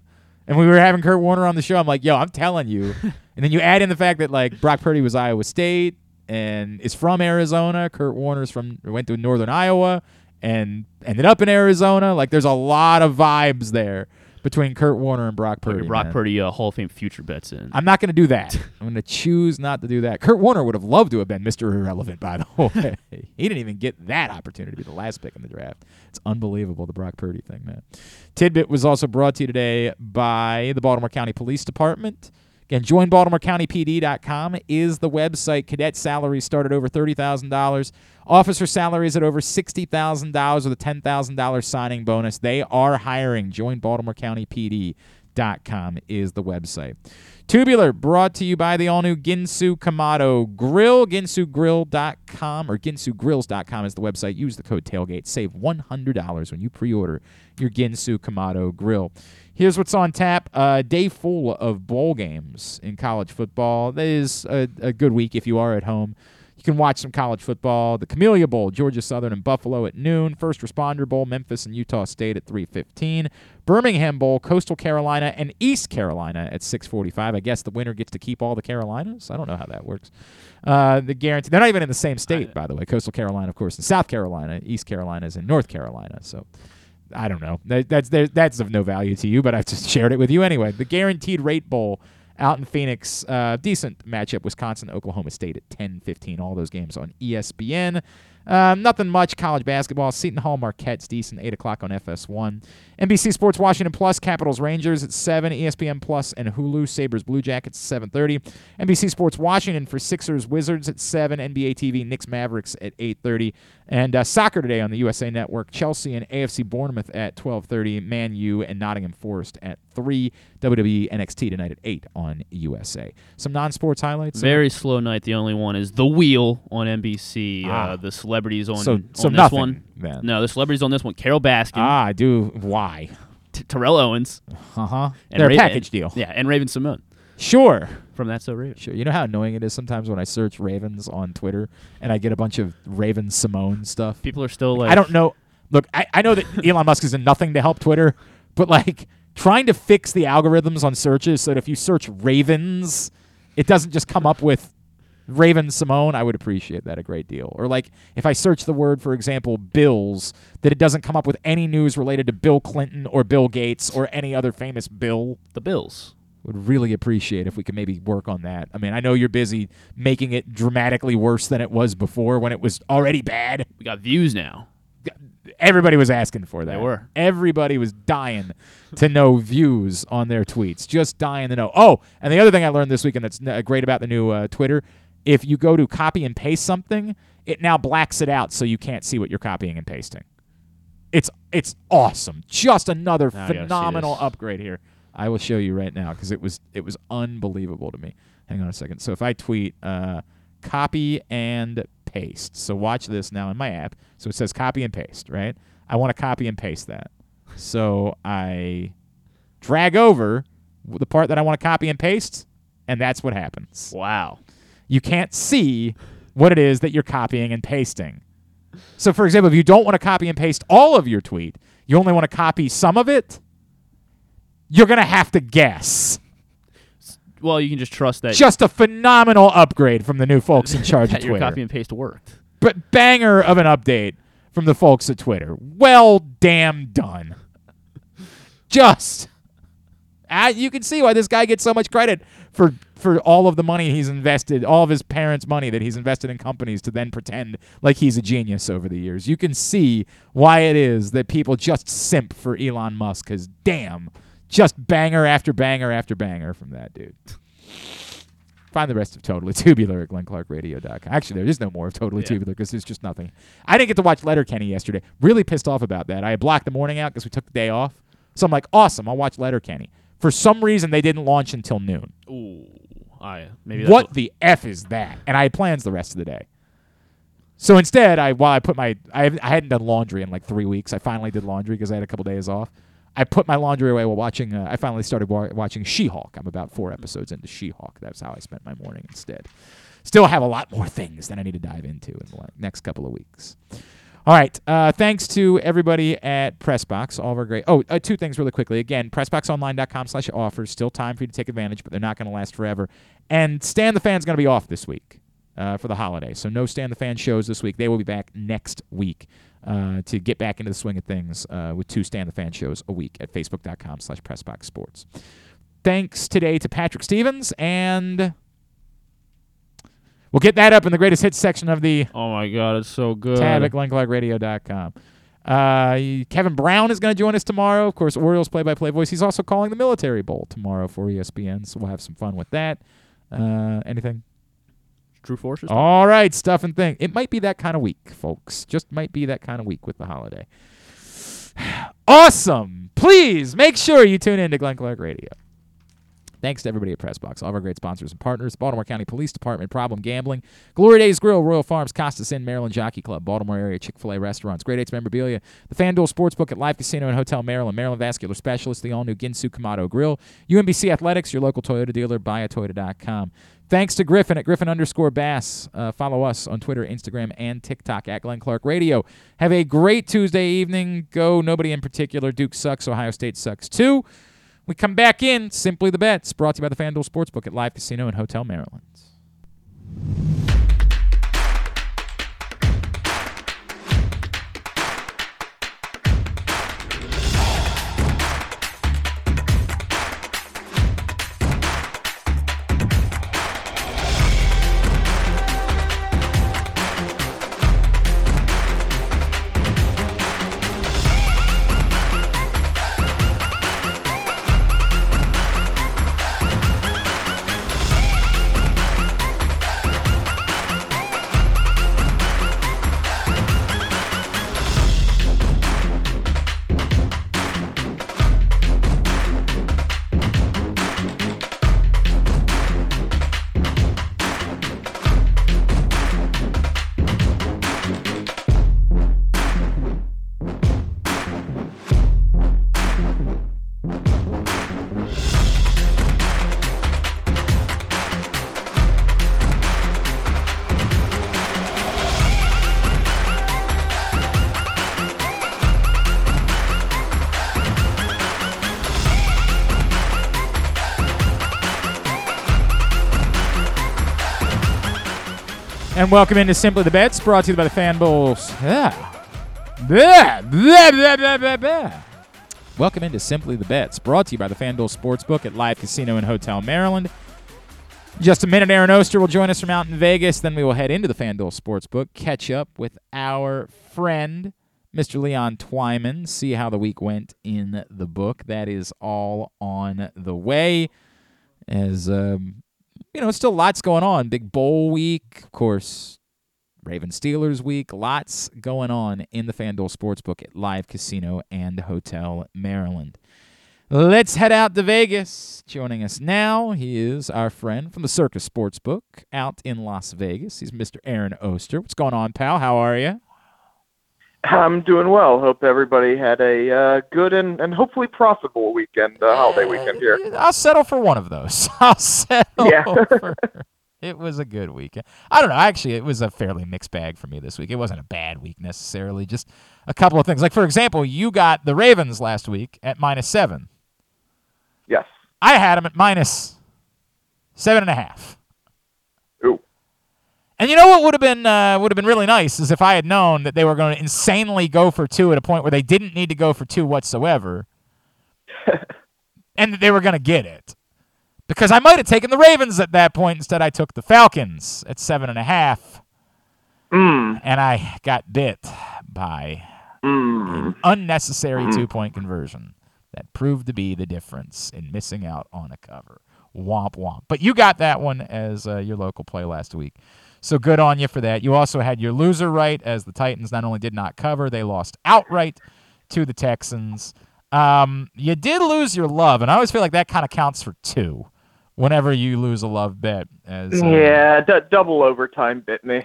And we were having Kurt Warner on the show. I'm like, yo, I'm telling you. and then you add in the fact that like Brock Purdy was Iowa State and is from Arizona. Kurt Warner's from went to Northern Iowa and ended up in Arizona. Like there's a lot of vibes there between Kurt Warner and Brock Purdy. Brock man. Purdy uh, Hall of Fame future bets in. I'm not going to do that. I'm going to choose not to do that. Kurt Warner would have loved to have been Mr. Irrelevant, by the way. he didn't even get that opportunity to be the last pick in the draft. It's unbelievable, the Brock Purdy thing, man. Tidbit was also brought to you today by the Baltimore County Police Department. Again, joinbaltimorecountypd.com is the website. Cadet salaries start at over $30,000. Officer salaries at over $60,000 with a $10,000 signing bonus. They are hiring. Joinbaltimorecountypd.com is the website. Tubular brought to you by the all new Ginsu Kamado Grill. GinsuGrill.com or GinsuGrills.com is the website. Use the code tailgate. Save $100 when you pre order your Ginsu Kamado Grill. Here's what's on tap. A day full of bowl games in college football. That is a, a good week if you are at home. You can watch some college football. The Camellia Bowl, Georgia Southern and Buffalo at noon. First Responder Bowl, Memphis and Utah State at 3:15. Birmingham Bowl, Coastal Carolina and East Carolina at 6:45. I guess the winner gets to keep all the Carolinas. I don't know how that works. Uh, the guarantee they're not even in the same state, by the way. Coastal Carolina, of course, in South Carolina. East Carolina is in North Carolina. So I don't know. That, that's that's of no value to you, but I've just shared it with you anyway. The Guaranteed Rate Bowl out in Phoenix, uh, decent matchup. Wisconsin, Oklahoma State at 10-15. All those games on ESPN. Um, nothing much. College basketball. Seton Hall, Marquette's decent. 8 o'clock on FS1. NBC Sports Washington Plus, Capitals Rangers at 7. ESPN Plus and Hulu, Sabres Blue Jackets 7.30. NBC Sports Washington for Sixers Wizards at 7. NBA TV Knicks Mavericks at 8.30. And uh, soccer today on the USA Network. Chelsea and AFC Bournemouth at 12.30. Man U and Nottingham Forest at 3. WWE NXT tonight at 8 on USA. Some non-sports highlights? Very slow night. The only one is The Wheel on NBC. Ah. Uh, the celebrities on, So- on so this nothing, one. then. No, the celebrities on this one. Carole Baskin, Ah, I do. Why? T- Terrell Owens, Uh-huh. and They're a package deal. Yeah, and Raven-Symoné Sure. from That's So Raven. Sure. You know how annoying it is sometimes when I search Ravens on Twitter and I get a bunch of Raven-Symoné stuff? People are still like, I don't know. Look, I, I know that Elon Musk is in nothing to help Twitter, but like trying to fix the algorithms on searches so that if you search Ravens, it doesn't just come up with Raven-Symoné, I would appreciate that a great deal. Or like if I search the word, for example, Bills, that it doesn't come up with any news related to Bill Clinton or Bill Gates or any other famous Bill. the Bills. Would really appreciate if we could maybe work on that. I mean, I know you're busy making it dramatically worse than it was before when it was already bad We got views now. everybody was asking for that. They were. Everybody was dying to know views on their tweets, just dying to know. Oh, and the other thing I learned this weekend that's great about the new uh, Twitter, if you go to copy and paste something, it now blacks it out so you can't see what you're copying and pasting. It's it's awesome. Just another Now I gotta see phenomenal upgrade here. I will show you right now because it was it was unbelievable to me. Hang on a second. So if I tweet uh, copy and paste. So watch this now in my app. So it says copy and paste, right? I want to copy and paste that. So I drag over the part that I want to copy and paste, and that's what happens. Wow. You can't see what it is that you're copying and pasting. So, for example, if you don't want to copy and paste all of your tweet, you only want to copy some of it, you're going to have to guess. Well, you can just trust that, Just a phenomenal upgrade from the new folks in charge of your Twitter. copy and paste worked. but banger of an update from the folks at Twitter. Well, damn done. Just, uh, you can see why this guy gets so much credit for for all of the money he's invested, all of his parents' money that he's invested in companies to then pretend like he's a genius over the years. You can see why it is that people just simp for Elon Musk. Because damn, Just banger after banger after banger from that dude. Find the rest of Totally Tubular at glennclarkradio.com. Actually, there is no more of Totally Yeah. Tubular because there's just nothing. I didn't get to watch Letterkenny yesterday. Really pissed off about that. I blocked the morning out because we took the day off. So I'm like, awesome, I'll watch Letterkenny. For some reason, they didn't launch until noon. Ooh, I maybe that's What the f is that? And I had plans the rest of the day. So instead, I while I put my I, I hadn't done laundry in like three weeks. I finally did laundry because I had a couple days off. I put my laundry away while watching. Uh, I finally started wa- watching She-Hulk. I'm about four episodes into She-Hulk. That's how I spent my morning instead. Still have a lot more things that I need to dive into in the next couple of weeks. All right. Uh, thanks to everybody at Pressbox. All of our great. Oh, uh, two things really quickly. Again, PressBoxOnline.com slash offers. Still time for you to take advantage, but they're not going to last forever. And Stand the Fan's going to be off this week uh, for the holiday. So no Stand the Fan shows this week. They will be back next week uh, to get back into the swing of things uh, with two Stand the Fan shows a week at Facebook.com slash PressBox Sports. Thanks today to Patrick Stevens and. We'll get that up in the greatest hits section of the Oh my god, it's so good. tab at glennclarkradio.com. Uh, Kevin Brown is going to join us tomorrow. Of course, Orioles play-by-play voice. He's also calling the Military Bowl tomorrow for ESPN, so we'll have some fun with that. Uh, anything? True Forces. All right, stuff and thing. It might be that kind of week, folks. Just might be that kind of week with the holiday. Awesome. Please make sure you tune in to Glenn Clark Radio. Thanks to everybody at Pressbox, all of our great sponsors and partners Baltimore County Police Department, Problem Gambling, Glory Days Grill, Royal Farms, Costas Inn, Maryland Jockey Club, Baltimore area Chick fil A restaurants, Great Eights memorabilia, the FanDuel Sportsbook at Live Casino and Hotel Maryland, Maryland Vascular Specialist, the all new Ginsu Kamado Grill, UMBC Athletics, your local Toyota dealer, buyatoyota.com. Thanks to Griffin at Griffin underscore Bass. Uh, follow us on Twitter, Instagram, and TikTok at Glenn Clark Radio. Have a great Tuesday evening. Go nobody in particular. Duke sucks. Ohio State sucks too. We come back in. Simply the Bets, brought to you by the FanDuel Sportsbook at Live Casino and Hotel Maryland. And welcome into Simply the Bets, brought to you by the Fan Bowls. Yeah. Blah, blah, blah. Welcome into Simply the Bets, brought to you by the FanDuel Sportsbook at Live Casino and Hotel Maryland. Just a minute, Aaron Oster will join us from out in Vegas. Then we will head into the FanDuel Sportsbook, catch up with our friend, Mr. Leon Twyman, see how the week went in the book. That is all on the way. As um, you know, still lots going on. Big bowl week, of course. Raven Steelers week. Lots going on in the FanDuel Sportsbook at Live Casino and Hotel Maryland. Let's head out to Vegas. Joining us now, he is our friend from the Circa Sportsbook out in Las Vegas. He's Mr. Aaron Oster. What's going on, pal? How are you? I'm doing well. Hope everybody had a uh, good and, and hopefully profitable weekend, uh, holiday weekend here. I'll settle for one of those. I'll settle Yeah. for. It was a good weekend. I don't know. Actually, it was a fairly mixed bag for me this week. It wasn't a bad week necessarily. Just a couple of things. Like for example, you got the Ravens last week at minus seven. Yes. I had them at minus seven and a half. And you know what would have been uh, would have been really nice is if I had known that they were going to insanely go for two at a point where they didn't need to go for two whatsoever, and that they were going to get it. Because I might have taken the Ravens at that point instead. I took the Falcons at seven and a half, Mm. and I got bit by Mm. unnecessary two point conversion that proved to be the difference in missing out on a cover. Womp womp. But you got that one as uh, your local play last week. So good on you for that. You also had your loser right as the Titans not only did not cover, they lost outright to the Texans. Um, you did lose your love, and I always feel like that kind of counts for two whenever you lose a love bet. As uh, yeah, d- double overtime bit me.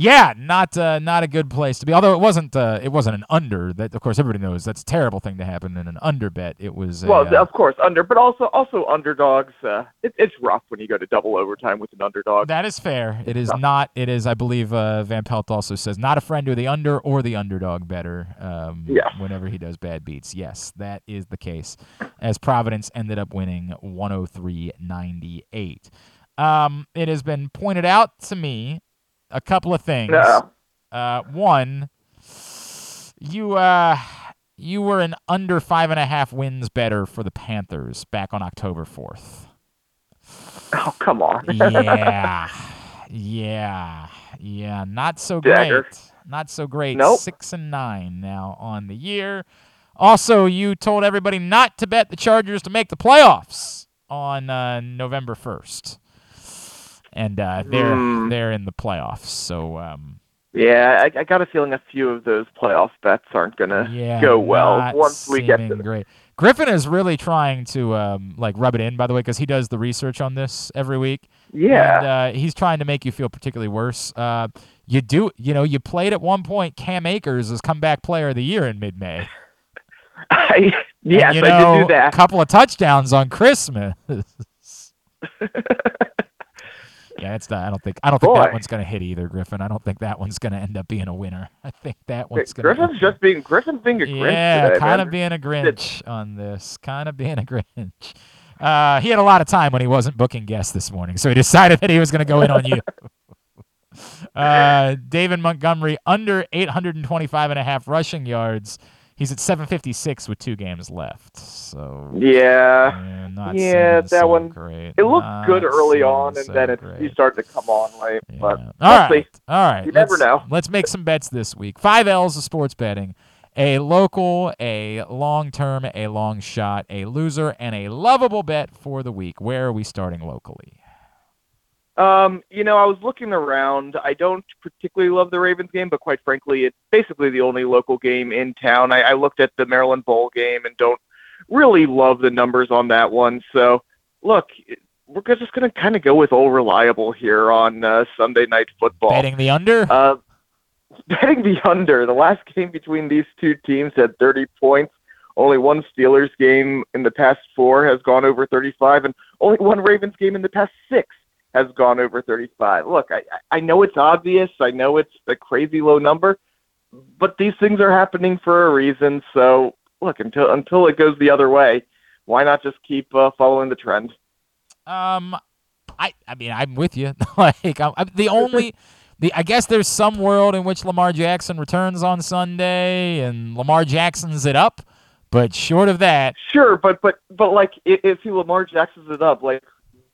Yeah, not uh, not a good place to be. Although it wasn't uh, it wasn't an under. That of course everybody knows that's a terrible thing to happen in an under bet. It was Well, uh, of course, under, but also also underdogs. Uh, it, it's rough when you go to double overtime with an underdog. That is fair. It is not. It is. I believe uh, Van Pelt also says not a friend to the under or the underdog better. Um, Yes. Whenever he does bad beats, yes, that is the case. As Providence ended up winning 103-98. Um, it has been pointed out to me a couple of things. No. Uh, one, you uh, you were an under five and a half wins better for the Panthers back on October fourth. Oh, come on. yeah, yeah, yeah. Not so Dagger. great. Not so great. Nope. Six and nine now on the year. Also, you told everybody not to bet the Chargers to make the playoffs on uh, November first, and uh, they're Hmm. they're in the playoffs. So um, Yeah, I, I got a feeling a few of those playoff bets aren't gonna yeah, go well once we get to them. great. Griffin is really trying to um, like rub it in, by the way, because he does the research on this every week. Yeah. And uh, he's trying to make you feel particularly worse. Uh, you do, you know, you played at one point Cam Akers as comeback player of the year in mid-May. I, yes, and, you I know, did do that. A couple of touchdowns on Christmas. yeah, it's not. I don't think. I don't think that one's going to hit either, Griffin. I don't think that one's going to end up being a winner. I think that one's going. To Griffin's just being Griffin's being a Grinch Yeah, today, kind man. of being a Grinch on this. Kind of being a Grinch. Uh, he had a lot of time when he wasn't booking guests this morning, so he decided that he was going to go in on you. uh, David Montgomery under 825 and a half rushing yards. He's at 756 with two games left. So Yeah. yeah, not yeah, that one. great. It looked Not good early on, and so then it, started to come on late. But All right. All right. You never let's, know. Let's make some bets this week. Five L's of sports betting. A local, a long term, a long shot, a loser, and a lovable bet for the week. Where are we starting locally? Um, you know, I was looking around. I don't particularly love the Ravens game, but quite frankly, it's basically the only local game in town. I, I looked at the Maryland Bowl game and don't really love the numbers on that one. So, look, we're just going to kind of go with all reliable here on uh, Sunday Night Football. Betting the under? Uh, betting the under. The last game between these two teams had 30 points. Only one Steelers game in the past four has gone over 35, and only one Ravens game in the past six has gone over 35. Look, I, I know it's obvious. I know it's a crazy low number, but these things are happening for a reason. So, look, until until it goes the other way, why not just keep uh, following the trend? Um, I I mean I'm with you. like I'm, I'm the only the I guess there's some world in which Lamar Jackson returns on Sunday and Lamar Jackson's it up, but short of that, Sure, but but but like if, if he Lamar Jackson's it up, like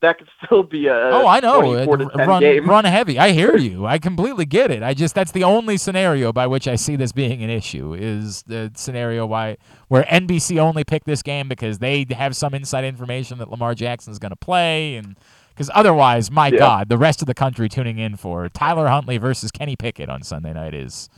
that could still be a oh I know run game. run heavy. I hear you. I completely get it. I just that's the only scenario by which I see this being an issue is the scenario why where NBC only picked this game because they have some inside information that Lamar Jackson's going to play and. Because otherwise, my Yeah. God, the rest of the country tuning in for Tyler Huntley versus Kenny Pickett on Sunday night is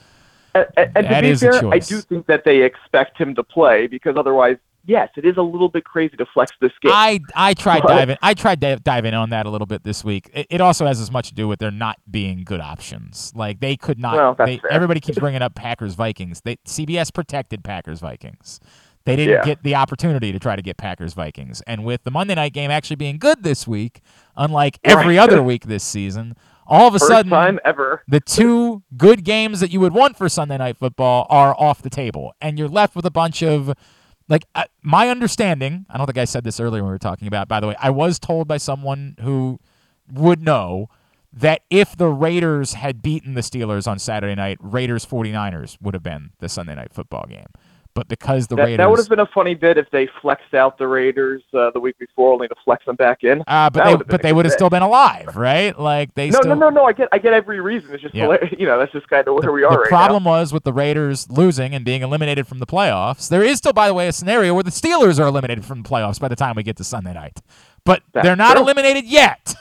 And, and- That to be a fair, I do think that they expect him to play because otherwise, yes, it is a little bit crazy to flex this game. I I tried But- diving I tried di- diving on that a little bit this week. It, it also has as much to do with there not being good options. Like they could not. Well, they, everybody keeps bringing up Packers Vikings. They CBS protected Packers Vikings. They didn't Yeah. get the opportunity to try to get Packers Vikings. And with the Monday night game actually being good this week, unlike every Right. other week this season, all of a First sudden time ever. the two good games that you would want for Sunday night football are off the table, and you're left with a bunch of like my understanding. I don't think I said this earlier when we were talking about. By the way, I was told by someone who would know that if the Raiders had beaten the Steelers on Saturday night, Raiders 49ers would have been the Sunday night football game. But because the that, Raiders that would have been a funny bit if they flexed out the Raiders uh, the week before, only to flex them back in. uh, but That they but they would have still been alive, right? Like they No, still no, no, no. I get, I get every reason. It's just, Yeah. you know, that's just kind of where the, we are the right problem was with the Raiders losing and being eliminated from the playoffs. There is still, by the way, a scenario where the Steelers are eliminated from the playoffs by the time we get to Sunday night, but That's they're not true. eliminated yet.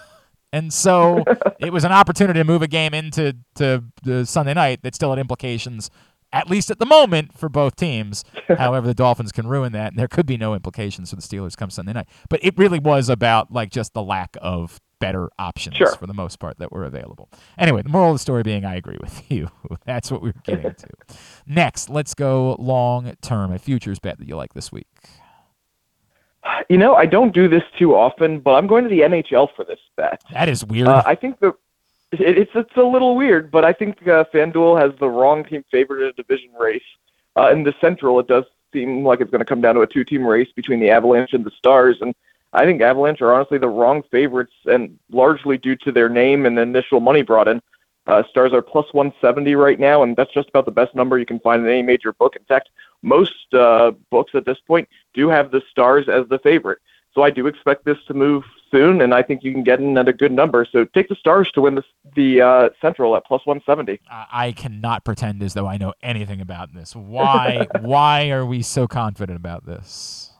And so it was an opportunity to move a game into to the Sunday night that still had implications, at least at the moment, for both teams. However, the Dolphins can ruin that, and there could be no implications for the Steelers come Sunday night. But it really was about like just the lack of better options Sure. for the most part that were available. Anyway, the moral of the story being I agree with you. That's what we're getting to. Next, let's go long term, a futures bet that you like this week. You know, I don't do this too often, but I'm going to the NHL for this bet. That is weird. Uh, I think the it, it's it's a little weird, but I think uh, FanDuel has the wrong team favored in a division race. Uh, in the Central, it does seem like it's going to come down to a two-team race between the Avalanche and the Stars, and I think Avalanche are honestly the wrong favorites, and largely due to their name and the initial money brought in. Uh, Stars are plus 170 right now, and that's just about the best number you can find in any major book. In fact, most uh, books at this point do have the Stars as the favorite. So I do expect this to move soon, and I think you can get in at a good number. So take the Stars to win the, the uh, Central at plus 170. I I cannot pretend as though I know anything about this. Why? why are we so confident about this?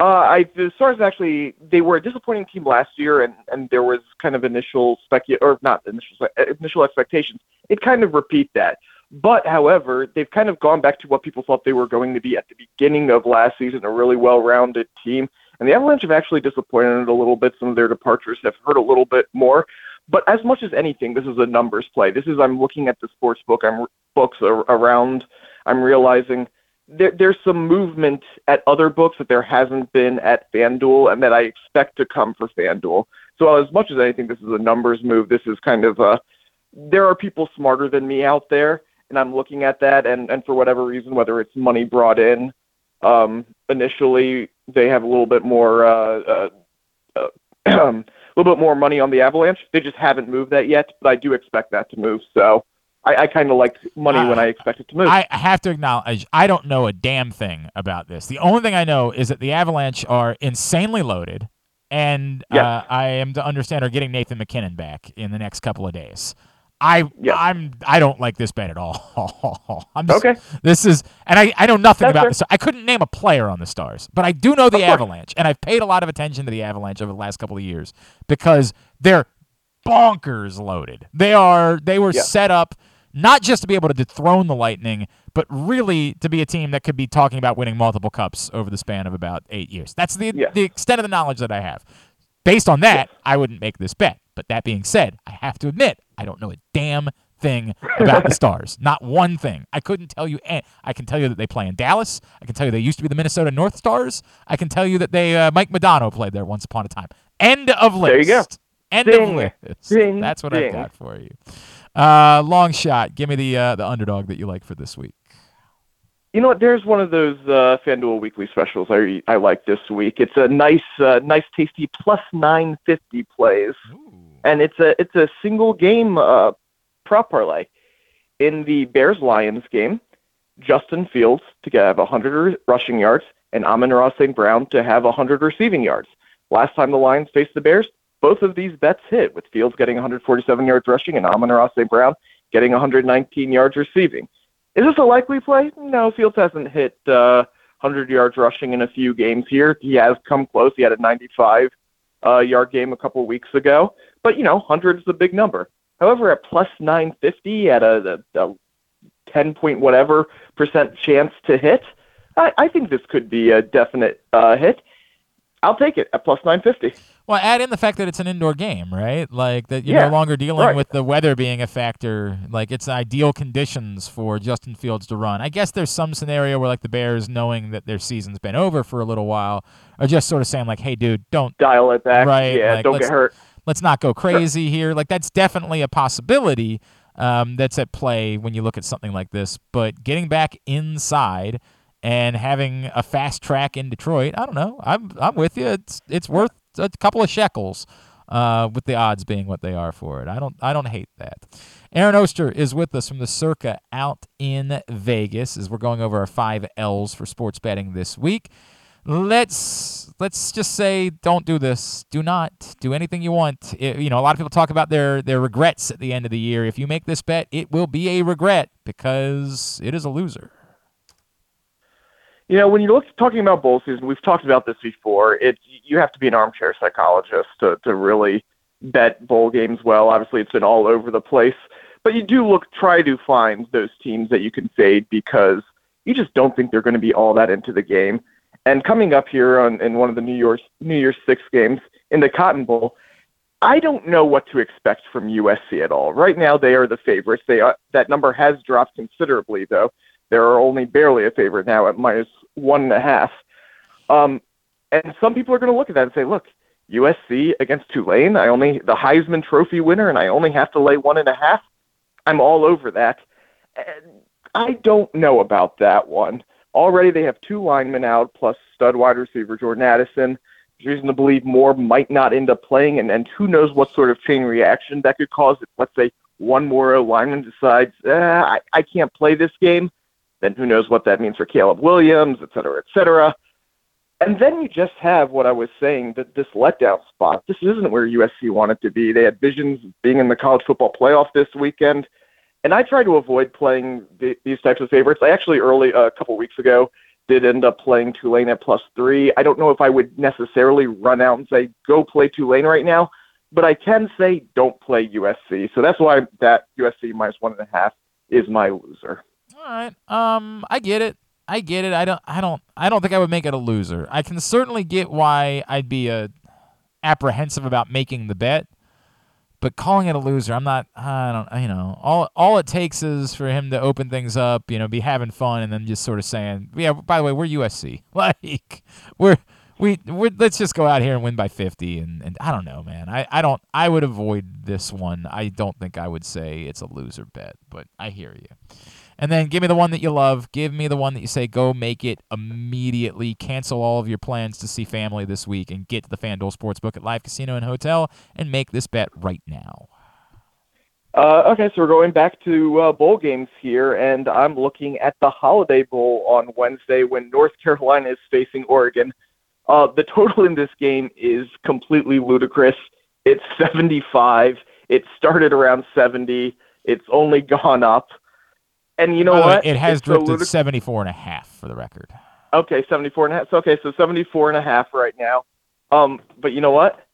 Uh, I the Stars actually they were a disappointing team last year, and, and there was kind of initial specu or not initial initial expectations. It kind of repeat that, but however, they've kind of gone back to what people thought they were going to be at the beginning of last season, a really well-rounded team. And the Avalanche have actually disappointed a little bit. Some of their departures have hurt a little bit more. But as much as anything, this is a numbers play. This is I'm looking at the sports book. I'm books ar- around. I'm realizing there, there's some movement at other books that there hasn't been at FanDuel, and that I expect to come for FanDuel. So as much as anything, this is a numbers move. This is kind of a. There are people smarter than me out there, and I'm looking at that, and and for whatever reason, whether it's money brought in, um, initially they have a little bit more. Uh, uh, uh, a little bit more money on the Avalanche. They just haven't moved that yet, but I do expect that to move. So I, I kind of like money when Uh, I expect it to move. I have to acknowledge I don't know a damn thing about this. The only thing I know is that the Avalanche are insanely loaded, and Yes. uh, I am to understand are getting Nathan MacKinnon back in the next couple of days. I. I'm I don't like this bet at all. I'm just, Okay. This is and I, I know nothing That's about fair. this. I couldn't name a player on the Stars, but I do know the. Avalanche, and I've paid a lot of attention to the Avalanche over the last couple of years because they're bonkers loaded. They are they were Yeah. set up not just to be able to dethrone the Lightning, but really to be a team that could be talking about winning multiple cups over the span of about eight years. That's the Yeah. the extent of the knowledge that I have. Based on that, I wouldn't make this bet. But that being said, I have to admit I don't know a damn thing about the Stars. Not one thing. I couldn't tell you. an- I can tell you that they play in Dallas. I can tell you they used to be the Minnesota North Stars. I can tell you that they uh, Mike Modano played there once upon a time. End of list. There you go. End of list. Ding. That's what I've got for you. Uh, long shot. Give me the uh, the underdog that you like for this week. You know what? There's one of those uh, FanDuel weekly specials I I like this week. It's a nice, uh, nice, tasty plus nine fifty plays, and it's a it's a single game uh, prop parlay. In the Bears Lions game, Justin Fields to have 100 rushing yards, and Amon-Ra St. Brown to have 100 receiving yards. Last time the Lions faced the Bears, both of these bets hit, with Fields getting 147 yards rushing and Amon-Ra St. Brown getting 119 yards receiving. Is this a likely play? No, Fields hasn't hit uh, 100 yards rushing in a few games here. He has come close. He had a 95 uh, yard game a couple weeks ago, but you know, 100 is the big number. However, at plus 950 at a, a, a 10 point whatever percent chance to hit, I, I think this could be a definite uh, hit. I'll take it at plus 950. Well, add in the fact that it's an indoor game, right? Like that you're Yeah, no longer dealing right. with the weather being a factor. Like it's ideal conditions for Justin Fields to run. I guess there's some scenario where like the Bears, knowing that their season's been over for a little while, are just sort of saying like, "Hey, dude, don't Dial it back. Right, Yeah, like, don't get hurt. Let's not go crazy here. Like that's definitely a possibility um, that's at play when you look at something like this. But getting back inside and having a fast track in Detroit, I don't know. I'm I'm with you. It's it's worth a couple of shekels uh, with the odds being what they are for it. I don't I don't hate that. Aaron Oster is with us from the Circa out in Vegas as we're going over our five L's for sports betting this week. Let's let's just say don't do this. Do not do anything you want. It, you know, a lot of people talk about their their regrets at the end of the year. If you make this bet, it will be a regret because it is a loser. You know, when you're talking about bowl season, we've talked about this before. It you have to be an armchair psychologist to to really bet bowl games well. Obviously, it's been all over the place, but you do look try to find those teams that you can fade because you just don't think they're going to be all that into the game. And coming up here on in one of the New Year's New Year's Six games in the Cotton Bowl, I don't know what to expect from USC at all. Right now, they are the favorites. They are, that number has dropped considerably, though. They're only barely a favorite now at minus one and a half. Um, and some people are going to look at that and say, look, USC against Tulane, I only the Heisman Trophy winner, and I only have to lay one and a half. I'm all over that. And I don't know about that one. Already they have two linemen out plus stud wide receiver Jordan Addison. There's reason to believe more might not end up playing, and, and who knows what sort of chain reaction that could cause if, let's say, one more lineman decides, eh, I, I can't play this game then who knows what that means for Caleb Williams, et cetera, et cetera. And then you just have what I was saying that this letdown spot. This isn't where USC wanted to be. They had visions of being in the college football playoff this weekend, and I try to avoid playing the, these types of favorites. I actually early uh, a couple weeks ago did end up playing Tulane at plus three. I don't know if I would necessarily run out and say go play Tulane right now, but I can say don't play USC. So that's why that USC minus one and a half is my loser. All right. Um, I get it. I get it. I don't. I don't. I don't think I would make it a loser. I can certainly get why I'd be a uh, apprehensive about making the bet, but calling it a loser, I'm not. I don't. You know, all all it takes is for him to open things up. You know, be having fun, and then just sort of saying, "Yeah, by the way, we're USC. Like, we're we we let's just go out here and win by 50 and, and I don't know man I, I don't I would avoid this one I don't think I would say it's a loser bet but I hear you and then give me the one that you love. Give me the one that you say, go make it immediately. Cancel all of your plans to see family this week and get to the FanDuel Sportsbook at Live Casino and Hotel and make this bet right now. Uh, okay, so we're going back to uh, bowl games here, and I'm looking at the Holiday Bowl on Wednesday when North Carolina is facing Oregon. Uh, the total in this game is completely ludicrous. It's 75. It started around 70. It's only gone up. And you know what? It has it's drifted so 74 and a half for the record. Okay, 74 and a half. So, okay, so 74 and a half right now. Um, but you know what?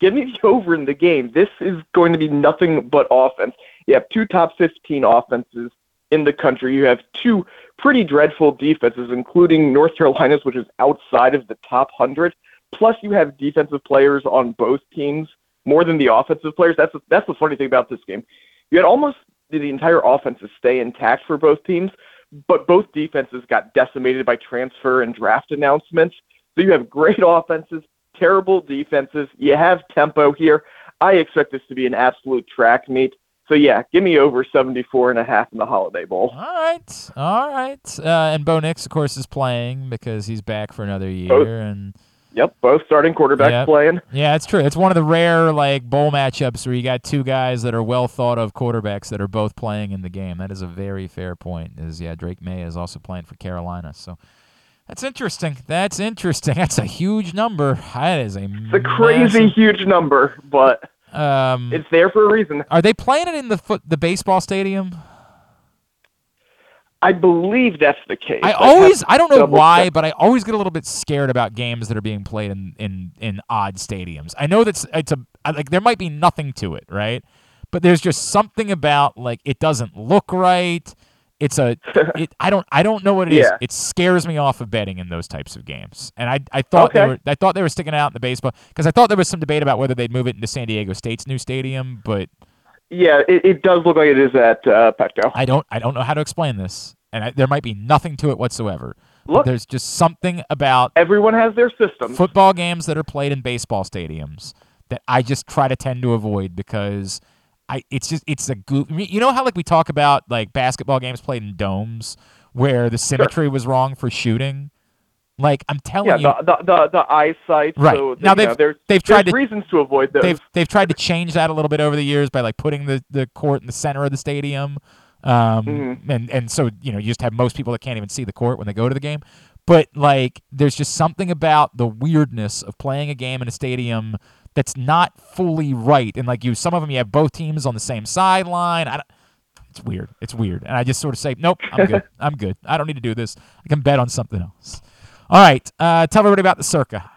Give me the over in the game. This is going to be nothing but offense. You have two top 15 offenses in the country. You have two pretty dreadful defenses, including North Carolina's, which is outside of the top 100. Plus, you have defensive players on both teams more than the offensive players. That's that's the funny thing about this game. You had almost the entire offenses stay intact for both teams, but both defenses got decimated by transfer and draft announcements. So you have great offenses, terrible defenses. You have tempo here. I expect this to be an absolute track meet. So yeah, give me over 74 and a half in the Holiday Bowl. All right. All right. Uh, and Bo Nix, of course, is playing because he's back for another year. Both, and Yep, both starting quarterbacks yep. playing. Yeah, it's true. It's one of the rare like bowl matchups where you got two guys that are well thought of quarterbacks that are both playing in the game. That is a very fair point. Is yeah, Drake Maye is also playing for Carolina, so that's interesting. That's interesting. That's a huge number. That is a it's a crazy massive... huge number, but um, it's there for a reason. Are they playing it in the foot the baseball stadium? I believe that's the case. I always, I don't know why, check. but I always get a little bit scared about games that are being played in in in odd stadiums. I know that's it's a like there might be nothing to it, right? But there's just something about like it doesn't look right. It's a it, I don't I don't know what it yeah. is. It scares me off of betting in those types of games. And I I thought okay. they were I thought they were sticking out in the baseball because I thought there was some debate about whether they'd move it into San Diego State's new stadium, but yeah, it, it does look like it is at uh, Petco. I don't I don't know how to explain this, and I, there might be nothing to it whatsoever. Look, there's just something about everyone has their system. Football games that are played in baseball stadiums that I just try to tend to avoid because I it's just it's a goof. You know how like we talk about like basketball games played in domes where the symmetry sure. was wrong for shooting. Like I'm telling Yeah, you, the, the the the eyesight. Right. So Now they've- know, there's they've tried there's to- reasons to avoid those. they've they've tried to change that a little bit over the years by like putting the, the court in the center of the stadium, um, Mhm. and and so you know you just have most people that can't even see the court when they go to the game. But like, there's just something about the weirdness of playing a game in a stadium that's not fully right. And like you, some of them you have both teams on the same sideline. I don't, it's weird. It's weird. And I just sort of say, nope, I'm good. I'm good. I don't need to do this. I can bet on something else. All right. Uh, tell everybody about the Circa.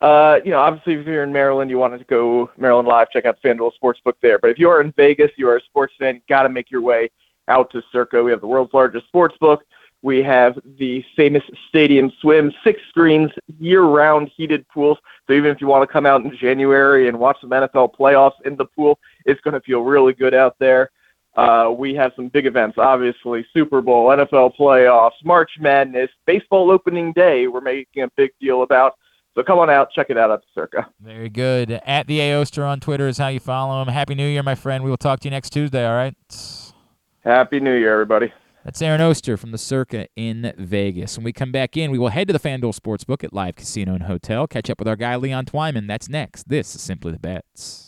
Uh, you know, obviously, if you're in Maryland, you wanted to go Maryland Live, check out FanDuel Sportsbook there. But if you are in Vegas, you are a sports fan, you got to make your way out to Circa. We have the world's largest sportsbook. We have the famous Stadium Swim, six screens, year-round heated pools. So even if you want to come out in January and watch some NFL playoffs in the pool, it's going to feel really good out there. Uh, we have some big events, obviously Super Bowl, NFL playoffs, March Madness, baseball opening day. We're making a big deal about. So come on out, check it out at the Circa. Very good. At the Aoster on Twitter is how you follow him. Happy New Year, my friend. We will talk to you next Tuesday, all right? Happy New Year, everybody. That's Aaron Oster from the Circa in Vegas. When we come back in, we will head to the FanDuel Sportsbook at Live Casino and Hotel. Catch up with our guy, Leon Twyman. That's next. This is Simply the Bets.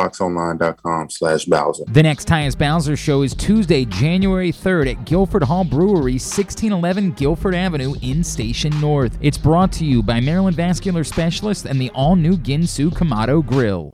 Slash Bowser. The next Tyus Bowser show is Tuesday, January 3rd at Guilford Hall Brewery, 1611 Guilford Avenue in Station North. It's brought to you by Maryland Vascular Specialist and the all-new Ginsu Kamado Grill.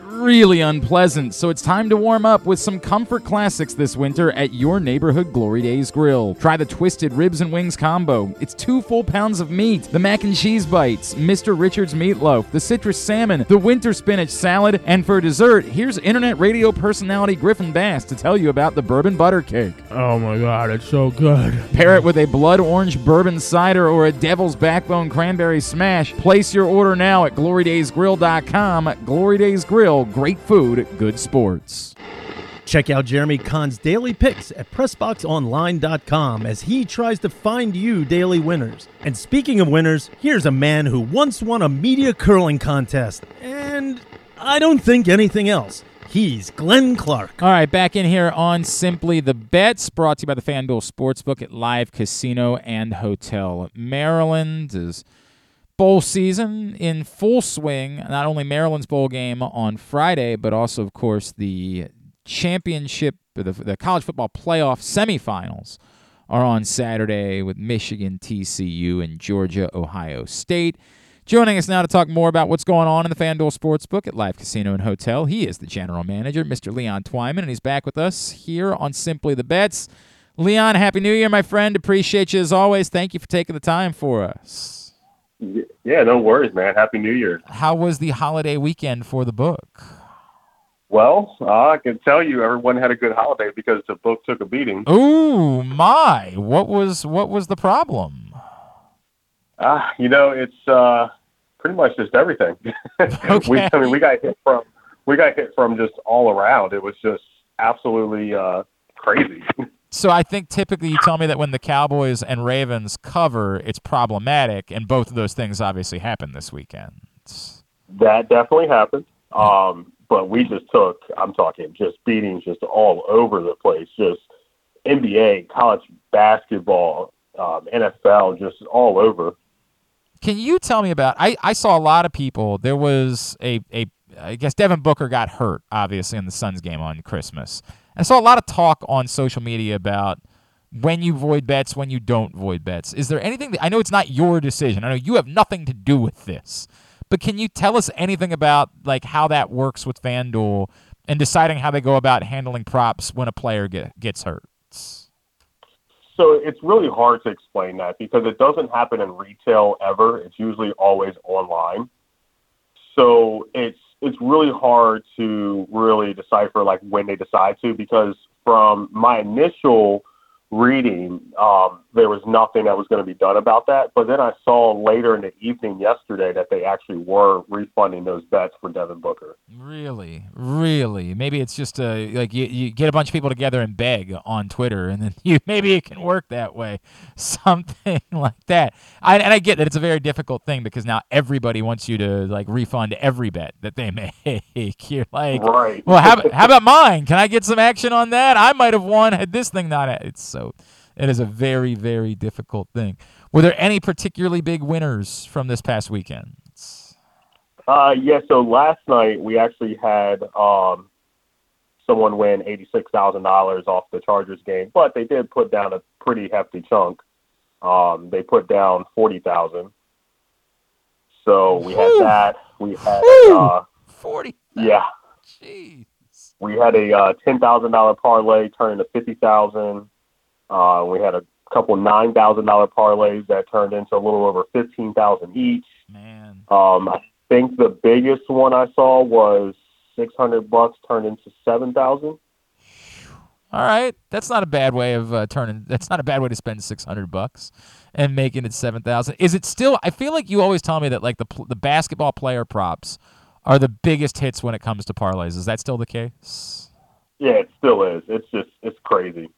really unpleasant, so it's time to warm up with some comfort classics this winter at your neighborhood Glory Days Grill. Try the Twisted Ribs and Wings combo. It's two full pounds of meat, the mac and cheese bites, Mr. Richards meatloaf, the citrus salmon, the winter spinach salad, and for dessert, here's internet radio personality Griffin Bass to tell you about the bourbon butter cake. Oh my god, it's so good. Pair it with a blood orange bourbon cider or a devil's backbone cranberry smash. Place your order now at glorydaysgrill.com. Glory Days Grill, great food, good sports. Check out Jeremy Conn's daily picks at PressBoxOnline.com as he tries to find you daily winners. And speaking of winners, here's a man who once won a media curling contest. And I don't think anything else. He's Glenn Clark. All right, back in here on Simply the Bets, brought to you by the FanDuel Sportsbook at Live Casino and Hotel. Maryland is bowl season in full swing. Not only Maryland's bowl game on Friday, but also, of course, the championship, the, the college football playoff semifinals are on Saturday with Michigan, TCU, and Georgia, Ohio State. Joining us now to talk more about what's going on in the FanDuel Sportsbook at Live Casino and Hotel, he is the general manager, Mr. Leon Twyman, and he's back with us here on Simply the Bets. Leon, Happy New Year, my friend. Appreciate you as always. Thank you for taking the time for us. Yeah, no worries, man. Happy New Year. How was the holiday weekend for the book? Well, uh, I can tell you, everyone had a good holiday because the book took a beating. Ooh, my! What was what was the problem? Ah, uh, you know, it's uh, pretty much just everything. Okay. we, I mean, we got hit from we got hit from just all around. It was just absolutely uh, crazy. So I think typically you tell me that when the Cowboys and Ravens cover, it's problematic, and both of those things obviously happened this weekend. That definitely happened. Um, but we just took, I'm talking just beatings just all over the place, just NBA, college basketball, um, NFL, just all over. Can you tell me about? I, I saw a lot of people. There was a, a I guess Devin Booker got hurt, obviously, in the Suns game on Christmas. I saw a lot of talk on social media about when you void bets, when you don't void bets. Is there anything that I know it's not your decision. I know you have nothing to do with this. But can you tell us anything about like how that works with FanDuel and deciding how they go about handling props when a player get, gets hurt? So it's really hard to explain that because it doesn't happen in retail ever. It's usually always online. So it's it's really hard to really decipher like when they decide to because from my initial reading, um, there was nothing that was going to be done about that. But then I saw later in the evening yesterday that they actually were refunding those bets for Devin Booker. Really, really. Maybe it's just a like you, you get a bunch of people together and beg on Twitter, and then you maybe it can work that way, something like that. I, and I get that it's a very difficult thing because now everybody wants you to like refund every bet that they make. You're like, right. well, how, how about mine? Can I get some action on that? I might have won had this thing not. It's so it is a very, very difficult thing. Were there any particularly big winners from this past weekend? Uh, yeah. So last night we actually had um, someone win eighty-six thousand dollars off the Chargers game, but they did put down a pretty hefty chunk. Um, they put down forty thousand. So we had that. We had uh, forty. Yeah. Jeez. We had a uh, ten thousand dollar parlay turn into fifty thousand. Uh, we had a couple nine thousand dollar parlays that turned into a little over fifteen thousand each. Man. Um, I think the biggest one I saw was six hundred bucks turned into seven thousand. All right, that's not a bad way of uh, turning. That's not a bad way to spend six hundred bucks and making it seven thousand. Is it still? I feel like you always tell me that like the the basketball player props are the biggest hits when it comes to parlays. Is that still the case? Yeah, it still is. It's just it's crazy.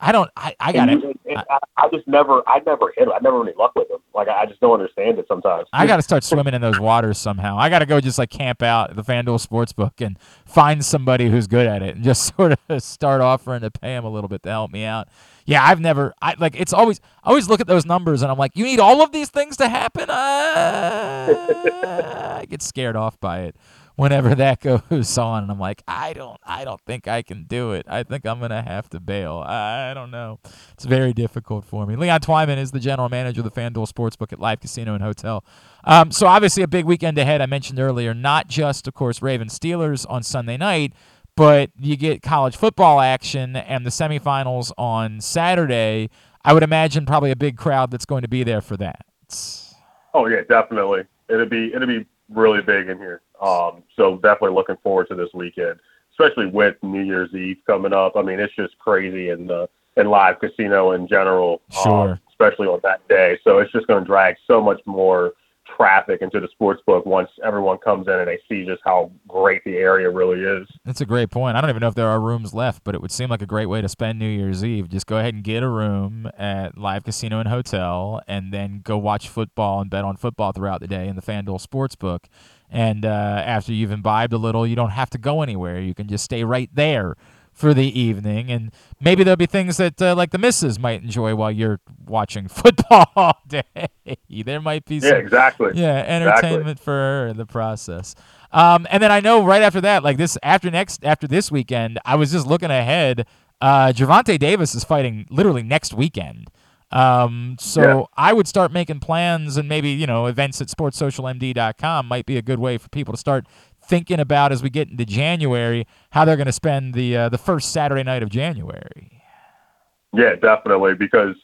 I don't. I, I got it. I, I just never, I never hit. I never any luck with them. Like I, I just don't understand it sometimes. I got to start swimming in those waters somehow. I got to go just like camp out at the FanDuel Sportsbook and find somebody who's good at it and just sort of start offering to pay them a little bit to help me out. Yeah, I've never. I like. It's always. I always look at those numbers and I'm like, you need all of these things to happen. Uh, I get scared off by it whenever that goes on, and I'm like, I don't. I don't think I can do it. I think I'm gonna have to bail. I don't know. It's very difficult for me. Leon Twyman is the general manager of the FanDuel Sportsbook at Live Casino and Hotel. Um, so obviously a big weekend ahead. I mentioned earlier, not just of course Ravens Steelers on Sunday night, but you get college football action and the semifinals on Saturday. I would imagine probably a big crowd that's going to be there for that. Oh yeah, definitely. It'll be it'll be really big in here. Um, so definitely looking forward to this weekend, especially with New Year's Eve coming up. I mean, it's just crazy in the in live casino in general, um, especially on that day. So it's just going to drag so much more traffic into the sports book once everyone comes in and they see just how great the area really is. That's a great point. I don't even know if there are rooms left, but it would seem like a great way to spend New Year's Eve. Just go ahead and get a room at Live Casino and Hotel, and then go watch football and bet on football throughout the day in the FanDuel Sportsbook. And uh, after you've imbibed a little, you don't have to go anywhere. You can just stay right there for the evening. And maybe there'll be things that, uh, like the missus, might enjoy while you're watching football all day. there might be some Yeah, exactly. yeah, Exactly. entertainment for her in the process. Um, and then I know right after that, like this after next after this weekend, I was just looking ahead. Uh, Gervonta Davis is fighting literally next weekend Um, so Yeah. I would start making plans, and maybe you know events at sportssocialmd.com might be a good way for people to start thinking about as we get into January how they're going to spend the uh, the first Saturday night of January. Yeah, definitely. Because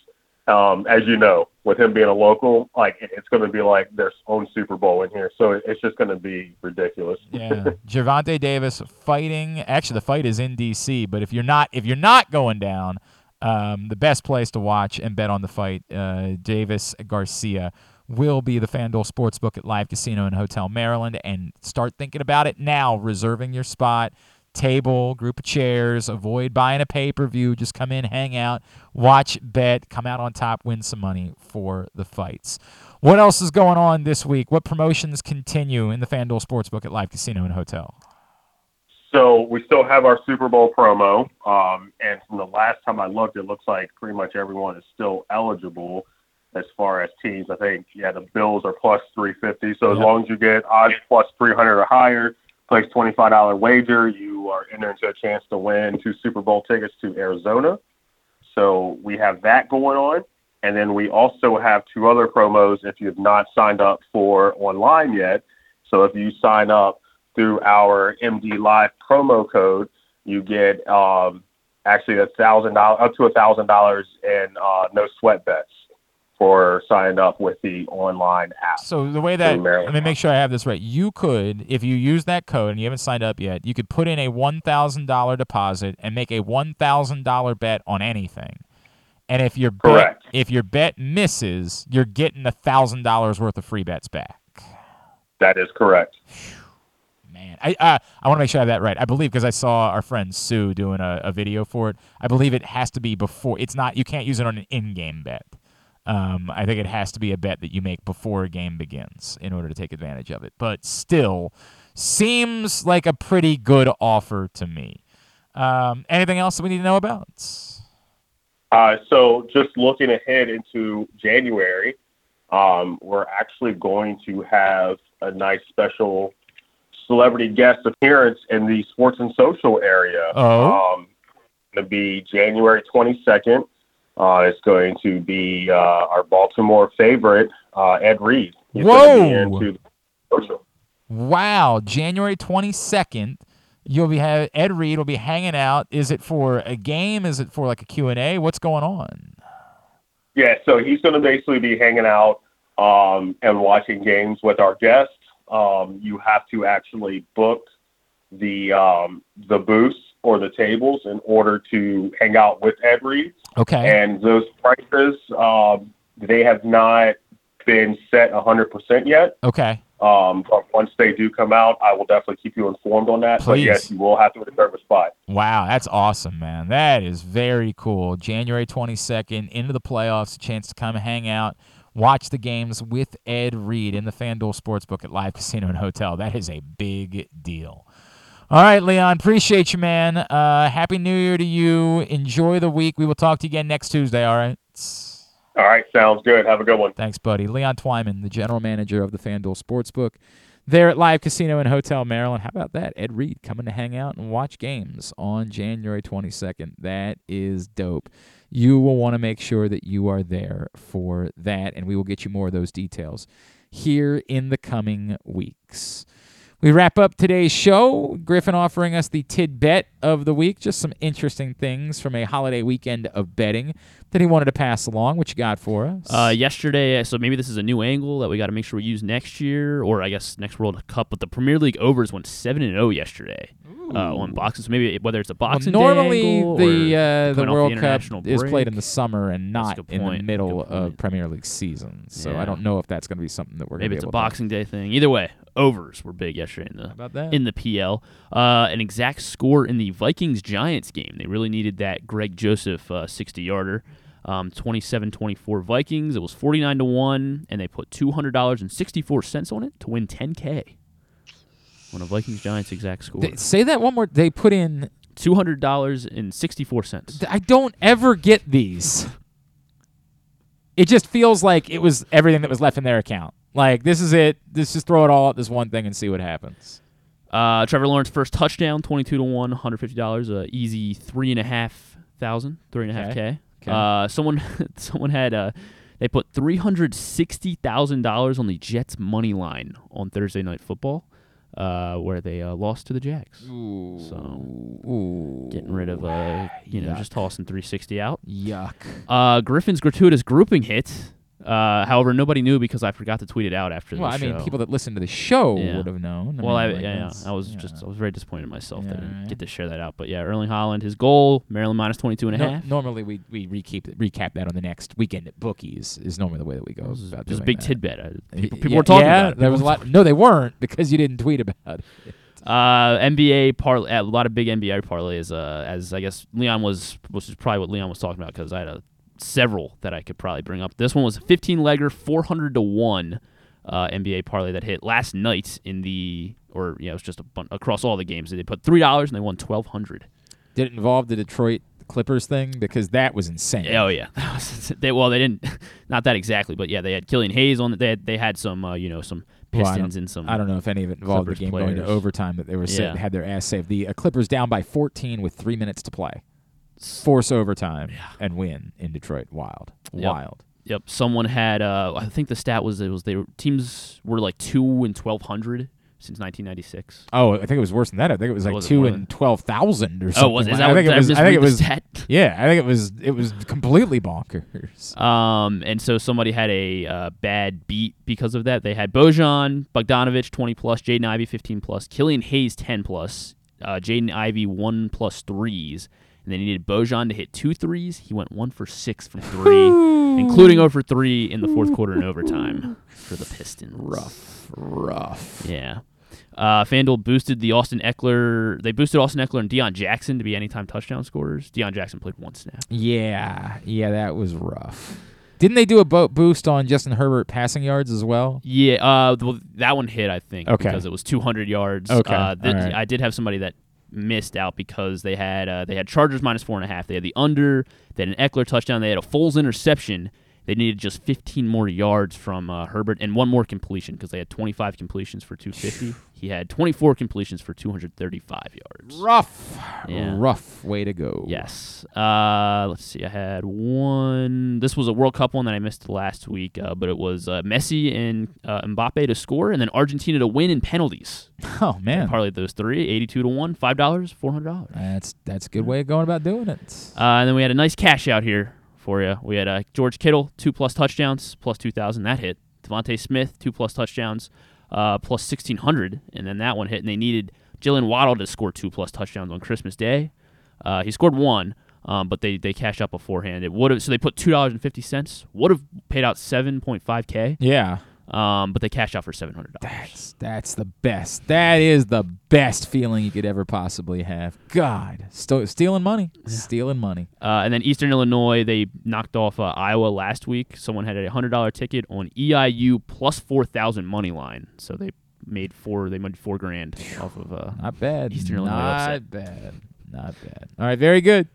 um, as you know, with him being a local, like it's going to be like their own Super Bowl in here, so it's just going to be ridiculous. Yeah, Gervonta Davis fighting. Actually, the fight is in D.C. But if you're not if you're not going down, um, the best place to watch and bet on the fight, uh, Davis Garcia will be the FanDuel Sportsbook at Live Casino and Hotel Maryland. And start thinking about it now, reserving your spot, table, group of chairs. Avoid buying a pay per view. Just come in, hang out, watch, bet, come out on top, win some money for the fights. What else is going on this week? What promotions continue in the FanDuel Sportsbook at Live Casino and Hotel? So we still have our Super Bowl promo, um, and from the last time I looked, it looks like pretty much everyone is still eligible as far as teams. I think yeah, the Bills are plus three fifty. So as long as you get odds plus three hundred or higher, place twenty five dollar wager, you are entering into a chance to win two Super Bowl tickets to Arizona. So we have that going on. And then we also have two other promos if you have not signed up for online yet. So if you sign up through our MD Live promo code, you get um, actually a thousand dollars up to a thousand dollars in uh, no sweat bets for signing up with the online app. So the way that let me make sure I have this right. You could, if you use that code and you haven't signed up yet, you could put in a one thousand dollar deposit and make a one thousand dollar bet on anything. And if your bet, Correct. if your bet misses, you're getting a thousand dollars worth of free bets back. That is correct. Man, I uh, I want to make sure I have that right. I believe because I saw our friend Sue doing a, a video for it. I believe it has to be before. It's not. You can't use it on an in-game bet. Um, I think it has to be a bet that you make before a game begins in order to take advantage of it. But still, seems like a pretty good offer to me. Um, anything else that we need to know about? Uh, so just looking ahead into January, um, we're actually going to have a nice special celebrity guest appearance in the sports and social area. Oh. Um, to be January 22nd. Uh, it's going to be uh, our Baltimore favorite, uh, Ed Reed. He's Whoa. Wow, January twenty second. You'll be have Ed Reed will be hanging out. Is it for a game? Is it for like a Q and A? What's going on? Yeah, so he's going to basically be hanging out um, and watching games with our guests. Um, you have to actually book the um, the booths or the tables in order to hang out with Ed Reed. Okay. And those prices, um, they have not been set 100% yet. Okay. Um, but once they do come out, I will definitely keep you informed on that. Please. But yes, you will have to reserve a spot. Wow, that's awesome, man. That is very cool. January 22nd, into the playoffs, a chance to come hang out, watch the games with Ed Reed in the FanDuel Sportsbook at Live Casino and Hotel. That is a big deal. All right, Leon, appreciate you, man. Uh, Happy New Year to you. Enjoy the week. We will talk to you again next Tuesday, all right? All right, sounds good. Have a good one. Thanks, buddy. Leon Twyman, the general manager of the FanDuel Sportsbook, there at Live Casino and Hotel Maryland. How about that? Ed Reed coming to hang out and watch games on January 22nd. That is dope. You will want to make sure that you are there for that, and we will get you more of those details here in the coming weeks. We wrap up today's show. Griffin offering us the tidbit of the week, just some interesting things from a holiday weekend of betting that he wanted to pass along. What you got for us? Uh, yesterday, so maybe this is a new angle that we got to make sure we use next year, or I guess next World Cup. But the Premier League overs went seven and zero yesterday uh, on boxes. So maybe whether it's a Well, boxing day normally the uh, the World international Cup is played in the summer and not in the middle of Premier League season. So I don't know if that's going to be something that we're Maybe going it's to a able to Boxing Day thing. Either way, overs were big yesterday in the about that? in the PL. Uh, an exact score in the Vikings Giants game. They really needed that Greg Joseph uh, 60 yarder. Um, 27-24 Vikings. It was 49 to 1 and they put $200.64 on it to win 10k. On a Vikings Giants exact score. They- say that one more. They put in $200.64. I don't ever get these. It just feels like it was everything that was left in their account. Like this is it. Let's just throw it all at this one thing and see what happens. Uh, Trevor Lawrence first touchdown, 22 to 1, $150. Uh, easy three and a half thousand, three and a half k. Okay. Uh, someone someone had uh, they put three hundred sixty thousand dollars on the Jets money line on Thursday night football, uh, where they uh, lost to the Jags. So getting rid of uh, you know, Yuck. just tossing three sixty out. Yuck. Uh, Griffin's gratuitous grouping hit. Uh, however, nobody knew because I forgot to tweet it out after Well, the I show. mean, people that listen to the show Yeah. would have known. well, I, like, yeah, yeah, I was yeah. just I was very disappointed in myself that I didn't get to share that out. But yeah, Erling Haaland, his goal, Maryland minus 22 and a No- half. normally, we we recap recap that on the next weekend at bookies. Is normally the way that we go. This is about just a big that. tidbit. Uh, People, people yeah, were talking yeah, about it. There was a lot. No, they weren't because you didn't tweet about it. Uh, NBA parlay, a lot of big NBA parlays. Uh, as I guess Leon was, which is probably what Leon was talking about because I had a, several that I could probably bring up. This one was a 15 legger, 400 to one uh, NBA parlay that hit last night in the, or yeah, it was just a bun- across all the games. They put three dollars and they won 1200. Did it involve the Detroit Clippers thing? Because that was insane. Oh yeah, That was- they well they didn't, not that exactly, but yeah, they had Killian Hayes on. it. They had, they had some uh, you know some Pistons and some. I don't know if any of it involved Clippers the game going to overtime that they were Yeah. had their ass saved. The uh, Clippers down by 14 with three minutes to play, force overtime and win in Detroit. Wild, Yep. wild. Yep. Someone had. Uh, I think the stat was it was they were, teams were like two and twelve hundred since 1996. Oh, I think it was worse than that. I think it was like was two more and twelve thousand or something. Oh, was- is that I think it was. I think it was. Yeah, I think it was. It was completely bonkers. Um, and so somebody had a uh, bad beat because of that. They had Bojan Bogdanovich 20 plus, Jaden Ivey 15 plus, Killian Hayes 10 plus, uh, Jaden Ivey one plus threes, and they needed Bojan to hit two threes. He went one for six from three, including over three in the fourth quarter and overtime for the Pistons. Rough, rough. Yeah. Uh, FanDuel boosted the Austin Ekeler. They boosted Austin Ekeler and Deon Jackson to be anytime touchdown scorers. Deon Jackson played one snap. Yeah, yeah, that was rough. Didn't they do a boat boost on Justin Herbert passing yards as well? Yeah, uh, well, that one hit, I think, Okay. because it was 200 yards. Okay, uh, th- all right. I did have somebody that missed out because they had uh, they had Chargers minus four and a half. They had the under. They had an Ekeler touchdown. They had a Foles interception. They needed just 15 more yards from uh, Herbert and one more completion because they had 25 completions for 250. he had 24 completions for 235 yards. Rough, Yeah. rough way to go. Yes. Uh, let's see. I had one. This was a World Cup one that I missed last week, uh, but it was uh, Messi and uh, Mbappe to score, and then Argentina to win in penalties. Oh man, Parlay those three, 82 to one, five dollars, four hundred dollars. that's that's a good way of going about doing it. Uh, and then we had a nice cash out here for you. We had uh, George Kittle, two plus touchdowns, plus 2,000. That hit. DeVonta Smith, two plus touchdowns, uh, plus 1,600. And then that one hit. And they needed Jaylen Waddle to score two plus touchdowns on Christmas Day. Uh, he scored one, um, but they, they cashed out beforehand. It would have So they put $2.50. Would have paid out 7.5K. Yeah, Um, but they cashed out for $700. that's that's the best. That is the best feeling you could ever possibly have. God, sto- stealing money, stealing money. Uh, and then Eastern Illinois, they knocked off uh, Iowa last week. Someone had a hundred dollar ticket on EIU plus four thousand money line, so they made four. They made four grand off of. Uh, Not bad. Eastern Illinois Not upset. bad. Not bad. All right, very good.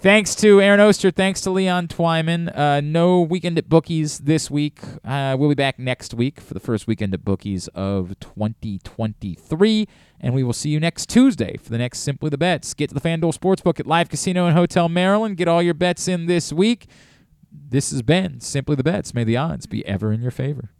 Thanks to Aaron Oster. Thanks to Leon Twyman. Uh, no weekend at bookies this week. Uh, we'll be back next week for the first weekend at bookies of 2023. And we will see you next Tuesday for the next Simply the Bets. Get to the FanDuel Sportsbook at Live Casino and Hotel Maryland. Get all your bets in this week. This has been Simply the Bets. May the odds be ever in your favor.